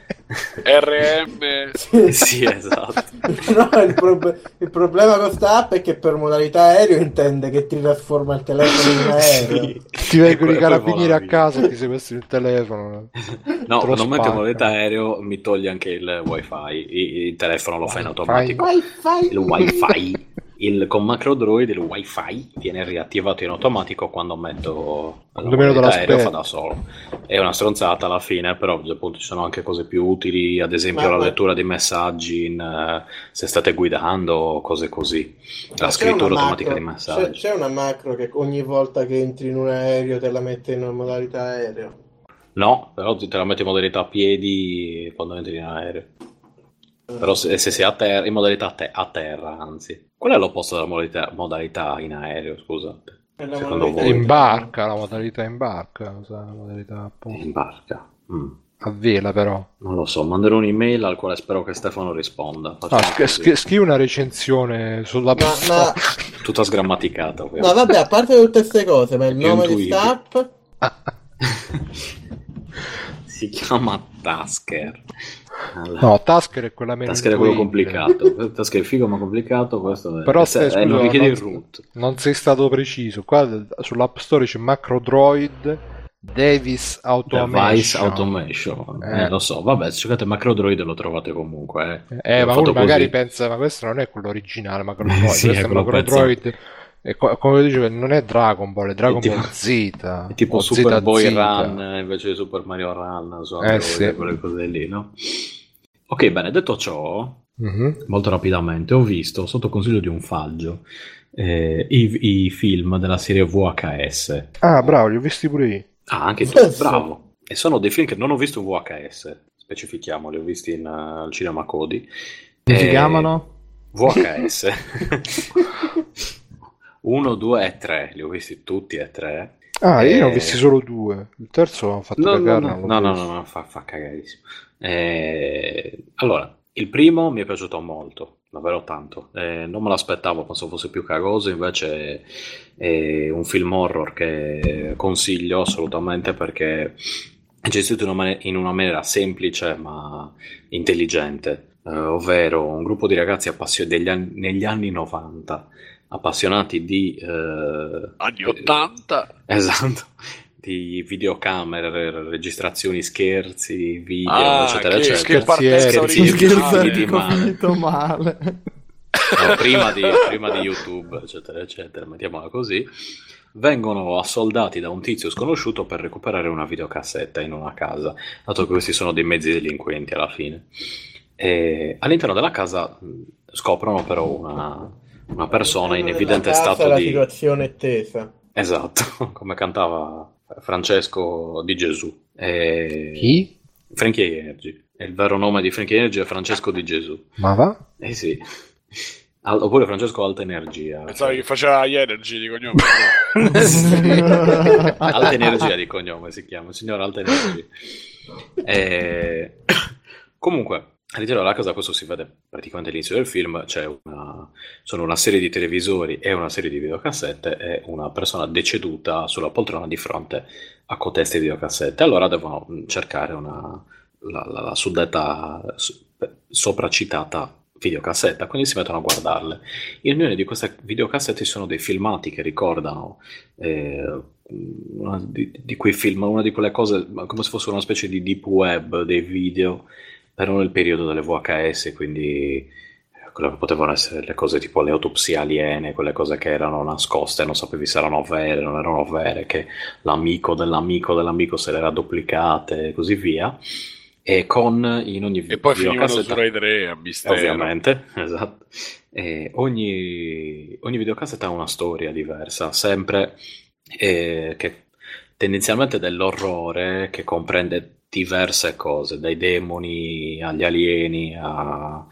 RM. Sì, esatto. No, il, prob- il problema con sta app è che per modalità aereo intende che ti trasforma il telefono in aereo. Sì. ti vengono i carabinieri a casa e ti sequestrano il telefono No, quando metto in modalità aereo mi toglie anche il wifi, I- il telefono lo fa in automatico. Wi-Fi. Il wifi, il, con MacroDroid il wifi viene riattivato in automatico quando metto la Quando meno aereo fa da solo. È una stronzata alla fine, però appunto ci sono anche cose più utili, ad esempio Ma- la ma- lettura di messaggi in, eh, se state guidando, cose così. La C'è scrittura automatica macro- di C'è, messaggi. c'è una macro che ogni volta che entri in un aereo te la mette in modalità aereo. No, però ti- te la metti in modalità a piedi quando entri in aereo. Però se, se sei a terra, in modalità a, te- a terra, anzi. Qual è l'opposto della modalità, modalità in aereo, scusate? La Secondo voi? in barca la modalità in barca la modalità appunto. In barca. Mm. a vela però Non lo so, manderò un'email al quale spero che Stefano risponda. Ah, Facciamo sch- sch- scrivi una recensione sulla Ma, ma, Tutta sgrammaticata, no, ovviamente. vabbè, a parte tutte queste cose, ma il nome di intuibile. sta app si chiama Tasker. Allora, No, Tasker è quella meno Tasker è quello complicato. Tasker è figo ma complicato. Questo è, Però eh, stai, eh, scusa, non non- il root. Non sei stato preciso. Qua sull'App Store c'è MacroDroid Davis Automation. Device Automation. Eh. Eh, lo so, vabbè, se cercate MacroDroid lo trovate comunque. Eh, Ho ma uno magari così. pensa, ma questo non è quello originale MacroDroid. Sì, questo è è quello MacroDroid. E co- come dicevo, non è Dragon Ball, è Dragon È tipo- Ball Z. È tipo o Super Boy ZZ. Run eh, invece di Super Mario Run, su Eh, Android, sì. quelle cose lì, no? Ok, bene, detto ciò, Mhm. molto rapidamente, ho visto, sotto consiglio di un faggio, eh, i, i film della serie VHS. Ah, bravo, li ho visti pure io. Ah, anche tu, sì. bravo. E sono dei film che non ho visto in VHS, specifichiamo, li ho visti in, eh, al cinema Cody. Come si Eh, chiamano? VHS. 1, 2 e 3, li ho visti tutti e tre. Ah, io ne ho Eh, visti solo due. Il terzo ha fatto No, cagare. no, no, no, no, no, fa, fa cagarissimo. Eh, allora, il primo mi è piaciuto molto, davvero tanto. Eh, non me l'aspettavo, pensavo fosse più cagoso, invece è un film horror che consiglio assolutamente perché è gestito in una, mani- in una maniera semplice ma intelligente. Eh, ovvero un gruppo di ragazzi appassion- degli anni- negli anni 90 appassionati di... eh, Anni 80. Esatto, di videocamere, registrazioni, scherzi, video, Ah, eccetera, che- eccetera. che Scherzi Scherzatico male. male. No, prima, di, prima di YouTube, eccetera, eccetera, mettiamola così, vengono assoldati da un tizio sconosciuto per recuperare una videocassetta in una casa, dato che questi sono dei mezzi delinquenti alla fine. E all'interno della casa scoprono però una, una persona in evidente stato la di... situazione è tesa. Esatto, come cantava Francesco di Gesù. E... Chi? Frankie Energy. E il vero nome di Frankie Energy è Francesco di Gesù. Ma va? Eh sì. Al- oppure Francesco Alta Energia. Pensavi che faceva gli energy di cognome. Alta Energia di cognome si chiama, il signor Alta Energia. Eh, Comunque, all'interno della casa, questo si vede praticamente all'inizio del film, una, sono una serie di televisori e una serie di videocassette e una persona deceduta sulla poltrona di fronte a coteste videocassette. Allora devono mh, cercare una, la, la- la suddetta sopracitata videocassetta, quindi si mettono a guardarle. In ognuna di queste videocassette ci sono dei filmati che ricordano eh, di, di quei film, una di quelle cose come se fosse una specie di deep web dei video, però nel periodo delle VHS, quindi eh, potevano essere le cose tipo le autopsie aliene, quelle cose che erano nascoste, non sapevi se erano vere, non erano vere, che l'amico dell'amico dell'amico se le era duplicate e così via. E con in ogni e poi finivano su Rai 3 a mistero. Ovviamente, esatto. E ogni, ogni videocassetta ha una storia diversa, sempre eh, che tendenzialmente dell'orrore che comprende diverse cose, dai demoni agli alieni a...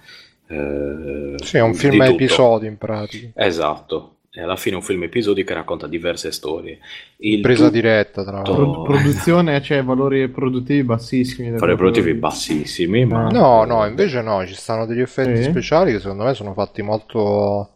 eh, Sì, è un film a tutto. episodi in pratica. Esatto, e alla fine è un film episodi che racconta diverse storie. Il Presa tu- diretta, tra l'altro. Pro- produzione, cioè valori produttivi bassissimi. Fare produttivi bassissimi, ma... No, no, invece no, ci stanno degli effetti Sì? speciali che secondo me sono fatti molto...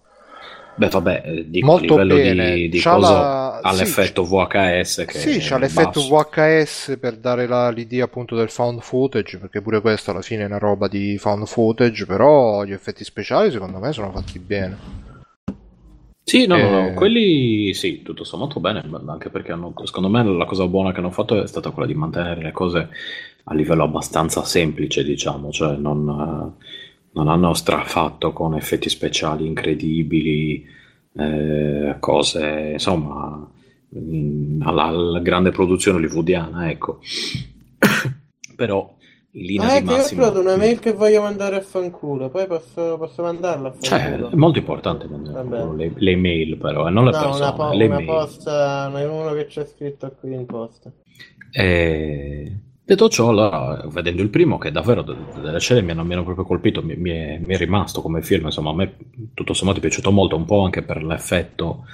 Beh, vabbè, eh, dico, Molto a livello bene. di, di C'ha cosa la- ha sì, l'effetto VHS che Sì, c'ha l'effetto basso. VHS per dare la- l'idea appunto del found footage, perché pure questa alla fine è una roba di found footage, però gli effetti speciali secondo me sono fatti bene. Sì, no, no, no, Eh. quelli sì, tutto sommato bene, anche perché hanno, secondo me la cosa buona che hanno fatto è stata quella di mantenere le cose a livello abbastanza semplice, diciamo, cioè non, eh, non hanno strafatto con effetti speciali incredibili, eh, cose, insomma, mm, alla, alla grande produzione hollywoodiana, ecco. Però in linea Ah, è di io ho massima... trovato una mail che voglio mandare a fanculo, poi posso, posso mandarla a Cioè, fanculo. è molto importante Vabbè. le, le mail però, e non le No, persone, una, po- le una mail. posta, una- uno che c'è scritto qui in posta. E detto ciò, allora, vedendo il primo, che davvero de- delle scene mi hanno, mi hanno proprio colpito, mi, mi è, mi è rimasto come film, insomma, a me tutto sommato è piaciuto molto, un po' anche per l'effetto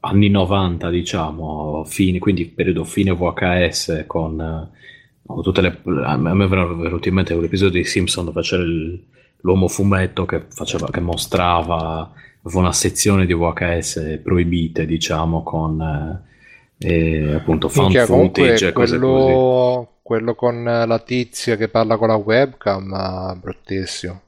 anni 90, diciamo, fine, quindi periodo fine VHS con eh, tutte le... A me è venuto in mente un episodio di Simpson dove c'era il- l'uomo fumetto che, faceva, che mostrava una sezione di VHS proibite, diciamo, con eh, appunto Minchia, comunque footage e cose così. Quello, con la tizia che parla con la webcam, ah, bruttissimo.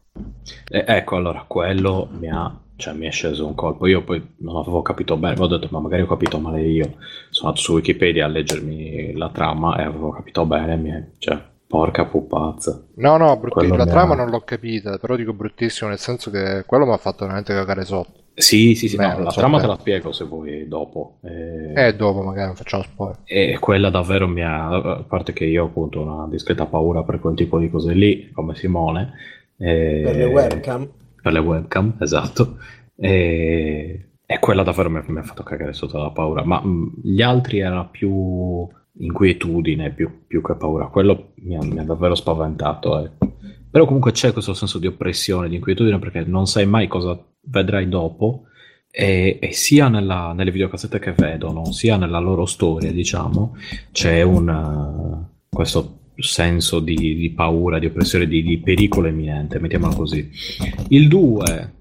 E- ecco, allora, quello mi ha, cioè, mi è sceso un colpo. Io poi non avevo capito bene, avevo detto, ma magari ho capito male io. Sono andato su Wikipedia a leggermi la trama e avevo capito bene, mi è- cioè, porca pupazza. No, no, brutti- la mi ha- trama non l'ho capita, però dico bruttissimo nel senso che quello mi ha fatto veramente cagare sotto. Sì, sì, sì, Beh, no, la so trama te. la spiego se vuoi dopo. Eh, E dopo magari facciamo spoiler. E quella davvero mi ha, a parte che io ho appunto una discreta paura per quel tipo di cose lì, come Simone. eh, Per le webcam. Per le webcam, esatto. E, e quella davvero mi, ha- mi ha fatto cagare sotto la paura. Ma mh, gli altri era più inquietudine più, più che paura. Quello mi ha, mi ha davvero spaventato. ecco. Però comunque c'è questo senso di oppressione, di inquietudine, perché non sai mai cosa vedrai dopo. E, e sia nella- nelle videocassette che vedono, sia nella loro storia, diciamo, c'è un, eh, questo senso di, di paura, di oppressione, di, di pericolo imminente, mettiamola così. Il 2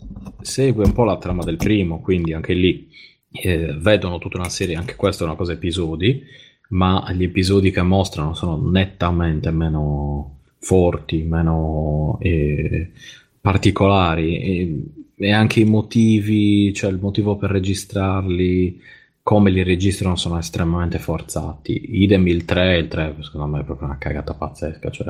segue un po' la trama del primo, quindi anche lì eh, vedono tutta una serie, anche questa è una cosa episodi, ma gli episodi che mostrano sono nettamente meno forti, meno eh, particolari e, e anche i motivi, cioè il motivo per registrarli, come li registrano sono estremamente forzati. Idem il 3, il 3 secondo me è proprio una cagata pazzesca, cioè,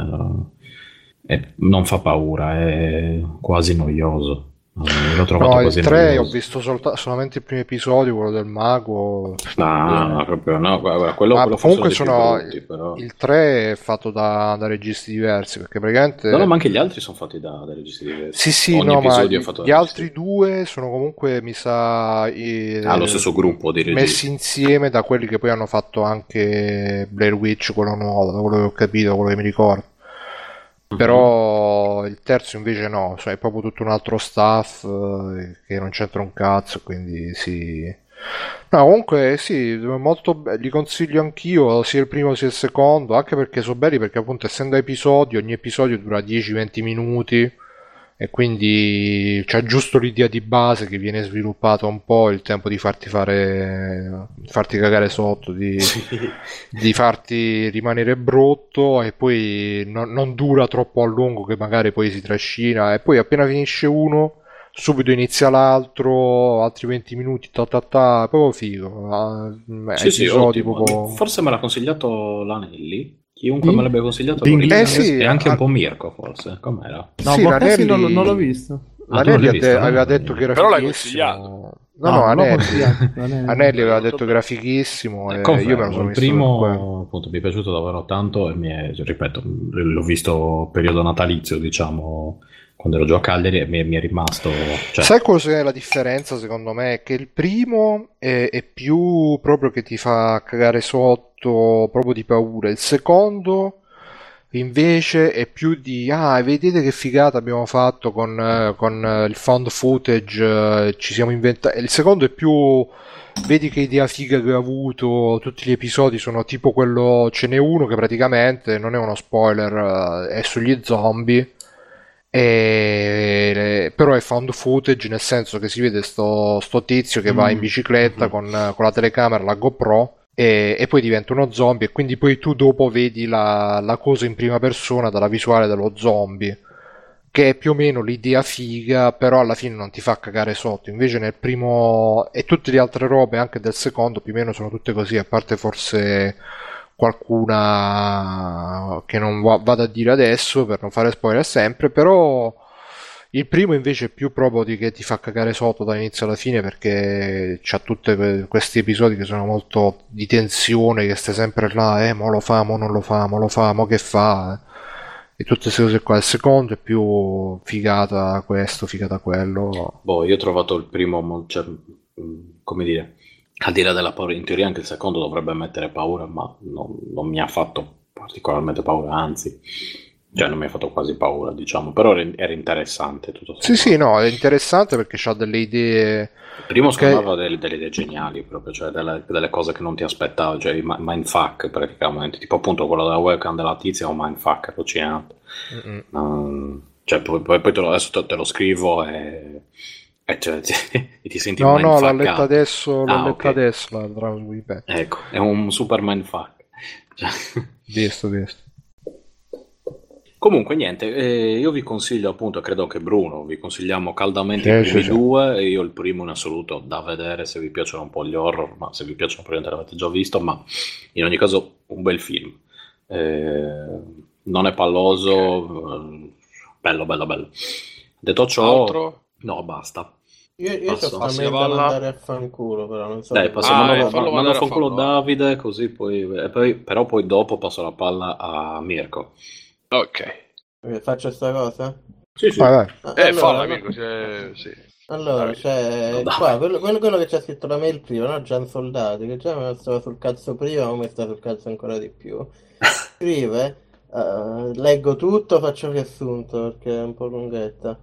è- non fa paura, è quasi noioso. Eh, L'ho trovato No, il quasi 3 ho visto solta- solamente il primo episodio, quello del mago. No, no, proprio no, guarda, quello, quello comunque sono brutti, però. il 3 è fatto da, da registi diversi perché praticamente No, no, ma anche gli altri sono fatti da, da registi diversi. sì sì Ogni no ma gli, gli altri due sono comunque mi sa eh, Ah, lo stesso gruppo di registi. messi insieme da quelli che poi hanno fatto anche Blair Witch quello nuovo da quello che ho capito quello che mi ricordo. Però il terzo invece no cioè è proprio tutto un altro staff eh, che non c'entra un cazzo quindi sì. No, comunque sì, molto be- li consiglio anch'io, sia il primo sia il secondo, anche perché sono belli perché appunto essendo episodi, ogni episodio dura 10-20 minuti e quindi c'è giusto l'idea di base che viene sviluppata un po', il tempo di farti fare, farti cagare sotto, di, di farti rimanere brutto e poi non, non dura troppo a lungo che magari poi si trascina e poi appena finisce uno subito inizia l'altro, altri 20 minuti, ta ta ta, proprio figo. Ah, Sì, sì, ottimo. proprio- Forse me l'ha consigliato l'Anelli. Chiunque Sì? me l'abbia consigliato Di l'ho inglese? visto. Eh sì, e anche ah- un po' Mirko, forse. Com'era? No, Sì, Borghesi non, l'Anelli- non l'ho visto. Ah, non Anelli ha visto, aveva detto che era Però l'hai fighissimo. No, No, no, non Anelli, consigliato, Anelli. Anelli aveva detto che era fighissimo e Confermo, io me lo sono il primo appunto mi è piaciuto davvero tanto e mi è, ripeto, l'ho visto periodo natalizio, diciamo, quando ero giù a Cagliari e mi è, mi è rimasto... Cioè, Sai cos'è la differenza secondo me? Che il primo è, è più proprio che ti fa cagare sotto, proprio di paura. Il secondo invece è più di ah, vedete che figata abbiamo fatto con, eh, con eh, il found footage, eh, ci siamo inventati. Il secondo è più vedi che idea figa che ho avuto, tutti gli episodi sono tipo quello, ce n'è uno che praticamente non è uno spoiler, eh, è sugli zombie. E- però è found footage nel senso che si vede sto, sto tizio che va in Mm. bicicletta con, con la telecamera, la GoPro e, e poi diventa uno zombie e quindi poi tu dopo vedi la, la cosa in prima persona dalla visuale dello zombie che è più o meno l'idea figa però alla fine non ti fa cagare sotto. Invece nel primo e tutte le altre robe anche del secondo più o meno sono tutte così a parte forse qualcuna che non va- vado a dire adesso per non fare spoiler sempre, però il primo invece è più proprio di che ti fa cagare sotto dall'inizio alla fine perché c'ha tutti questi episodi che sono molto di tensione, che stai sempre là, eh, mo lo fa, mo non lo fa, mo lo fa, mo che fa, eh. e tutte queste cose qua. Il secondo è più figata questo, figata quello. Boh, io ho trovato il primo, mo- cioè, mh, come dire, al di là della paura, in teoria anche il secondo dovrebbe mettere paura, ma non, non mi ha fatto particolarmente paura, anzi, cioè non mi ha fatto quasi paura, diciamo, però era, interessante tutto Sì, sì, no, è interessante perché c'ha delle idee. Il primo che- aveva delle, delle idee geniali proprio, cioè delle, delle cose che non ti aspettavi, cioè mindfuck praticamente, tipo appunto quello della webcam della tizia è un mindfuck allucinante. Mm, cioè poi, poi- te lo, adesso te, lo scrivo e, e cioè, ti, e ti senti No, no, l'ha letta adesso, l'ho Ah, letta ok. adesso, la. Ecco, è un super mindfuck. Cioè, Visto, visto. Comunque, niente, eh, io vi consiglio appunto, credo che Bruno, vi consigliamo caldamente Sì, i primi sì, sì. due, e io il primo in assoluto da vedere se vi piacciono un po' gli horror, ma se vi piacciono probabilmente l'avete già visto, ma in ogni caso un bel film. Eh, non è palloso, eh, bello, bello, bello. Detto ciò, Altro? no, basta. Io, io Passo. sto palla. mandare a fanculo, però non so. Dai, passiamo Ah, mando, eh, mando mandare a a fanculo fanculo. Davide, così poi, e poi- però poi dopo passo la palla a Mirko. Ok. Eh, Faccio sta cosa? Sì, sì. Ah, Eh, allora, falla, no- amico. se- sì. Allora, c'è qua, quello, quello- quello che c'ha scritto la mail prima, no? Gian Soldati, che già mi stava sul cazzo prima, ma mi sta sul cazzo ancora di più. Scrive, eh, leggo tutto, faccio il riassunto perché è un po' lunghetta.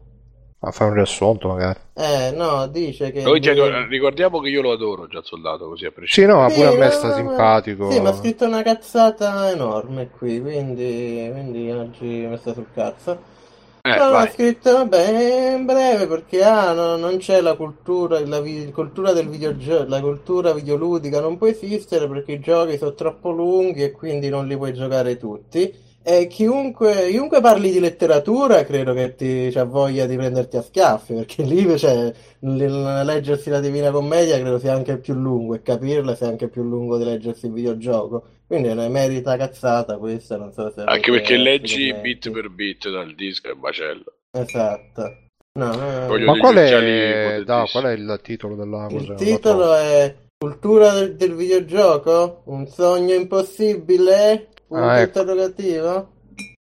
A fare un riassunto magari. Eh, no, dice che... Cioè, di- ricordiamo che io lo adoro, già soldato, così a prescindere. Sì, no, ma Sì, pure a me sta ma- simpatico. Sì, ma ha scritto una cazzata enorme qui, quindi, quindi oggi mi sta sul cazzo. Eh, Però ha scritto, vabbè, in breve perché ah, no, non c'è la cultura, la vi- cultura del videogioco, la cultura videoludica non può esistere perché i giochi sono troppo lunghi e quindi non li puoi giocare tutti. E chiunque, chiunque parli di letteratura credo che ti c'ha voglia di prenderti a schiaffi, perché lì cioè, leggersi la Divina Commedia credo sia anche più lungo e capirla sia anche più lungo di leggersi il videogioco. Quindi ne merita cazzata questa, non so se Anche perché leggi bit per bit dal disco è un macello. Esatto. No, eh, Voglio Ma qual è, da, qual è il titolo della cosa? Il titolo è Cultura del, del videogioco? Un sogno impossibile? Punto Ah, ecco. interrogativo?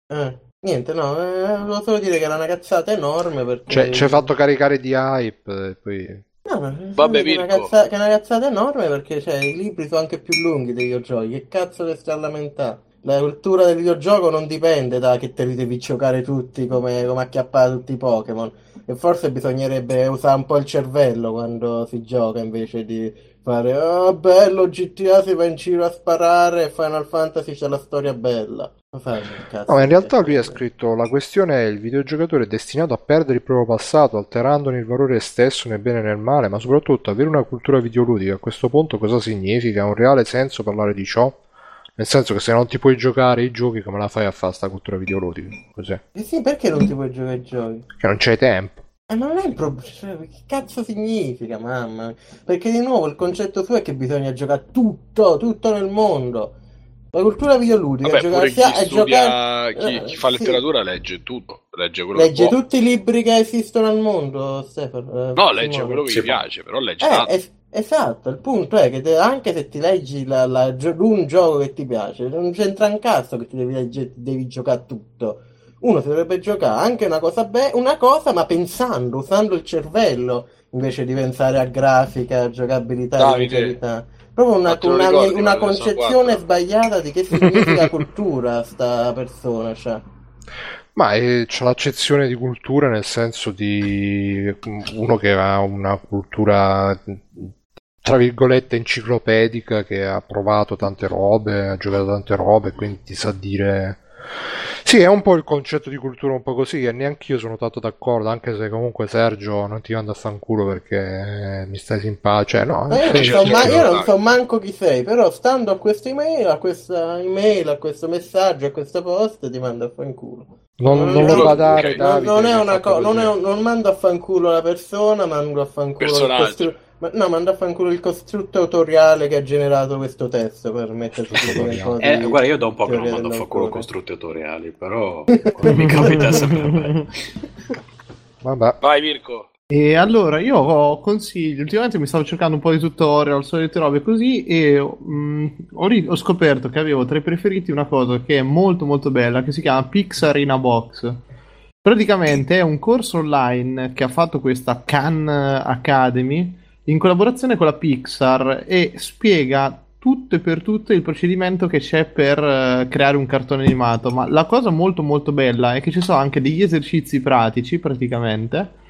Eh, niente, no, eh, volevo solo dire che era una cazzata enorme perché... Cioè, ci hai fatto caricare di hype e poi... No, ma Vabbè, che è una, Mirko. cazza- che è una cazzata enorme perché cioè, i libri sono anche più lunghi dei videogiochi. Che cazzo che stai a lamentare? La cultura del videogioco non dipende da che te li devi giocare tutti come, come acchiappare tutti i Pokémon. E forse bisognerebbe usare un po' il cervello quando si gioca invece di fare Oh, bello, GTA si va in giro a sparare e Final Fantasy c'è la storia bella. Ma fai cazzo No, in realtà lui ha scritto la questione è il videogiocatore è destinato a perdere il proprio passato, alterandone il valore stesso nel bene e nel male, ma soprattutto avere una cultura videoludica. A questo punto cosa significa? Ha un reale senso parlare di ciò? Nel senso che se non ti puoi giocare i giochi, come la fai a fare sta cultura videoludica? Cos'è? Eh sì, perché non ti puoi giocare ai giochi? Che non c'hai tempo. Eh, ma non è il problema, cioè, che cazzo significa, mamma? Perché di nuovo il concetto suo è che bisogna giocare tutto, tutto nel mondo. La cultura videoludica Vabbè, è giocare chi studia, giocare- chi, eh, chi fa sì. letteratura legge tutto, legge quello Legge che può. tutti i libri che esistono al mondo, Stefano. eh, No, legge quello che Sì, gli piace, però legge Eh, tanto. es- esatto, il punto è che te- anche se ti leggi la- la- gio- un gioco che ti piace, non c'entra un cazzo che ti devi, legge- devi giocare tutto. Uno si dovrebbe giocare anche una cosa, be- una cosa, ma pensando, usando il cervello, invece di pensare a grafica, a giocabilità, Davide. Proprio una, una- ricordi una concezione sbagliata di che significa cultura sta persona, cioè. Ma eh, c'è l'accezione di cultura nel senso di uno che ha una cultura tra virgolette enciclopedica, che ha provato tante robe, ha giocato tante robe, quindi ti sa dire... Sì, è un po' il concetto di cultura un po' così, e neanche io sono tanto d'accordo, anche se comunque Sergio non ti manda a fanculo perché eh, mi stai simpatico, cioè no, io non, Sì, so, sì, ma- io non so manco chi sei, però stando a questa email, a questa email, a questo messaggio, a questo post, ti mando a fanculo. non, non non- lo badare, ok. Non, Davide, non è una cosa, non, è così. un- non mando a fanculo la persona, mando a fanculo il Personaggio. costru- ma- no, mando a fanculo il costrutto autoriale che ha generato questo testo per metterci un po' di Eh, guarda, io da un po' che non mando a fa culo dell'autore. costrutti autoriali, però mi capita sempre bene. Vabbè. Vai Mirko. E allora io ho consigli, ultimamente mi stavo cercando un po' di tutorial, solite robe così e mm, ho, ri- ho scoperto che avevo tra i preferiti una cosa che è molto molto bella che si chiama Pixar in a Box. Praticamente è un corso online che ha fatto questa Khan Academy in collaborazione con la Pixar e spiega tutto e per tutto il procedimento che c'è per eh, creare un cartone animato. Ma la cosa molto molto bella è che ci sono anche degli esercizi pratici praticamente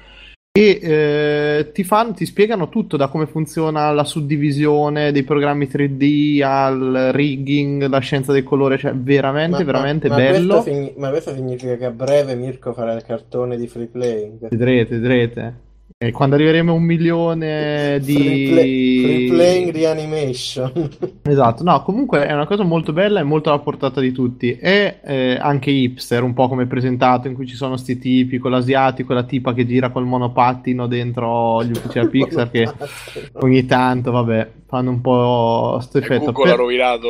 e eh, ti fanno, ti spiegano tutto da come funziona la suddivisione dei programmi 3D al rigging, la scienza del colore, cioè veramente, Ma- veramente ma, bello. questo signi- ma questo significa che a breve Mirko farà il cartone di free playing. Vedrete, vedrete. E quando arriveremo a un milione di... playing di animation. Esatto, no, comunque è una cosa molto bella e molto alla portata di tutti. E eh, anche hipster, un po' come presentato, in cui ci sono sti tipi, con l'asiatico e la tipa che gira col monopattino dentro gli uffici della Pixar, che ogni tanto, vabbè, fanno un po' sto effetto. Google ha Per- rovinato.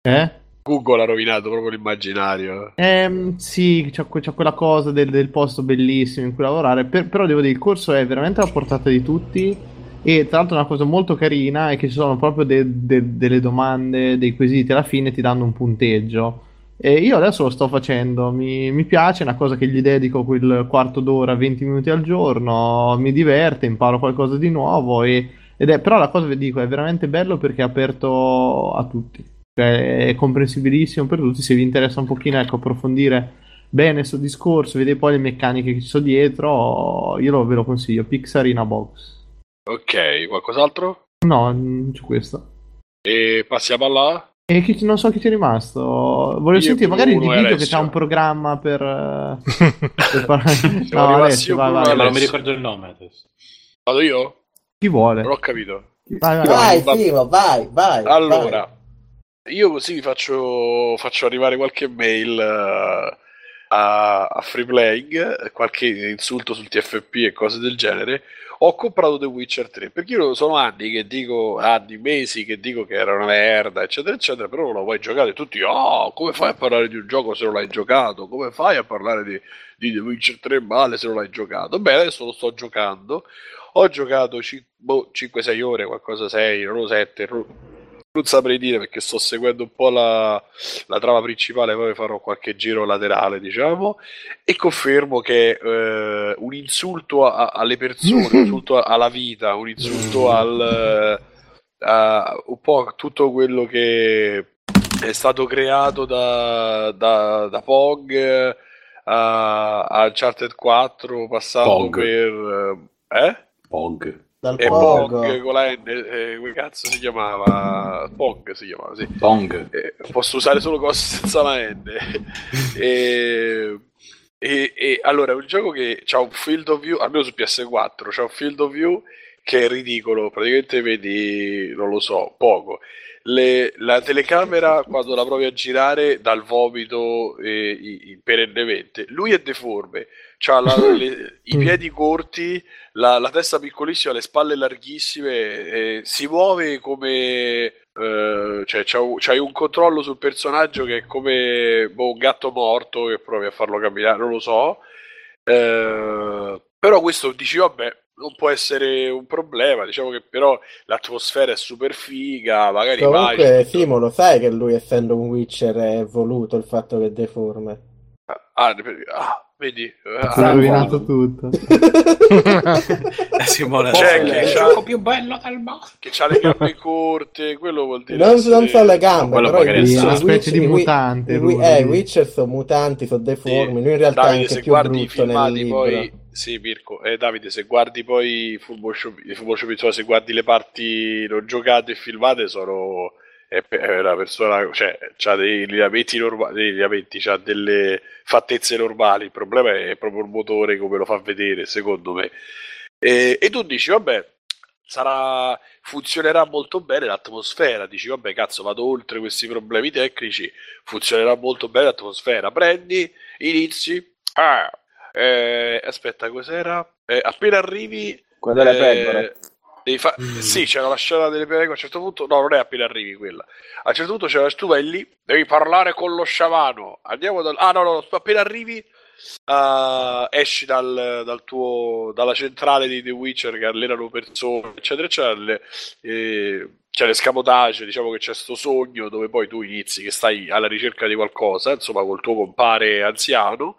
Eh? Google ha rovinato proprio l'immaginario. Ehm, sì, c'è, c'è quella cosa del, del posto bellissimo in cui lavorare, per- però devo dire, il corso è veramente alla portata di tutti e tra l'altro una cosa molto carina è che ci sono proprio de- de- delle domande, dei quesiti, alla fine ti danno un punteggio. E io adesso lo sto facendo, mi, mi piace, è una cosa che gli dedico quel quarto d'ora, 20 minuti al giorno, mi diverte, imparo qualcosa di nuovo e, ed è, però la cosa vi dico, è veramente bello perché è aperto a tutti. Cioè, è comprensibilissimo per tutti. Se vi interessa un pochino, ecco, approfondire bene questo discorso, vedere poi le meccaniche che ci sono dietro, io lo, ve lo consiglio. Pixar in a box. Ok, qualcos'altro? No, mm, c'è questo. E passiamo là? E chi, non so chi c'è rimasto. Volevo Io, sentire magari il Vito che c'ha un programma per. eh, per parlare. No, Alessio, io, vai, vai. Ma non mi ricordo il nome adesso. Vado io? Chi vuole? Non ho capito. Vai, vai. Vai, Va- Simo, vai, vai. Allora, io così vi faccio, faccio arrivare qualche mail eh, a, a Free Playing, qualche insulto sul TFP e cose del genere. Ho comprato The Witcher 3 perché io sono anni che dico, anni, mesi che dico che era una merda, eccetera, eccetera, però non l'ho mai giocato tutti, oh, come fai a parlare di un gioco se non l'hai giocato? Come fai a parlare di, di The Witcher 3 male se non l'hai giocato? Beh, adesso lo sto giocando. Ho giocato boh, 5-6 ore, qualcosa 6, non lo 7, non saprei dire perché sto seguendo un po' la, la trama principale, poi farò qualche giro laterale, diciamo, e confermo che eh, un insulto a, alle persone, un insulto alla vita, un insulto al a, un po' tutto quello che è stato creato da, da, da Pog a, a Uncharted 4, passando Pog. per... Eh? Pog. Dal E pogo. Pong con la N, eh, come cazzo si chiamava? Pong si chiamava, sì. Pong. Eh, posso usare solo cose senza la N. e, e, e allora è un gioco che ha un field of view, almeno su PS4, c'ha un field of view che è ridicolo, praticamente vedi, non lo so, poco. Le- la telecamera quando la provi a girare dà il vomito eh, perennemente. Lui è deforme, ha i piedi corti, la, la testa piccolissima, le spalle larghissime, eh, si muove come... eh, cioè c'hai un controllo sul personaggio che è come boh, un gatto morto che provi a farlo camminare, non lo so. Eh, però questo dici, vabbè, non può essere un problema. Diciamo che però l'atmosfera è super figa, magari vai. Comunque, Simo, lo sai che lui, essendo un Witcher, è voluto il fatto che è deforme. Ah, ah, vedi? Ah, Si è rovinato tutto. Eh, Simone, C'è è che il c'ha- gioco più bello del mondo. che ha le gambe corte, quello vuol dire Non, essere- non so le gambe, quello però è una specie Witcher- di mutante, i eh, i Witcher sono mutanti, sono deformi. Lui in realtà è Davide, anche se più guardi i brutto nel libro. poi sì, Mirko, eh, Davide, se guardi poi i full motion picture, se guardi le parti non giocate e filmate sono è, una persona, cioè, ha dei lineamenti normali, c'ha delle fattezze normali, il problema è proprio il motore come lo fa vedere, secondo me. E, e tu dici, vabbè, sarà, funzionerà molto bene l'atmosfera, dici, vabbè, cazzo, vado oltre questi problemi tecnici, funzionerà molto bene l'atmosfera, prendi, inizi, ah, eh, aspetta, cos'era? Eh, appena arrivi... Quella delle eh, pecore. devi fa- Sì, c'era la scena delle pecore, a un certo punto... No, non è appena arrivi quella. A un certo punto c'era tu vai lì, devi parlare con lo sciamano. Andiamo dal... Ah, no, no, appena arrivi... ah, esci dal, dal tuo, dalla centrale di The Witcher che allenano persone, eccetera, eccetera. le- eh, c'è l'escamotage, diciamo che c'è sto sogno dove poi tu inizi che stai alla ricerca di qualcosa, insomma, col tuo compare anziano,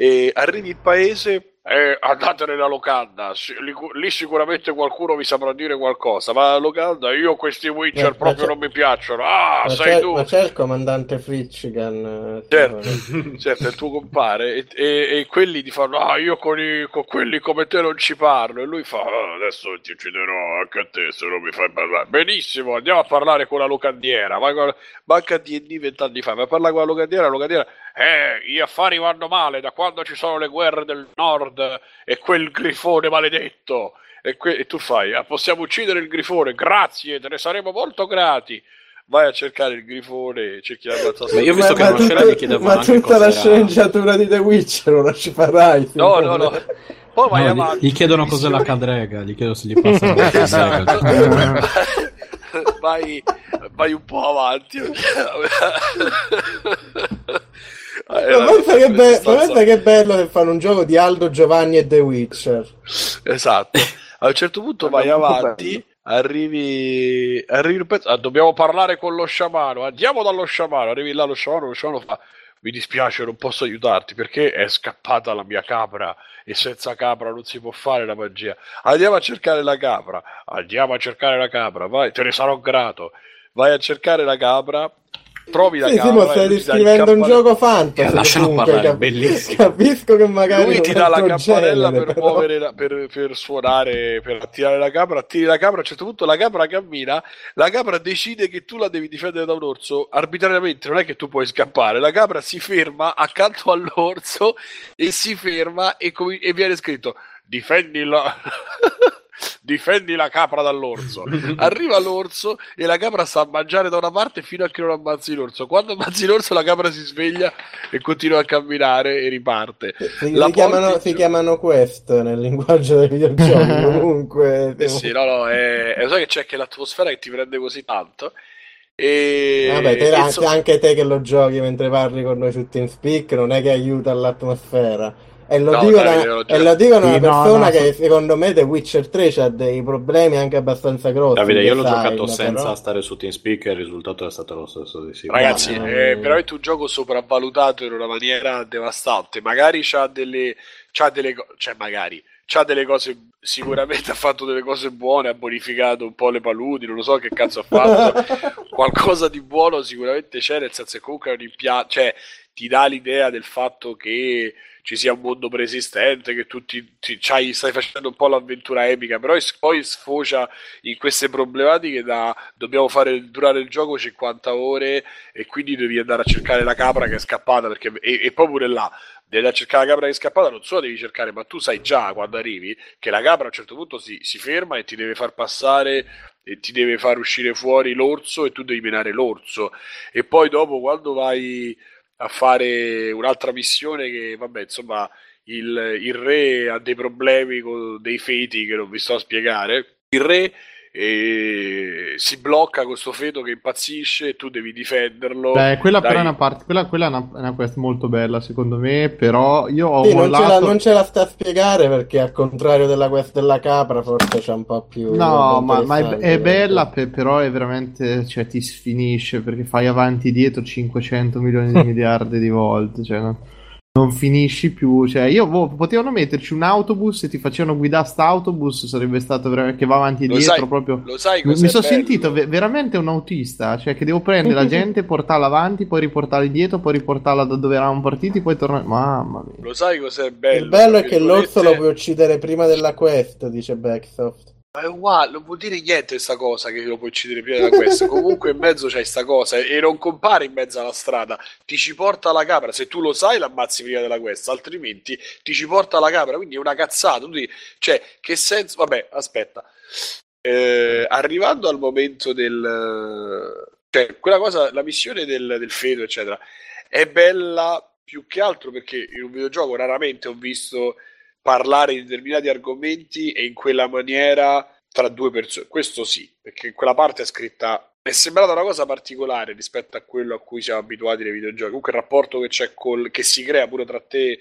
e arrivi in paese, eh, andate nella locanda, lì, lì sicuramente qualcuno vi saprà dire qualcosa, ma la locanda, io questi Witcher Eh, ma proprio non mi piacciono, ah, ma, sei tu! ma c'è il comandante Fritchigan. eh, Certo, certo, è il tuo compare. E, e- e quelli ti fanno ah io con, i- con quelli come te non ci parlo. E lui fa "Ah, adesso ti ucciderò anche a te se non mi fai parlare. Benissimo andiamo a parlare con la locandiera. Vai con- manca D&D vent'anni fa vai a parlare con la locandiera la locandiera eh gli affari vanno male da quando ci sono le guerre del nord e quel grifone maledetto e, que- e tu fai "Ah, possiamo uccidere il grifone grazie te ne saremo molto grati vai a cercare il grifone cerchi di ammazzare Ma io ho visto che ma, scena tutto- gli chiedevano ma tutta la sceneggiatura di The Witcher non la ci farai. No, no, no. Poi vai No, avanti. gli, gli chiedono cos'è la cadrega, gli chiedo se gli passano la cadrega. vai, vai un po' avanti. Eh, Ma pensa che, be- pensa che bello che fanno un gioco di Aldo, Giovanni e The Witcher. Esatto. A un certo punto vai avanti, arrivi, arrivi un pezzo, ah, dobbiamo parlare con lo sciamano, andiamo dallo sciamano, arrivi là lo sciamano, lo sciamano fa, mi dispiace, non posso aiutarti perché è scappata la mia capra e senza capra non si può fare la magia. Andiamo a cercare la capra, andiamo a cercare la capra, vai, te ne sarò grato. Vai a cercare la capra, trovi la Sì, capra. Simo, e stai descrivendo un gioco fantasy. Eh, lascialo comunque, parlare, cap- bellissimo. Capisco che magari lui ti dà la campanella genere, per muovere la- per, per suonare per attirare la capra attiri la capra a un certo punto la capra cammina la capra decide che tu la devi difendere da un orso arbitrariamente non è che tu puoi scappare la capra si ferma accanto all'orso e si ferma e, com- e viene scritto difendi la difendi la capra dall'orso. Arriva l'orso e la capra sta a mangiare da una parte fino a che non ammazzi l'orso. Quando ammazzi l'orso la capra si sveglia e continua a camminare e riparte. Si, La si chiamano, si chiamano quest nel linguaggio dei videogiochi comunque. Eh sì, no, no, è, è- sai che c'è che l'atmosfera che ti prende così tanto. E, Vabbè, te- e anche, insomma- anche te che lo giochi mentre parli con noi su TeamSpeak non è che aiuta l'atmosfera. E lo, No, dico da- Davide, lo e lo dico una Sì, no, persona no, che so- secondo me The Witcher 3 ha dei problemi anche abbastanza grossi. Davide, io l'ho design, giocato senza però- stare su TeamSpeak e il risultato è stato lo stesso di sicuro. Ragazzi, No, è no. veramente un gioco sopravvalutato in una maniera devastante. Magari c'ha delle, c'ha delle, cioè magari c'ha delle cose. Sicuramente ha fatto delle cose buone, ha bonificato un po' le paludi. Non lo so che cazzo ha fatto. Qualcosa di buono sicuramente c'è, nel senso che comunque è un impia- cioè ti dà l'idea del fatto che ci sia un mondo preesistente, che tu ti, ti- c'hai- stai facendo un po' l'avventura epica, però poi sfocia in queste problematiche da dobbiamo fare durare il gioco 50 ore e quindi devi andare a cercare la capra che è scappata perché, e, e poi pure là devi andare a cercare la capra che è scappata non solo devi cercare ma tu sai già quando arrivi che la capra a un certo punto si, si ferma e ti deve far passare e ti deve far uscire fuori l'orso e tu devi menare l'orso. E poi dopo quando vai a fare un'altra missione che vabbè insomma il, il re ha dei problemi con dei feti che non vi sto a spiegare. Il re eh, si blocca questo feto che impazzisce e tu devi difenderlo. Beh, quella però è una parte, quella, quella è una, è una quest molto bella secondo me, però io ho Sì, non, ce la, mollato... non ce la sta a spiegare perché al contrario della quest della capra forse c'è un po' più... No, ma, ma è, è bella, perché- pe- però è veramente, cioè, ti sfinisce perché fai avanti e dietro 500 milioni di miliardi di volte, cioè, no- non finisci più. Cioè, io boh, potevano metterci un autobus e ti facevano guidare st'autobus, sarebbe stato veramente che va avanti e Lo dietro sai- proprio. lo sai Mi, cos'è mi sono sentito ve- veramente un autista, cioè che devo prendere la gente, portarla avanti, poi riportarla indietro, poi riportarla da dove eravamo partiti, poi tornare. Mamma mia. lo sai cos'è bello Il bello è che l'orso lo puoi uccidere prima della quest, dice Backsoft. Ma è uguale, non vuol dire niente questa cosa che lo puoi uccidere prima da questo. Comunque in mezzo c'è sta cosa e non compare in mezzo alla strada, ti ci porta la capra. Se tu lo sai, l'ammazzi prima della quest, altrimenti ti ci porta la capra. Quindi è una cazzata. Dici, cioè, che senso? Vabbè, aspetta. Eh, arrivando al momento del cioè, quella cosa, la missione del, del feto, eccetera, è bella più che altro perché in un videogioco raramente ho visto parlare di determinati argomenti e in quella maniera tra due persone. Questo sì, perché quella parte è scritta. È sembrata una cosa particolare rispetto a quello a cui siamo abituati nei videogiochi. Comunque il rapporto che c'è col, che si crea pure tra te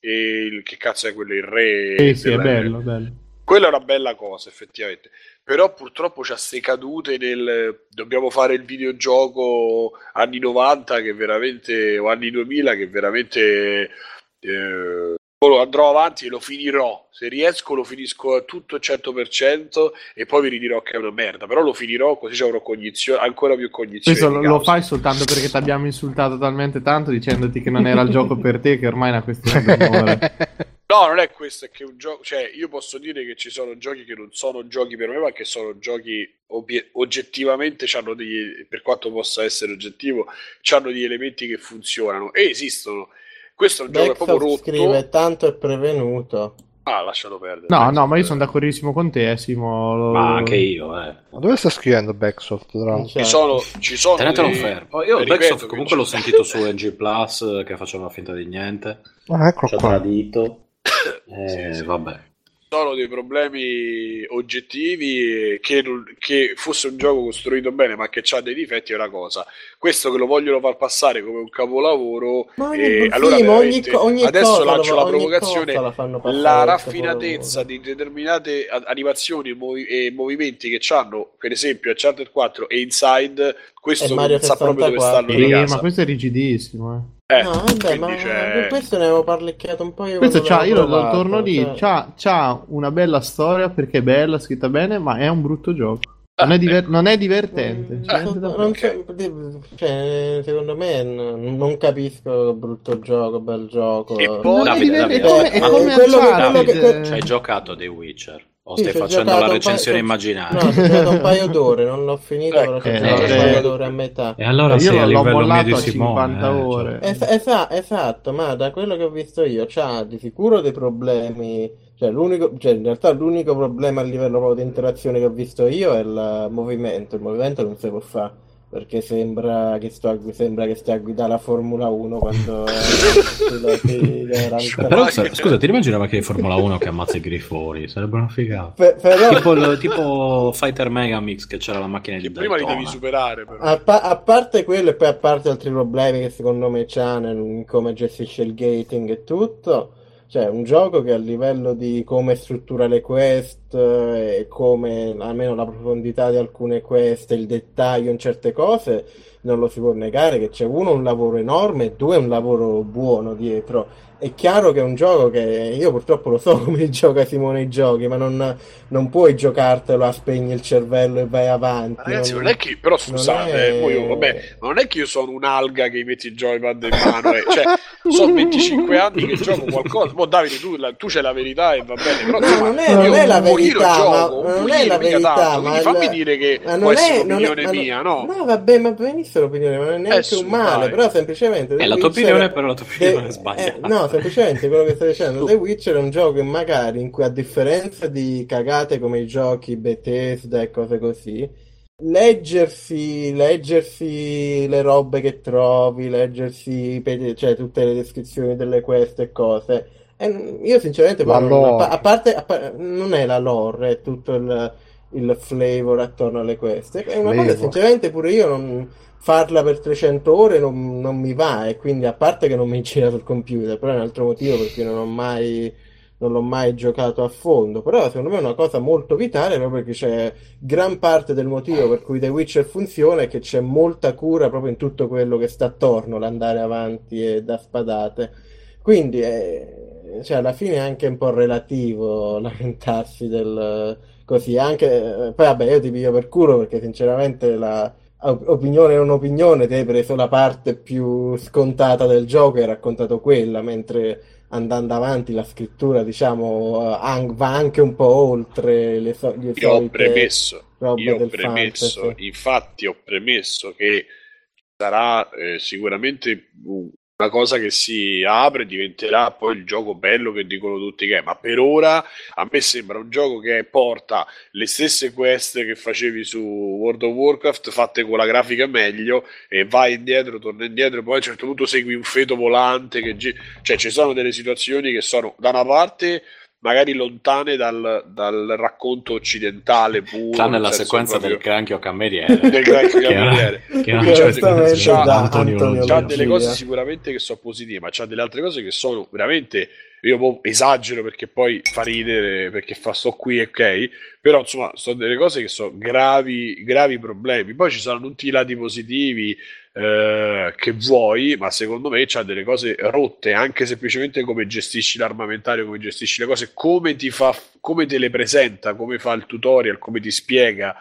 e il che cazzo è quello, il re. Sì, sì, è bello, bello. quella è una bella cosa, effettivamente. Però purtroppo c'ha ste cadute nel dobbiamo fare il videogioco anni 90 che veramente o anni 2000 che veramente eh, andrò avanti e lo finirò. Se riesco lo finisco a tutto il 100% e poi vi ridirò che è una merda, però lo finirò così ci avrò cognizione, ancora più cognizione Questo lo, lo fai soltanto perché ti abbiamo insultato talmente tanto dicendoti che non era il gioco per te, che ormai è una questione d'amore. No, non è questo, è che un gioco, cioè io posso dire che ci sono giochi che non sono giochi per me, ma che sono giochi obie- oggettivamente c'hanno degli, per quanto possa essere oggettivo, hanno degli elementi che funzionano e esistono. Questo è un gioco che è proprio Backsoft rotto. scrive tanto è prevenuto. Ah, lascialo perdere. No, Dai, no, ma io sono d'accordissimo con te, eh, Simo. lo- Ma anche io, eh. Ma dove sta scrivendo Backsoft? Tra... Ci sono, ci sono Tenetelo dei- fermo. Io ripeto Backsoft comunque l'ho sentito su NG Plus che faceva finta di niente. Ah, eccolo Ci ha qua. tradito. Eh, Sì, sì. vabbè. Sono dei problemi oggettivi che, che fosse un gioco costruito bene ma che ha dei difetti è una cosa. Questo che lo vogliono far passare come un capolavoro Ma ogni, e sì, allora ma ogni, ogni adesso lancio la provocazione la la raffinatezza di determinate animazioni e, movi- e movimenti che hanno per esempio Uncharted 4 e Inside questo Mario non sa proprio dove 64. stanno di Sì, casa ma questo è rigidissimo. Eh. Eh, No, vabbè, ma c'è- per questo ne avevo parlicchiato un po' io Questo c'ha, io lo, torno lì, cioè- c'ha, c'ha una bella storia perché è bella, scritta bene, ma è un brutto gioco. Non è, diver- non è divertente. Mm, cioè, non- so- cioè, secondo me n- non capisco brutto gioco, bel gioco. E poi- Non è Davide, diver- è Davide, come, è come eh, quello che- quello che- eh. Ci hai giocato The Witcher? O Sì, stai facendo la paio- recensione ho- immaginaria? No, ho giocato un paio d'ore, non l'ho finito, Ecco. però ci ho Eh, un paio d'ore a metà. E allora Io sei a l'ho livello mio mollato di a Simone. 50 eh, ore. cioè. Es- esa- esatto, ma da quello che ho visto io c'ha di sicuro dei problemi, Cioè, l'unico, cioè, in realtà l'unico problema a livello proprio di interazione che ho visto io è il movimento. Il movimento non si può fare perché sembra che, sto a, sembra che stia a guidare la Formula 1 quando Però, sa- scusa, ti immagini che Formula 1 che ammazza i grifoni? Sarebbe una figata. Pe- però- Tipo, il- tipo Fighter Megamix che c'era la macchina di Prima li devi Daytona. superare, però. A, pa- a parte quello e poi a parte altri problemi che secondo me c'ha nel come gestisce il gating e tutto, cioè un gioco che a livello di come struttura le quest eh, e come almeno la profondità di alcune quest e il dettaglio in certe cose, non lo si può negare che c'è uno un lavoro enorme e due un lavoro buono dietro. È chiaro che è un gioco che io purtroppo lo so come gioca Simone i giochi, ma non, non puoi giocartelo a spegni il cervello e vai avanti. Ragazzi, non- non è che, però scusate, è- eh, io- vabbè, non è che io sono un'alga che metti il joypad in mano, eh, cioè, sono 25 anni che gioco qualcosa. Boh, Davide, tu, la- tu c'hai la verità e va bene, però insomma, non è, non è la verità, gioco, ma non è la verità, tanto, ma fammi dire che ma può non essere è, non è- un'opinione non- mia, no? No, vabbè, ma benissimo l'opinione, ma non è neanche Eh, un male, però semplicemente The È la tua Witcher- opinione, però la tua opinione è sbagliata. eh, no, semplicemente quello che stai dicendo, The Witcher è un gioco che magari in cui a differenza di cagate come i giochi Bethesda e cose così, leggersi, leggersi le robe che trovi, leggersi cioè, tutte le descrizioni delle quest e cose. E io sinceramente non- a, parte, a non è la lore, è tutto il, il flavor attorno alle quest. È una cosa Flavor. sinceramente pure io non farla per 300 ore non, non mi va e quindi a parte che non mi gira sul computer, però è un altro motivo perché non ho mai non l'ho mai giocato a fondo, però secondo me è una cosa molto vitale proprio perché c'è gran parte del motivo per cui The Witcher funziona è che c'è molta cura proprio in tutto quello che sta attorno, l'andare avanti e da spadate. Quindi eh, cioè, alla fine è anche un po' relativo lamentarsi del così, anche eh, poi vabbè io ti piglio per culo perché sinceramente la op- opinione è un'opinione, ti hai preso la parte più scontata del gioco e hai raccontato quella, mentre andando avanti la scrittura diciamo eh, an- va anche un po' oltre le, so- le Io ho premesso, io ho premesso, infatti ho premesso che sarà eh, sicuramente un- una cosa che si apre, diventerà poi il gioco bello che dicono tutti che è, ma per ora a me sembra un gioco che porta le stesse quest che facevi su World of Warcraft fatte con la grafica meglio e vai indietro, torna indietro, poi a un certo punto segui un feto volante che gi- cioè ci sono delle situazioni che sono da una parte magari lontane dal, dal racconto occidentale puro, Tranne la senso sequenza proprio- del granchio cameriere. del granchio era- cameriere. che era- Che C'ha- onestamente c'ha- da Antonio Antonio c'ha delle cose sicuramente che sono positive, ma c'ha delle altre cose che sono veramente. Io esagero perché poi fa ridere, perché fa sto qui, ok? Però insomma, sono delle cose che sono gravi, gravi problemi. Poi ci sono tutti i lati positivi eh, che vuoi, ma secondo me c'ha delle cose rotte, anche semplicemente come gestisci l'armamentario, come gestisci le cose, come ti fa, come te le presenta, come fa il tutorial, come ti spiega.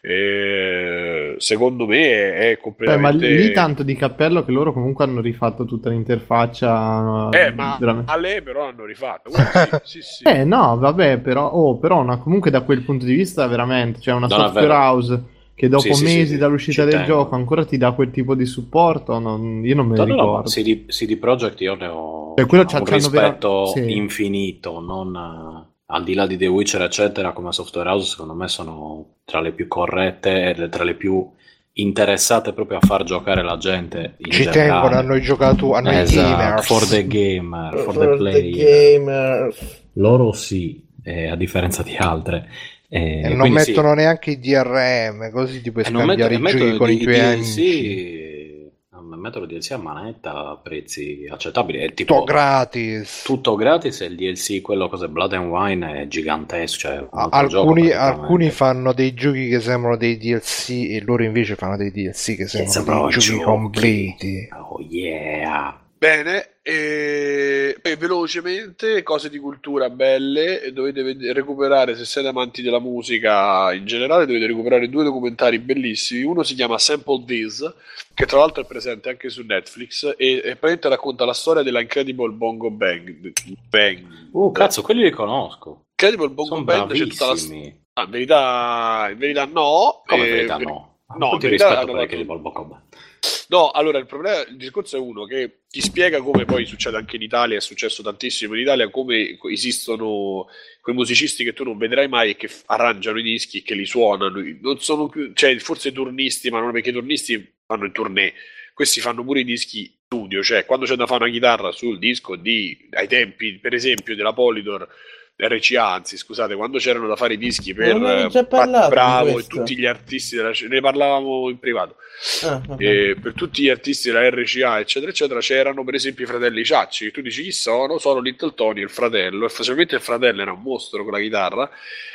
Eh, secondo me è, è Eh, ma completamente. lì tanto di cappello che loro comunque hanno rifatto tutta l'interfaccia. Eh, ma veramente. a lei però hanno rifatto. Quello sì, sì, sì. Eh no, vabbè, però, oh, però una- comunque da quel punto di vista veramente, cioè una Non software house che dopo Sì, mesi sì, dall'uscita ci del tengo. gioco ancora ti dà quel tipo di supporto, non- io non me ne No, no, no, ricordo. CD, CD Projekt io ne ho Cioè, quello un vera- rispetto sì. infinito, non, eh, al di là di The Witcher eccetera, come software house secondo me sono tra le più corrette e tra le più interessate proprio a far giocare la gente in Ci generale. tengono a noi giocatori, a noi Esatto, gamers. for the gamer, for, For the the player. gamers. Loro sì, eh, a differenza di altre. Eh, E non quindi sì. mettono neanche i DRM, così ti puoi E non scambiare mettono, i giochi mettono con i tuoi amici. no, mettono DLC a manetta a prezzi accettabili. È Tutto tipo gratis. tutto gratis e il DLC, quello cos'è Blood and Wine, è gigantesco. Cioè Alcuni, alcuni fanno dei giochi che sembrano dei DLC e loro invece fanno dei DLC che sembrano sembrano dei giochi giochi. completi. Oh yeah! Bene, e, e velocemente cose di cultura belle, dovete ved- recuperare, se siete amanti della musica in generale, dovete recuperare due documentari bellissimi. Uno si chiama Sample This, che tra l'altro è presente anche su Netflix, e, e praticamente racconta la storia della Incredible Bongo Bang. Bang. Uh, cazzo, quelli li conosco. Incredible Bongo Sono Band c'è tutta la. Ah, in verità, in verità no. Come eh, verità ver- no? No, in hanno per dato- Cannibal Combat. No, allora il problema, il discorso è uno che ti spiega come poi succede anche in Italia, è successo tantissimo in Italia, come esistono quei musicisti che tu non vedrai mai e che arrangiano i dischi e che li suonano. Non sono più, cioè forse turnisti, ma non perché i turnisti fanno il tournée. Questi fanno pure i dischi studio, cioè quando c'è da fare una chitarra sul disco di, ai tempi, per esempio, della Polydor RCA, anzi, scusate, quando c'erano da fare i dischi per eh, Pat Bravo e tutti gli artisti della ne parlavamo in privato. Ah, per tutti gli artisti della RCA, eccetera, eccetera, c'erano per esempio i fratelli Ciacci, che tu dici chi sono? Sono Little Tony, il fratello, e facilmente il fratello era un mostro con la chitarra,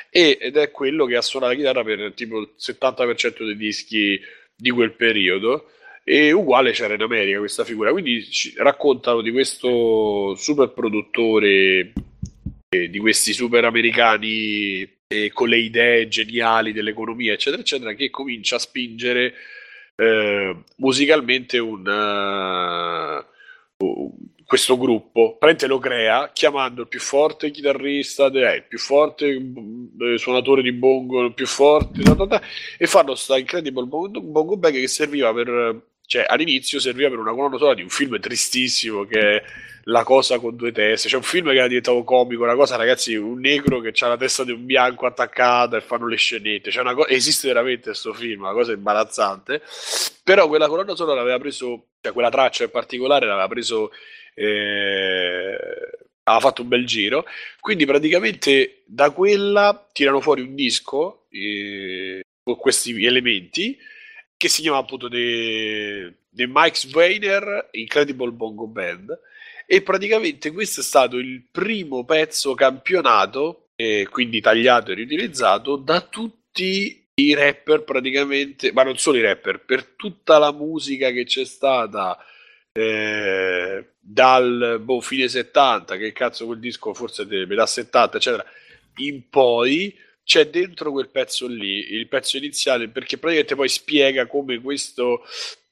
ed è quello che ha suonato la chitarra per tipo il 70% dei dischi di quel periodo. E uguale c'era in America questa figura, quindi raccontano di questo super produttore, di questi super americani eh, con le idee geniali dell'economia, eccetera, eccetera, che comincia a spingere eh, musicalmente un, un- questo gruppo. Praticamente lo crea chiamando il più forte chitarrista, eh, il più forte eh, suonatore di bongo, il più forte, ta, ta, ta, e fanno sta Incredible Bongo, bongo Bag che serviva per, cioè all'inizio serviva per una colonna sonora di un film tristissimo che La cosa con due teste. C'è un film che era diventato comico, una cosa ragazzi, un negro che ha la testa di un bianco attaccata e fanno le scenette. Co- esiste veramente questo film, una cosa imbarazzante. Però quella colonna sonora aveva preso, cioè quella traccia in particolare l'aveva preso eh, aveva fatto un bel giro. Quindi praticamente da quella tirano fuori un disco eh, con questi elementi che si chiama appunto The, The Mike Swainer Incredible Bongo Band. E praticamente questo è stato il primo pezzo campionato, eh, quindi tagliato e riutilizzato da tutti i rapper praticamente, ma non solo i rapper, per tutta la musica che c'è stata eh, dal boh, fine 70, che cazzo quel disco forse de metà 70, eccetera, in poi c'è dentro quel pezzo lì, il pezzo iniziale, perché praticamente poi spiega come questo,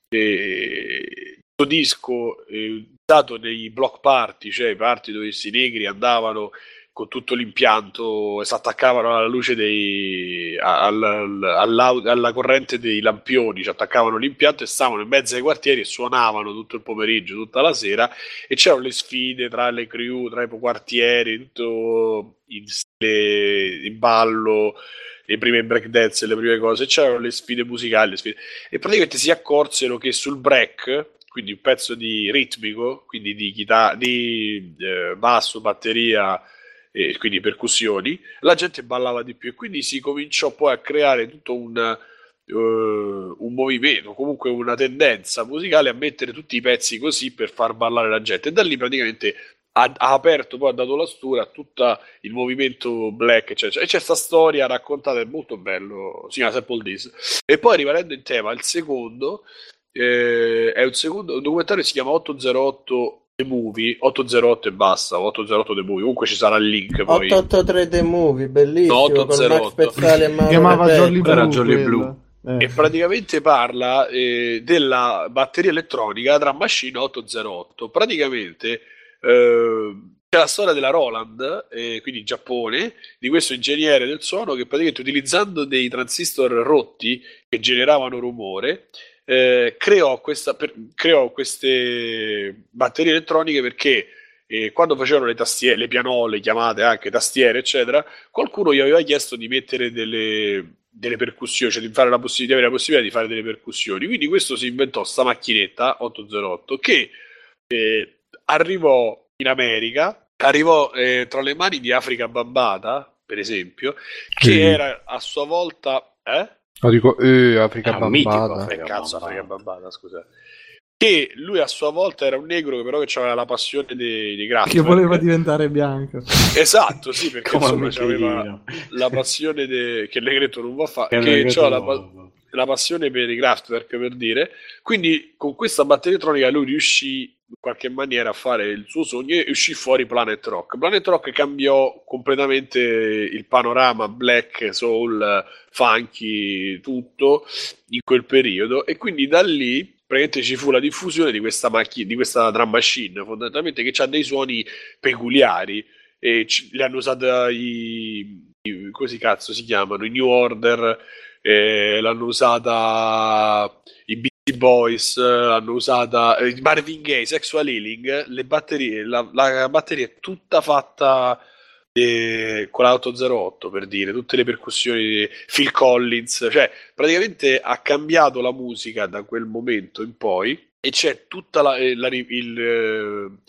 eh, disco eh, usato nei block party, cioè i party dove questi negri andavano con tutto l'impianto e si attaccavano alla luce dei al- al- alla, alla corrente dei lampioni, ci attaccavano l'impianto e stavano in mezzo ai quartieri e suonavano tutto il pomeriggio, tutta la sera e c'erano le sfide tra le crew, tra i quartieri, tutto in stile in ballo, le prime breakdance, le prime cose, c'erano le sfide musicali, le sfide- e praticamente si accorsero che sul break quindi un pezzo di ritmico, quindi di, chitarra, di eh, basso, batteria e quindi percussioni, la gente ballava di più e quindi si cominciò poi a creare tutto un, eh, un movimento, comunque una tendenza musicale a mettere tutti i pezzi così per far ballare la gente e da lì praticamente ha, ha aperto poi ha dato la stura a tutto il movimento black eccetera. e c'è questa storia raccontata è molto bello si chiama Sample This e poi rimanendo in tema il secondo eh, è un secondo un documentario che si chiama 808 The Movie 808 e basta 808 The Movie comunque ci sarà il link poi 883 The Movie, bellissimo, No, con Max 808. Pezzali e Mauro Si chiamava. Jolly Blue. Era Jolly. Blue. Eh. e praticamente parla eh, della batteria elettronica Drum Machine 808. Praticamente eh, c'è la storia della Roland, eh, quindi in Giappone, di questo ingegnere del suono che praticamente utilizzando dei transistor rotti che generavano rumore, eh, creò, questa, per- creò queste batterie elettroniche perché eh, quando facevano le tastiere, le pianole, chiamate anche tastiere, eccetera, qualcuno gli aveva chiesto di mettere delle, delle percussioni, cioè di, fare la possi- di avere la possibilità di fare delle percussioni. Quindi questo si inventò sta macchinetta 808 che eh, arrivò in America, arrivò eh, tra le mani di Africa Bambata, per esempio, che Sì. era a sua volta... Eh? No, dico, eh, Africa mitico, Bambata. Africa Eh, cazzo, Bambata. Africa Bambata, scusa. Che lui a sua volta era un negro che però che aveva la passione dei, dei Kraftwerk. Che voleva diventare bianco. Esatto, sì, perché Come insomma la passione de- che il negretto non va a fare, Che che, la, pa- la passione per i Kraftwerk per dire. Quindi con questa batteria elettronica lui riuscì in qualche maniera a fare il suo sogno e uscì fuori Planet Rock. Planet Rock cambiò completamente il panorama black, soul, funky, tutto in quel periodo e quindi da lì praticamente ci fu la diffusione di questa macchina, di questa drum machine fondamentalmente che ha dei suoni peculiari e ci- le hanno usate i, i- come si cazzo si chiamano i New Order eh, l'hanno usata i Boys, eh, l'hanno usata eh, Marvin Gaye, Sexual Healing, le batterie, la, la batteria è tutta fatta eh, con la 808 per dire, tutte le percussioni Phil Collins, cioè praticamente ha cambiato la musica da quel momento in poi e c'è tutta la, eh, la- il,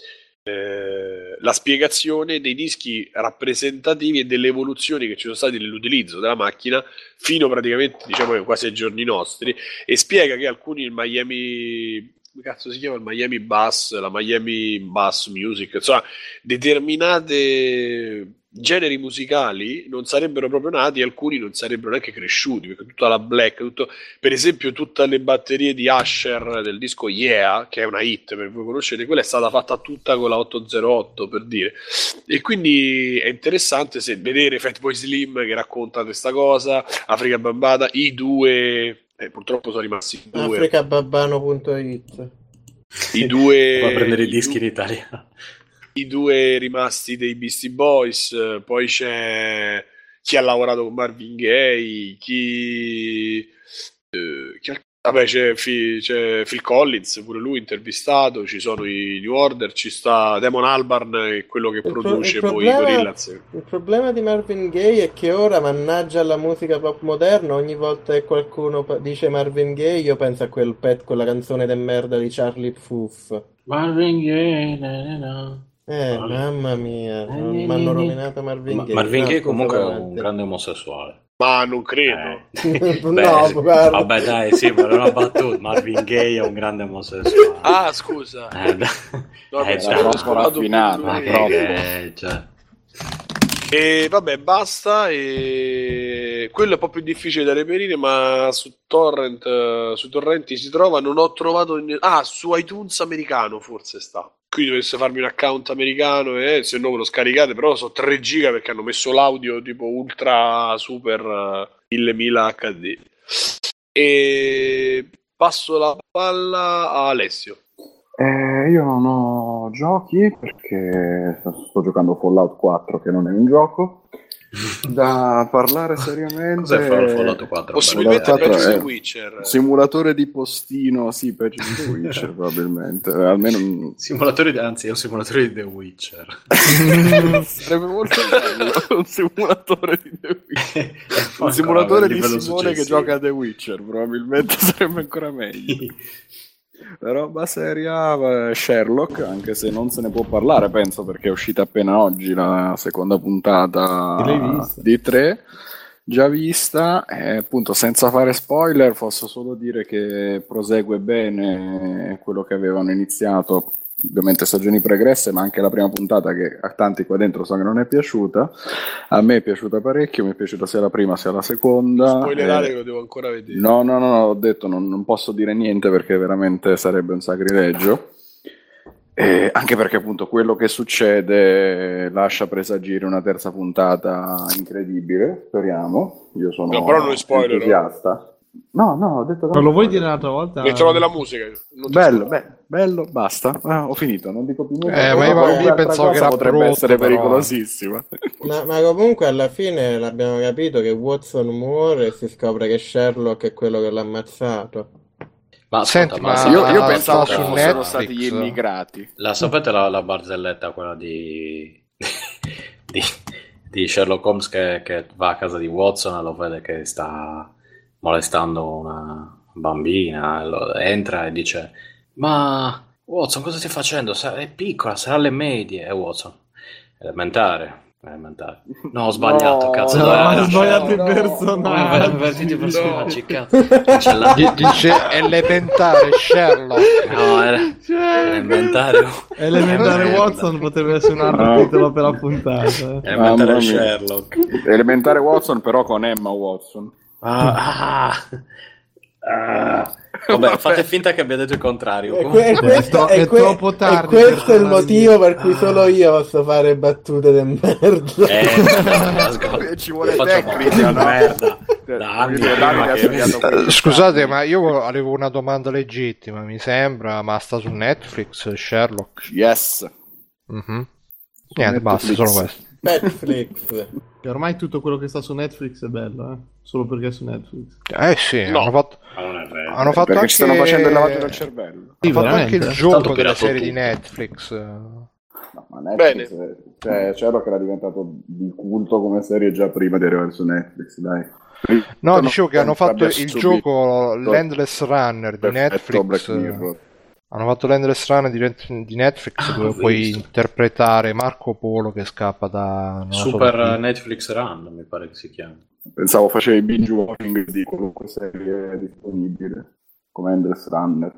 la spiegazione dei dischi rappresentativi e delle evoluzioni che ci sono state nell'utilizzo della macchina fino praticamente diciamo quasi ai giorni nostri e spiega che alcuni il Miami come cazzo si chiama? Il Miami Bass la Miami Bass Music insomma determinate generi musicali non sarebbero proprio nati alcuni non sarebbero neanche cresciuti perché tutta la black tutto, per esempio tutte le batterie di Asher del disco Yeah che è una hit per voi conoscete quella è stata fatta tutta con la 808 per dire. E quindi è interessante se vedere Fatboy Slim che racconta questa cosa Africa Bambata i due eh, purtroppo sono rimasti due. Africababbano.it i due Va a prendere i dischi due- in Italia. I due rimasti dei Beastie Boys, poi c'è chi ha lavorato con Marvin Gaye, chi, eh, chi al- vabbè c'è, Fi- c'è Phil Collins, pure lui intervistato, ci sono i New Order, ci sta Damon Albarn, che è quello che Il pro- produce il poi problema- Gorillaz. Il problema di Marvin Gaye è che ora, mannaggia alla musica pop moderna, ogni volta che qualcuno dice Marvin Gaye, io penso a quel pet, quella canzone de merda di Charlie Puth. Marvin Gaye, na, na, na. Eh, mamma mia, mi hanno rovinato Marvin Ma- Gaye. Marvin No, Gaye comunque è un grande omosessuale. Ma non credo. Eh. No, Beh. Vabbè dai, sì, ma era una battuta. Marvin Gaye è un grande omosessuale. Ah, scusa. Eh, dai. No, Eh, fosse parlato raffinato, ma proprio. Eh, cioè. E vabbè, basta. E quello è un po' più difficile da reperire, ma su torrent, eh, su torrenti si trova. Non ho trovato. Ah, su iTunes americano forse sta. Qui dovesse farmi un account americano e se no me lo scaricate. Però so 3 giga perché hanno messo l'audio tipo ultra super eh, 1000 HD. E passo la palla a Alessio. Eh, io non ho giochi perché sto giocando Fallout 4 che non è un gioco. Da parlare seriamente. Cos'è Fall- Fallout 4? Possibilmente Fallout peggio 4 di è Witcher. Simulatore di postino, sì, peggio di The Witcher probabilmente. Eh, Almeno Simulatore di, anzi, è un simulatore di The Witcher. sarebbe molto bello un simulatore di The Witcher. Un simulatore di Simone che successivo. gioca a The Witcher, probabilmente sarebbe ancora meglio. Roba seria, eh, Sherlock, anche se non se ne può parlare, penso, perché è uscita appena oggi la seconda puntata di tre, già vista, e appunto senza fare spoiler, posso solo dire che prosegue bene quello che avevano iniziato, ovviamente stagioni pregresse, ma anche la prima puntata che a tanti qua dentro so che non è piaciuta, a me è piaciuta parecchio, mi è piaciuta sia la prima sia la seconda. Spoilerare eh, che lo devo ancora vedere. No, no, no, no, ho detto non, non posso dire niente perché veramente sarebbe un sacrilegio. Eh, anche perché appunto quello che succede lascia presagire una terza puntata incredibile, speriamo. Io sono No, però non spoiler, entusiasta. No, no, ho detto che Non lo vuoi dire l'altra volta? Metterò della musica. Bello, beh, bello, basta. Ah, ho finito, non dico più niente. Eh, ma io- pensavo che era potrebbe brutto, essere però. pericolosissima. Ma, ma comunque alla fine l'abbiamo capito che Watson muore e si scopre che Sherlock è quello che l'ha ammazzato. Ma Senti, ma ma- sa- io, io pensavo che fossero Netflix. stati gli immigrati. La sapete la, la barzelletta, quella di, di, di Sherlock Holmes che, che va a casa di Watson e lo vede che sta molestando una bambina, e entra e dice ma Watson cosa stai facendo? È piccola, sarà alle medie. E Watson, elementare. elementare. No, ho sbagliato, No, cazzo. No, era? sbagliato no. Personaggi. i personaggi, cazzo. C'è la- Di- Dice elementare Sherlock. No, era elementare. Elementare Watson potrebbe essere un altro No. titolo per la puntata. eh. Elementare. Sherlock. Elementare Watson, però con Emma Watson. Ah, ah, ah. Vabbè, fate finta che abbia detto il contrario. E, que- questo, È que- troppo tardi e questo è il motivo per cui solo io posso fare battute di merda. Eh, Ci vuole tecnica, no? merda. Ha che- Eh, Scusate, ma io avevo una domanda legittima, mi sembra, ma sta su Netflix Sherlock? Yes. Mhm. Niente, basta, Netflix. solo questo. Netflix. Che ormai tutto quello che sta su Netflix è bello, eh? Solo perché è su Netflix. Eh sì, No. hanno fatto, vero. hanno fatto anche... stanno facendo il lavaggio del cervello. Sì, hanno fatto anche il gioco pirato serie di tutto. Netflix. No, ma Netflix, è- cioè, Sherlock era diventato di culto come serie già prima di arrivare su Netflix, dai. No, dicevo che hanno fatto il subito gioco L'Endless Runner di Black Netflix. Hanno fatto l'Endless Runner di, Net- di Netflix Ah, dove puoi visto. interpretare Marco Polo che scappa da... Super. Netflix Run, mi pare che si chiami. Pensavo facevi binge watching di qualunque serie disponibile, come Endless Runner.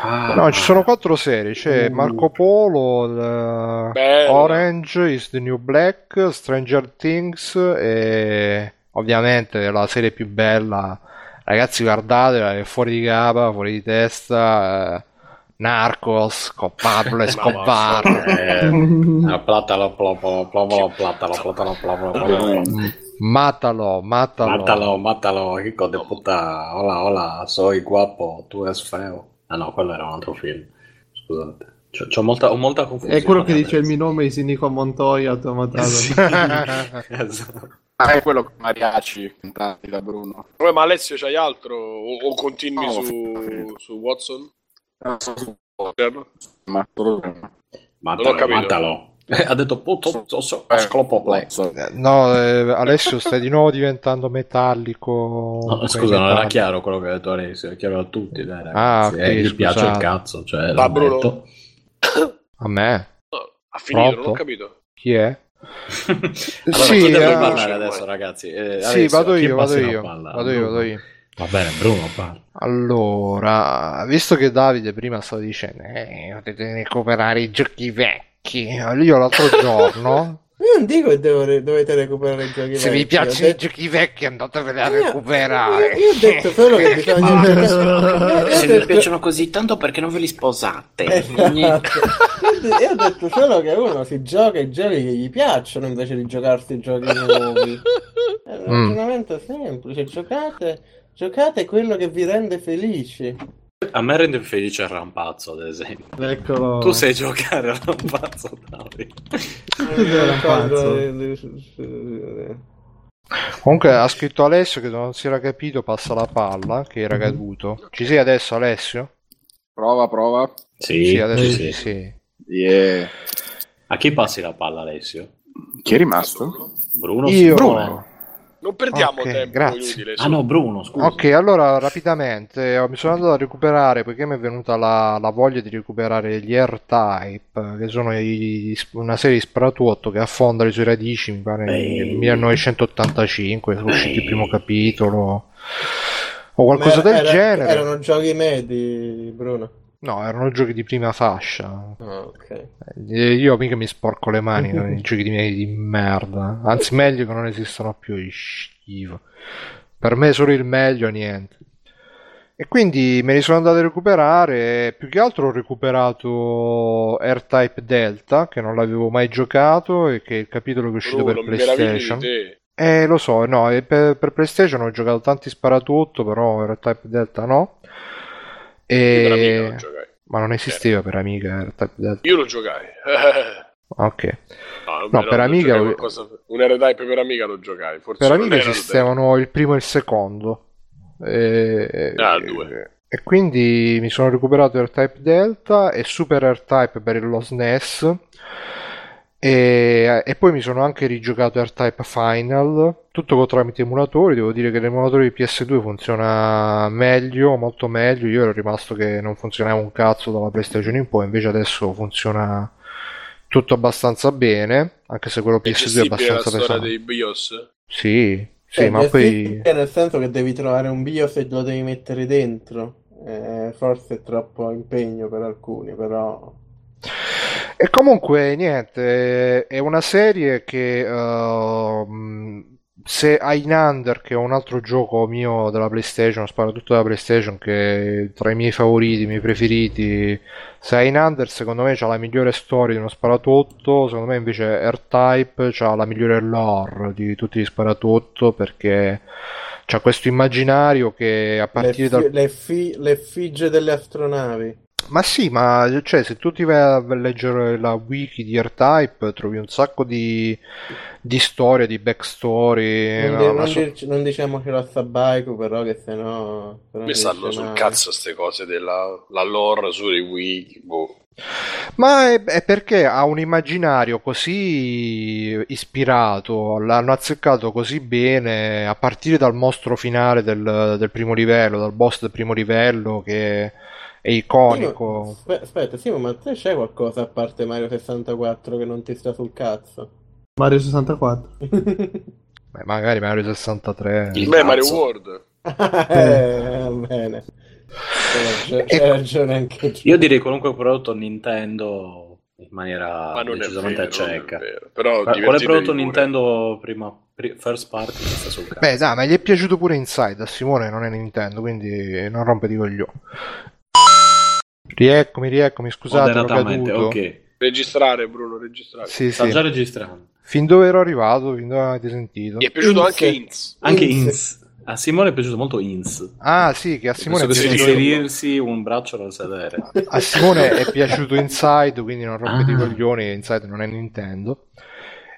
Ah, No, ci sono quattro serie, c'è Uh. Marco Polo. Orange is the New Black, Stranger Things e ovviamente la serie più bella, ragazzi guardatela, è fuori di capa, fuori di testa, eh, Narcos, con Pablo Escobar. Eh, ah, platalo, plopolo, platalo, platalo, plopolo, plopolo. Matalo, matalo. Mátalo, mátalo, hijo de puta. Hola, hola, soy guapo, tu es feo. Ah no, quello era un altro film. Scusate. C'ho, c'ho molta, ho molta confusione. È quello che dice il adesso. mio nome, Sinico Montoya, Tomatato. Sì. Esatto. Ah, è quello con Mariachi, cantati da Bruno. Vabbè, ma Alessio c'hai altro? O, o continui No, su, su Watson? Non Sherlock? Ma Mátalo, capito. mátalo. ha detto so, Eh, sclopople. so- No, eh, Alessio stai di nuovo diventando metallico. No, scusa, non era chiaro quello che ha detto Alessio, è chiaro a tutti, dai, Ah, ragazzi. ok, Eh, gli piace il cazzo, cioè, Va, l'ho Bruno. detto. A me? No, ha finito, non Pronto? ho capito. Chi è? allora, Sì, chi deve eh, parlare adesso, ragazzi? Eh, Sì, Alessio, vado io, vado io. Vado io, vado io. Va bene, Bruno, parla. Allora, visto che Davide prima stava dicendo, eh, potete recuperare i giochi vecchi. Io l'altro giorno, Io non dico che dovete recuperare i giochi se vi vecchi, piacciono ho i detto- giochi vecchi andateveli a Io- recuperare. Io, io ho detto solo che bisogna giocare. Se Io vi piacciono così tanto perché non ve li sposate? Esatto. Io io ho detto solo che uno si gioca i giochi che gli piacciono invece di giocarsi i giochi nuovi. È un Mm. semplice, giocate, giocate quello che vi rende felici. A me rende felice il rampazzo, ad esempio. Eccolo. Tu sai giocare al rampazzo, Davide. Comunque ha scritto Alessio che non si era capito, passa la palla, che era caduto. Ci sei adesso Alessio? Prova, prova. Sì, Sì, adesso sì, sì, sì. Yeah. A chi passi la palla, Alessio? Chi è rimasto? Bruno? Io... Bruno. Non perdiamo Ok, tempo grazie. inutile. Ah no, Bruno, scusa. Ok, allora rapidamente eh, mi sono andato a recuperare poiché mi è venuta la, la voglia di recuperare gli R-Type, che sono i- una serie di sparatutto che affonda le sue radici, mi pare nel Ehi. 1985, è uscito il primo capitolo o qualcosa Ma del era- genere. Erano giochi medi, Bruno. No, erano giochi di prima fascia. Ah, ok. Eh, Io mica mi sporco le mani con i giochi di, di merda. Anzi, meglio che non esistono più, schifo. Per me solo il meglio, niente. E quindi me li sono andato a recuperare. Più che altro ho recuperato R-Type Delta, che non l'avevo mai giocato e che è il capitolo che è uscito Bruno, per PlayStation. Eh, lo so, no, per, per PlayStation ho giocato tanti sparatutto, però R-Type Delta no. Per E... Ma non esisteva per Amiga R-Type Delta. Io lo giocai. Ok. No, No, per Amiga- giocai qualcosa- Un R-Type per Amiga lo giocai. Forse Per Amiga era esistevano il primo e il secondo. E, Ah, due. e quindi mi sono recuperato R-Type Delta e Super R-Type per lo SNES. E, e poi mi sono anche rigiocato R-Type Final, tutto con- tramite emulatori. Devo dire che l'emulatore di PS2 funziona meglio, molto meglio. Io ero rimasto che non funzionava un cazzo dalla PlayStation in poi, invece adesso funziona tutto abbastanza bene, anche se quello È PS2 è la abbastanza storia pesante. dei BIOS? Sì, sì, Eh, ma poi... nel senso che devi trovare un BIOS e lo devi mettere dentro. Eh, forse è troppo impegno per alcuni, però. E comunque, niente, è una serie che ehm, se Highlander, che è un altro gioco mio della PlayStation, sparo tutto della PlayStation, che è tra i miei favoriti, i miei preferiti, se Highlander secondo me c'ha la migliore storia di uno sparatutto, secondo me invece R-Type c'ha la migliore lore di tutti gli sparatutto, perché c'ha questo immaginario che a Le, partire fi- dal le fi- le effigie delle astronavi. Ma sì, ma cioè, se tu ti vai a leggere la wiki di R-Type trovi un sacco di, di storie, di backstory. Non, no, non so- dirci- non diciamocelo a Sabaiku, però, che sennò. però Mi stanno sul male. cazzo queste cose della la lore sui wiki. Boh. Ma è, è perché ha un immaginario così ispirato, l'hanno azzeccato così bene a partire dal mostro finale del, del primo livello, dal boss del primo livello che è iconico. Simo, aspe- aspetta, Simo, ma te c'è qualcosa a parte Mario 64 che non ti sta sul cazzo? Mario 64. Beh, magari Mario 63. Il Beh, Mario cazzo. World. eh, va bene. C'è ragione, c'è ragione anche tu. Io direi qualunque prodotto Nintendo in maniera Ma non è decisamente vero, è vero. Però Quale divertitevi prodotto pure. Nintendo prima pri- first party mi sta sul cazzo? Beh, dai, ma gli è piaciuto pure Inside a Simone, non è Nintendo, quindi non rompe di coglioni. Rieccomi, rieccomi, scusate, ero caduto. ok. Registrare, Bruno, registrare. Sì, Sta sì. già registrando. Fin dove ero arrivato, fin dove avete sentito. Mi è piaciuto Inz. anche Inz. Anche Ins. Ins. A Simone è piaciuto molto Ins. Ah, sì, che a Simone, è Penso piaciuto, inserirsi un braccio dal sedere. a Simone è piaciuto Inside, quindi non rompe di Ah. coglioni, Inside non è Nintendo.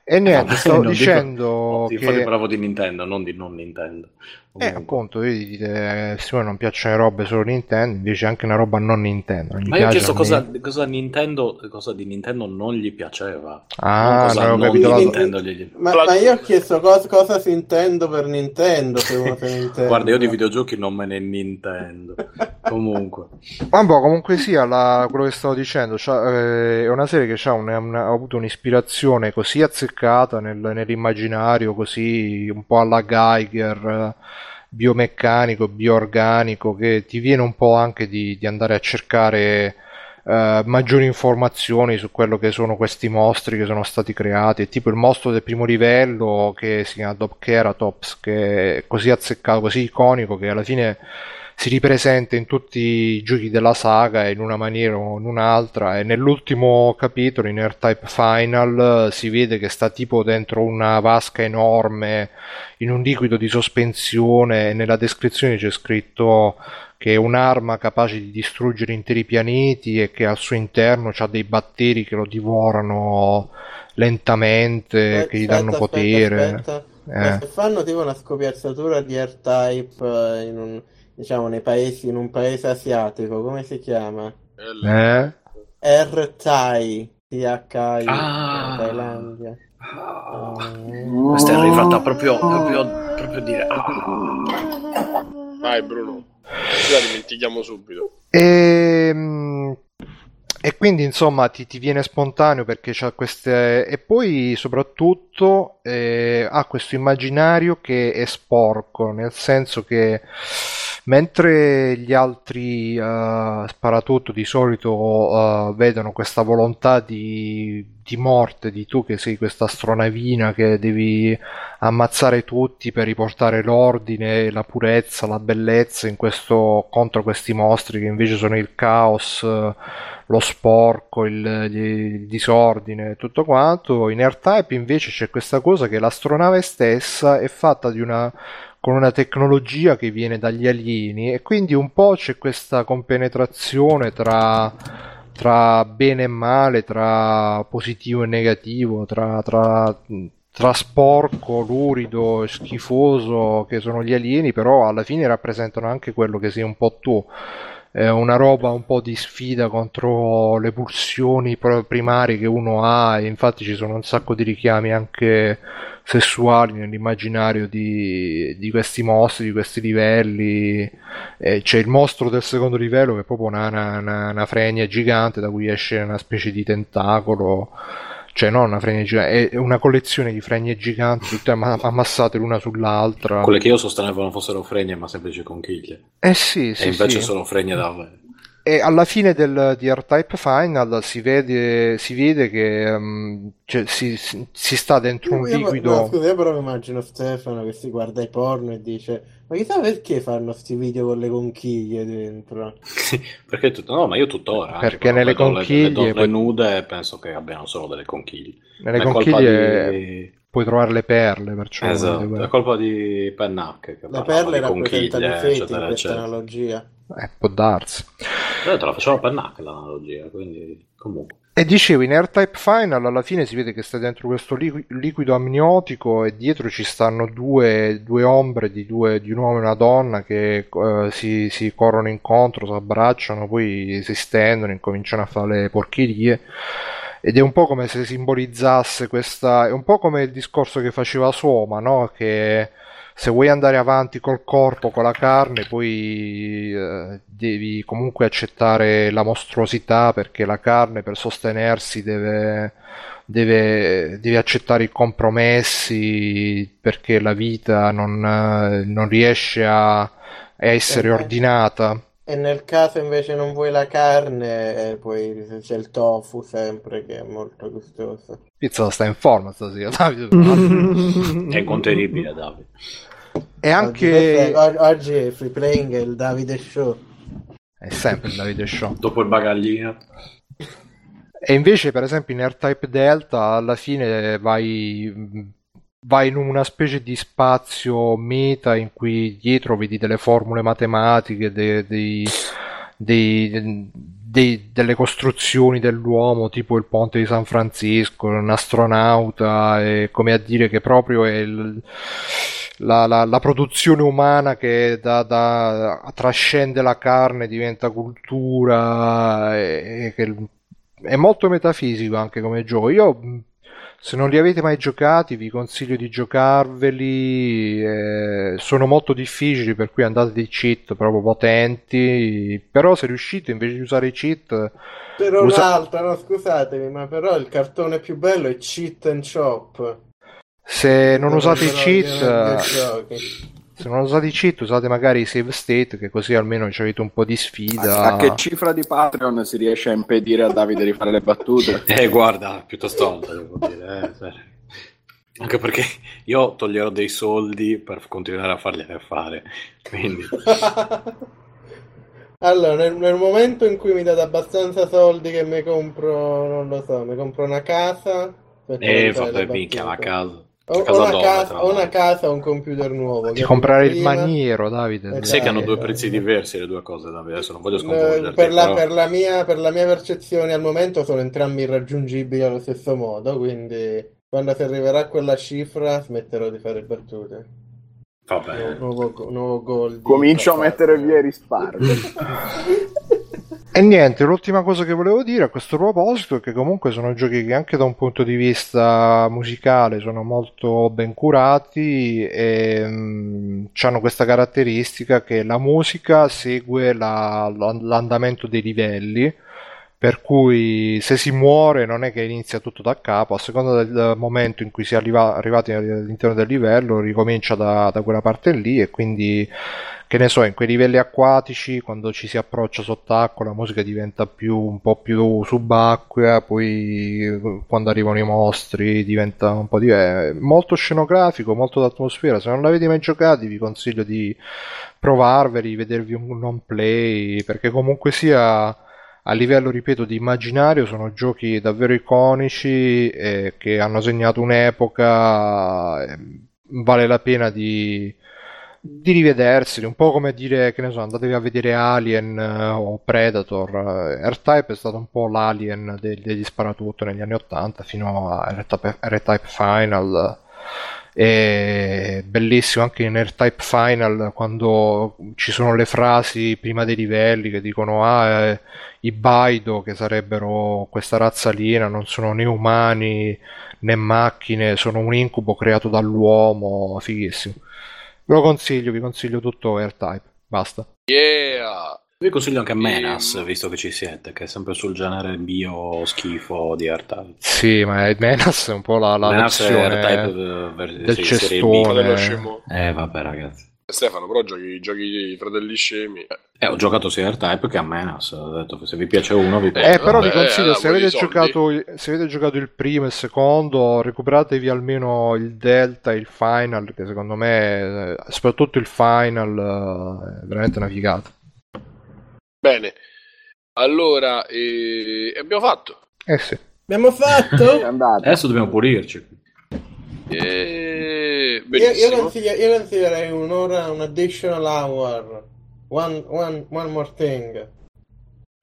E niente, No, stavo dico- dicendo Infatti che... parlavo di Nintendo, non di non Nintendo. Eh, Comunque. appunto, vedi, dite, eh, Simone non piacciono le robe solo Nintendo, invece anche una roba non Nintendo. non gli Ma io ho chiesto cosa, cosa Nintendo, cosa di Nintendo non gli piaceva. Ah, non non avevo non capito la- Nintendo gli- Ma, ma io ho chiesto cosa, cosa si intendo per Nintendo, se uno se ne intende. Guarda, io di videogiochi non me ne Nintendo. Comunque. Vabbè, comunque sia, la- quello che stavo dicendo, eh, è una serie che c'ha un- una- ha avuto un'ispirazione così azzeccata nel- nell'immaginario, così un po' alla Geiger, eh, biomeccanico, bioorganico, che ti viene un po' anche di, di andare a cercare eh, maggiori informazioni su quello che sono questi mostri che sono stati creati, tipo il mostro del primo livello che si chiama Dopkeratops, che è così azzeccato, così iconico che alla fine si ripresenta in tutti i giochi della saga in una maniera o in un'altra e nell'ultimo capitolo in R-Type Final eh, si vede che sta tipo dentro una vasca enorme in un liquido di sospensione e nella descrizione c'è scritto che è un'arma capace di distruggere interi pianeti e che al suo interno c'ha dei batteri che lo divorano lentamente, Aspetta, che gli danno aspetta, potere. aspetta. Ma Eh. se fanno tipo una scopiazzatura di R-Type eh, in un, diciamo, nei paesi, in un paese asiatico, come si chiama? Eh? R-Tai, T-H-I, Ah. Thailandia. Questa è arrivata proprio, proprio, proprio a dire. ah. Vai, Bruno. La dimentichiamo subito. E, mm, e quindi insomma ti, ti viene spontaneo perché c'ha queste. E poi soprattutto eh, ha questo immaginario che è sporco, nel senso che mentre gli altri eh, sparatutto di solito eh, vedono questa volontà di, di morte di tu che sei questa astronavina che devi ammazzare tutti per riportare l'ordine, la purezza, la bellezza questo, contro questi mostri che invece sono il caos, lo sporco, il, il disordine, tutto quanto. In R-Type invece c'è questa cosa che l'astronave stessa è fatta una con una tecnologia che viene dagli alieni e quindi un po' c'è questa compenetrazione tra, tra bene e male, tra positivo e negativo, tra, tra, tra sporco, lurido schifoso che sono gli alieni, però alla fine rappresentano anche quello che sei un po' tu. È una roba un po' di sfida contro le pulsioni primarie che uno ha, e infatti ci sono un sacco di richiami anche sessuali nell'immaginario di, di questi mostri, di questi livelli. Eh, c'è il mostro del secondo livello che è proprio una, una- una fregna gigante da cui esce una specie di tentacolo. Cioè, non una fregna gigante, è una collezione di fregne giganti, tutte amma- ammassate l'una sull'altra. Quelle che io sostenevo non fossero fregne, ma semplici conchiglie. Eh sì, sì, e invece sì. sono fregne davvero. E alla fine del, di R-Type Final si vede, si vede che mm, cioè, si, si- si sta dentro un Io- io- liquido. no, scusa, io però mi immagino Stefano che si guarda i porno e dice: Ma chissà perché fanno sti video con le conchiglie dentro? Perché tutto, no, ma io tuttora. Perché nelle le- conchiglie Le, donne poi- nude penso che abbiano solo delle conchiglie. Nelle colpa conchiglie di- puoi trovare le perle, perciò Esatto, è colpa di Pennac che Le perle di rappresentano i feti in eccetera, questa eccetera. analogia. eh, può darsi. Eh, te la facciamo per NAC l'analogia, quindi comunque. E dicevo, in R-Type Final alla fine si vede che sta dentro questo liqui- liquido amniotico e dietro ci stanno due, due ombre di, due, di un uomo e una donna che eh, si, si corrono incontro, si abbracciano, poi si stendono, incominciano a fare le porcherie. Ed è un po' come se simbolizzasse questa... è un po' come il discorso che faceva Soma, no? Che se vuoi andare avanti col corpo, con la carne, poi eh, devi comunque accettare la mostruosità perché la carne per sostenersi deve, deve, deve accettare i compromessi perché la vita non, non riesce a, a essere eh. ordinata. E nel caso invece non vuoi la carne, eh, poi c'è il tofu sempre che è molto gustoso. Pizza sta in forma stasera, Davide. È incontenibile, Davide. E anche... oggi è free playing è il Davide Show. È sempre il Davide Show. Dopo il bagaglino. E invece, per esempio, in R-Type Delta alla fine vai, vai in una specie di spazio meta in cui dietro vedi delle formule matematiche, de- dei- dei- dei- delle costruzioni dell'uomo, tipo il ponte di San Francisco, un astronauta, come a dire che proprio è il- la, la- la produzione umana che da, da- trascende la carne, diventa cultura, e, e che è molto metafisico anche come gioco. Io, se non li avete mai giocati, vi consiglio di giocarveli. eh, sono molto difficili, per cui andate dei cheat proprio potenti. Però, se riuscite invece di usare i cheat, Però usa- l'altra, no, scusatemi, ma però il cartone più bello è Cheat and Chop. se non usate i cheat. Se non usate i cheat, usate magari i save state, che così almeno ci avete un po' di sfida. A che cifra di Patreon si riesce a impedire a Davide di fare le battute? Eh, guarda, piuttosto alta, devo dire. eh, serio. Anche perché io toglierò dei soldi per continuare a fargliene fare. Quindi, Allora, nel, nel momento in cui mi date abbastanza soldi che mi compro, non lo so, mi compro una casa. eh, le minchia, la casa. O, casa o una dove, casa, tra o una casa o un computer nuovo. Di comprare il maniero, Davide. Eh, Sai che hanno due dai. prezzi diversi le due cose, Davide. Adesso non voglio Eh, sconvolgerti. Per la, però- per la mia, per la mia percezione al momento sono entrambi irraggiungibili allo stesso modo, quindi quando si arriverà a quella cifra smetterò di fare battute. Vabbè. Nuovo, nuovo goal. di Comincio a mettere via i risparmi. E niente, l'ultima cosa che volevo dire a questo proposito è che comunque sono giochi che anche da un punto di vista musicale sono molto ben curati e hanno questa caratteristica che la musica segue la- l'andamento dei livelli, per cui se si muore non è che inizia tutto da capo, a seconda del momento in cui si è arriva- arrivati all'interno del livello ricomincia da, da quella parte lì e quindi che ne so, in quei livelli acquatici, quando ci si approccia sott'acqua, la musica diventa più, un po' più subacquea, poi quando arrivano i mostri diventa un po' di... è molto scenografico, molto d'atmosfera. Se non l'avete mai giocati, vi consiglio di provarveli, vedervi un non play, perché comunque sia a livello, ripeto, di immaginario sono giochi davvero iconici e che hanno segnato un'epoca. e Vale la pena di di rivederseli, un po' come dire, che ne so, andatevi a vedere Alien eh, o Predator. Eh, R-Type è stato un po' l'Alien de- degli sparatutto negli anni 80 fino a R-Type, R-Type Final. È bellissimo anche in R-Type Final quando ci sono le frasi prima dei livelli che dicono ah, eh, i Baido, che sarebbero questa razza aliena, non sono né umani né macchine, sono un incubo creato dall'uomo, fighissimo. Ve lo consiglio, vi consiglio tutto R-Type. Basta. Yeah! Vi consiglio anche Menas, Ehm. visto che ci siete, che è sempre sul genere bio schifo di R-Type. Sì, ma è- Menas è un po' la, la Menas è versione R-Type eh, ver- del sì, cestone. Eh, vabbè, ragazzi. Stefano, però giochi, giochi i fratelli scemi. Eh, Eh, ho giocato sia R-Type che a Menas. Ho detto che se vi piace uno, vi piace Eh, però vi consiglio, eh, se avete, giocato, se avete giocato il primo e il secondo, recuperatevi almeno il Delta e il Final, che secondo me, eh, soprattutto il Final, eh, è veramente una figata. Bene. Allora, eh, abbiamo fatto. Eh sì. Abbiamo fatto? Adesso dobbiamo pulirci. Eh, Io, io, consiglia- io consiglierei un'ora, un additional hour. One, one, one more thing.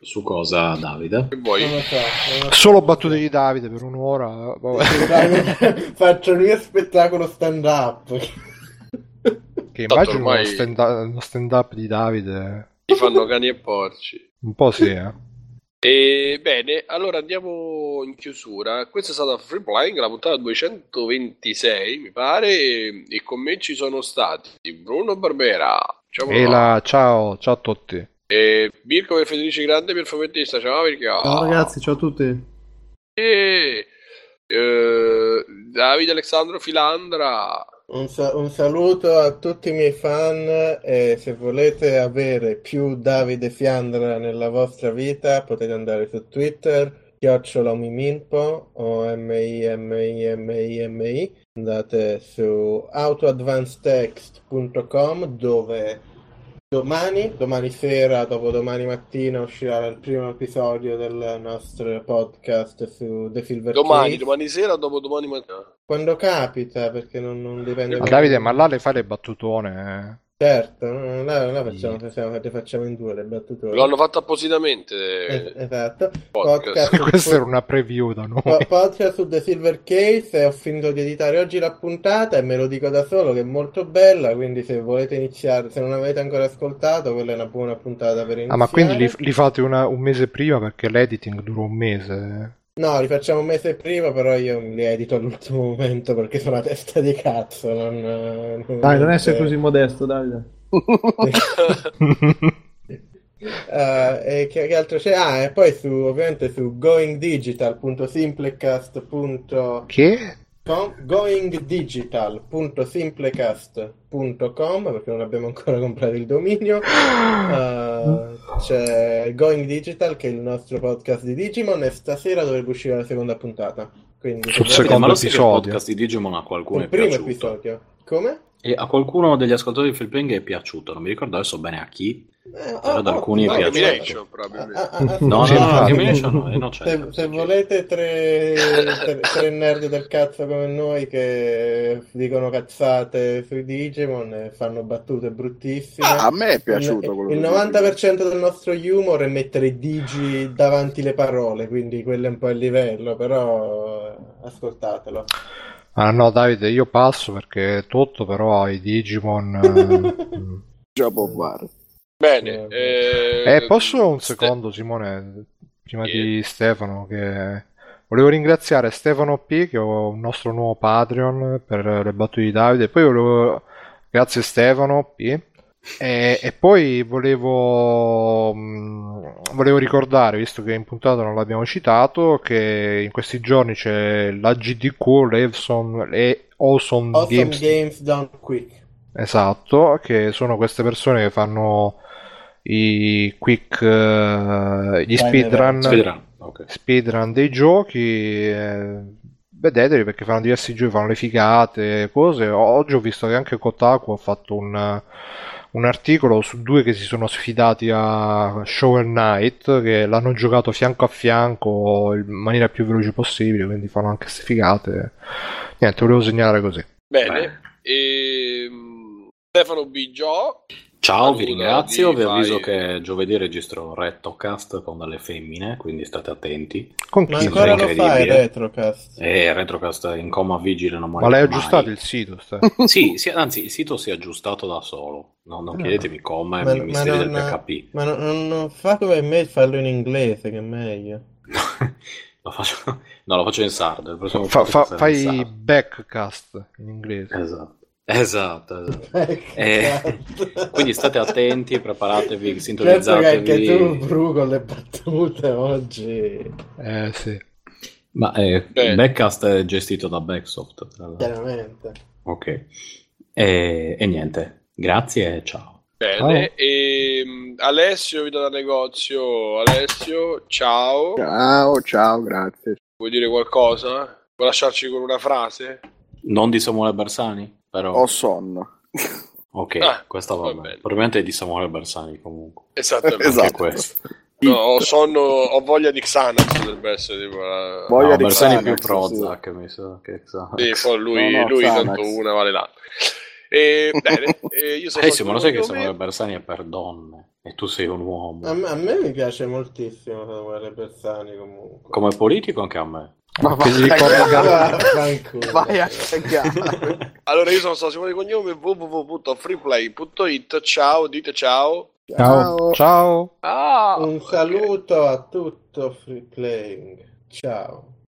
Su cosa, Davide? Che vuoi? Non lo so. non lo so. Solo battute di Davide per un'ora. vabbè. Dai, Faccio il mio spettacolo stand up. Che Tanto immagino ormai- uno stand- stand-up di Davide. Ti fanno cani e porci. Un po' sì, eh. E bene, allora andiamo in chiusura. Questa è stata Free Playing, la puntata 226, mi pare, e, e con me ci sono stati Bruno Barbera, ciao E la... ciao, ciao a tutti. e Mirko per Federici Grande per fumettista, ciao Mirko. Ciao ragazzi, ciao a tutti. E eh, Davide Alessandro Filandra. Un, sa- un saluto a tutti i miei fan e se volete avere più Davide Fiandra nella vostra vita potete andare su Twitter, chiocciola Miminpo o M-I-M-I-M-I-M-I. Andate su autoadvancedtext.com dove domani, domani sera, dopodomani mattina uscirà il primo episodio del nostro podcast su The Silver Domani, Case. domani sera, dopo domani mattina. Quando capita, perché non, non dipende Ma Davide, ma là le fai le battutone? Eh? Certo, no, là, là facciamo, facciamo, le facciamo in due le battute. Lo hanno fatto appositamente. Eh, esatto. podcast. Podcast, Questa era una preview da noi. po- podcast su The Silver Case e ho finito di editare oggi la puntata e me lo dico da solo che è molto bella, quindi se volete iniziare, se non avete ancora ascoltato, quella è una buona puntata per iniziare. Ah, ma quindi li, li fate una- un mese prima perché l'editing dura un mese? No, li facciamo un mese prima, però io li edito all'ultimo momento perché sono a testa di cazzo. Non, non- Dai, non essere così modesto, Davide. Eh, e che, che altro c'è? Ah, e poi su, ovviamente su goingdigital.simplecast.com Che? goingdigital.simplecast.com perché non abbiamo ancora comprato il dominio Eh, c'è Going Digital che è il nostro podcast di Digimon e stasera dovrebbe uscire la seconda puntata quindi Sul se secondo che il episodio. podcast di Digimon a qualcuno il è primo piaciuto? episodio come? E a qualcuno degli ascoltatori di Flipling è piaciuto, non mi ricordo adesso bene a chi. Eh, Però ad alcuni No, è piaciuto. Ah, ah, ah, No, no, no, no, è innocente, Se, se volete tre, tre, tre nerd del cazzo come noi che dicono cazzate sui Digimon e fanno battute bruttissime. Ah, a me è piaciuto Il, quello il che 90% del nostro humor è mettere i digi davanti le parole, quindi quello è un po' il livello, però eh, ascoltatelo. Ah no, Davide, io passo perché tutto però i Digimon... eh, già può fare. Bene. Eh, Eh, posso un Ste- secondo, Simone, prima Sì. di Stefano, che volevo ringraziare Stefano P, che è un nostro nuovo Patreon per le battute di Davide, poi volevo... Grazie Stefano P. E, e poi volevo, mh, volevo ricordare, visto che in puntata non l'abbiamo citato, che in questi giorni c'è la GDQ, l'Awesome, le Awesome Awesome Games Games Done Quick. Esatto, che sono queste persone che fanno i quick, eh, gli speedrun, Speedrun, ok. speedrun dei giochi. eh, vedeteli perché fanno diversi giochi, fanno le figate, cose. Oggi ho visto che anche Kotaku ha fatto un, un articolo su due che si sono sfidati a Shovel Knight, che l'hanno giocato fianco a fianco in maniera più veloce possibile, quindi fanno anche queste figate. Niente, volevo segnalare così. Bene. Ehm, Stefano Biggio. Ciao, vi ringrazio. vi avviso che giovedì registro Retrocast con delle femmine, quindi state attenti. Con Ma chi? ancora lo fai Retrocast? E Retrocast in coma vigile, non Ma morirà l'hai mai. aggiustato il sito? Sì, sì, anzi, il sito si è aggiustato da solo. No, non Ah. chiedetemi come, Ma, i ma misteri del non, PHP. ma non, non- non fa come me farlo in inglese, che è meglio. lo faccio, no, lo faccio in sardo. Fa- fa- fai in sardo. backcast in inglese. Esatto, esatto, esatto. Eh, quindi state attenti, preparatevi, Penso che anche sintonizzatevi. tu, Bru, con le battute oggi, Eh sì. Ma eh, il backcast è gestito da Backsoft. chiaramente. Ok. E, e niente, grazie e ciao. Bene. Ehm, Alessio, vita da negozio. Alessio, ciao. Ciao, ciao, grazie. Vuoi dire qualcosa? Vuoi lasciarci con una frase? Non di Samuele Bersani, però... Ho sonno. Ok, Ah, questa va va bene. bene. Probabilmente è di Samuele Bersani comunque. Esattamente. Esatto. No, ho sonno, ho voglia di Xanax, dovrebbe essere tipo la... Voglia No, di Bersani Xanax, più Prozac, mi sa che Sì, poi lui, No, no, lui Xanax. tanto una vale l'altra. E, bene, e io sono Eh sì, ma lo sai che Samuele Samuele Bersani è per donne e tu sei un uomo. A me, a me mi piace moltissimo Samuele Bersani comunque. Come politico anche a me. Ma Che gli vai, ricorda- a cagare. Allora io sono stato Simone di Cognome www.freeplay.it Ciao, dite ciao. Ciao. Ciao. Ah, Un saluto a tutto Free Playing. Ciao.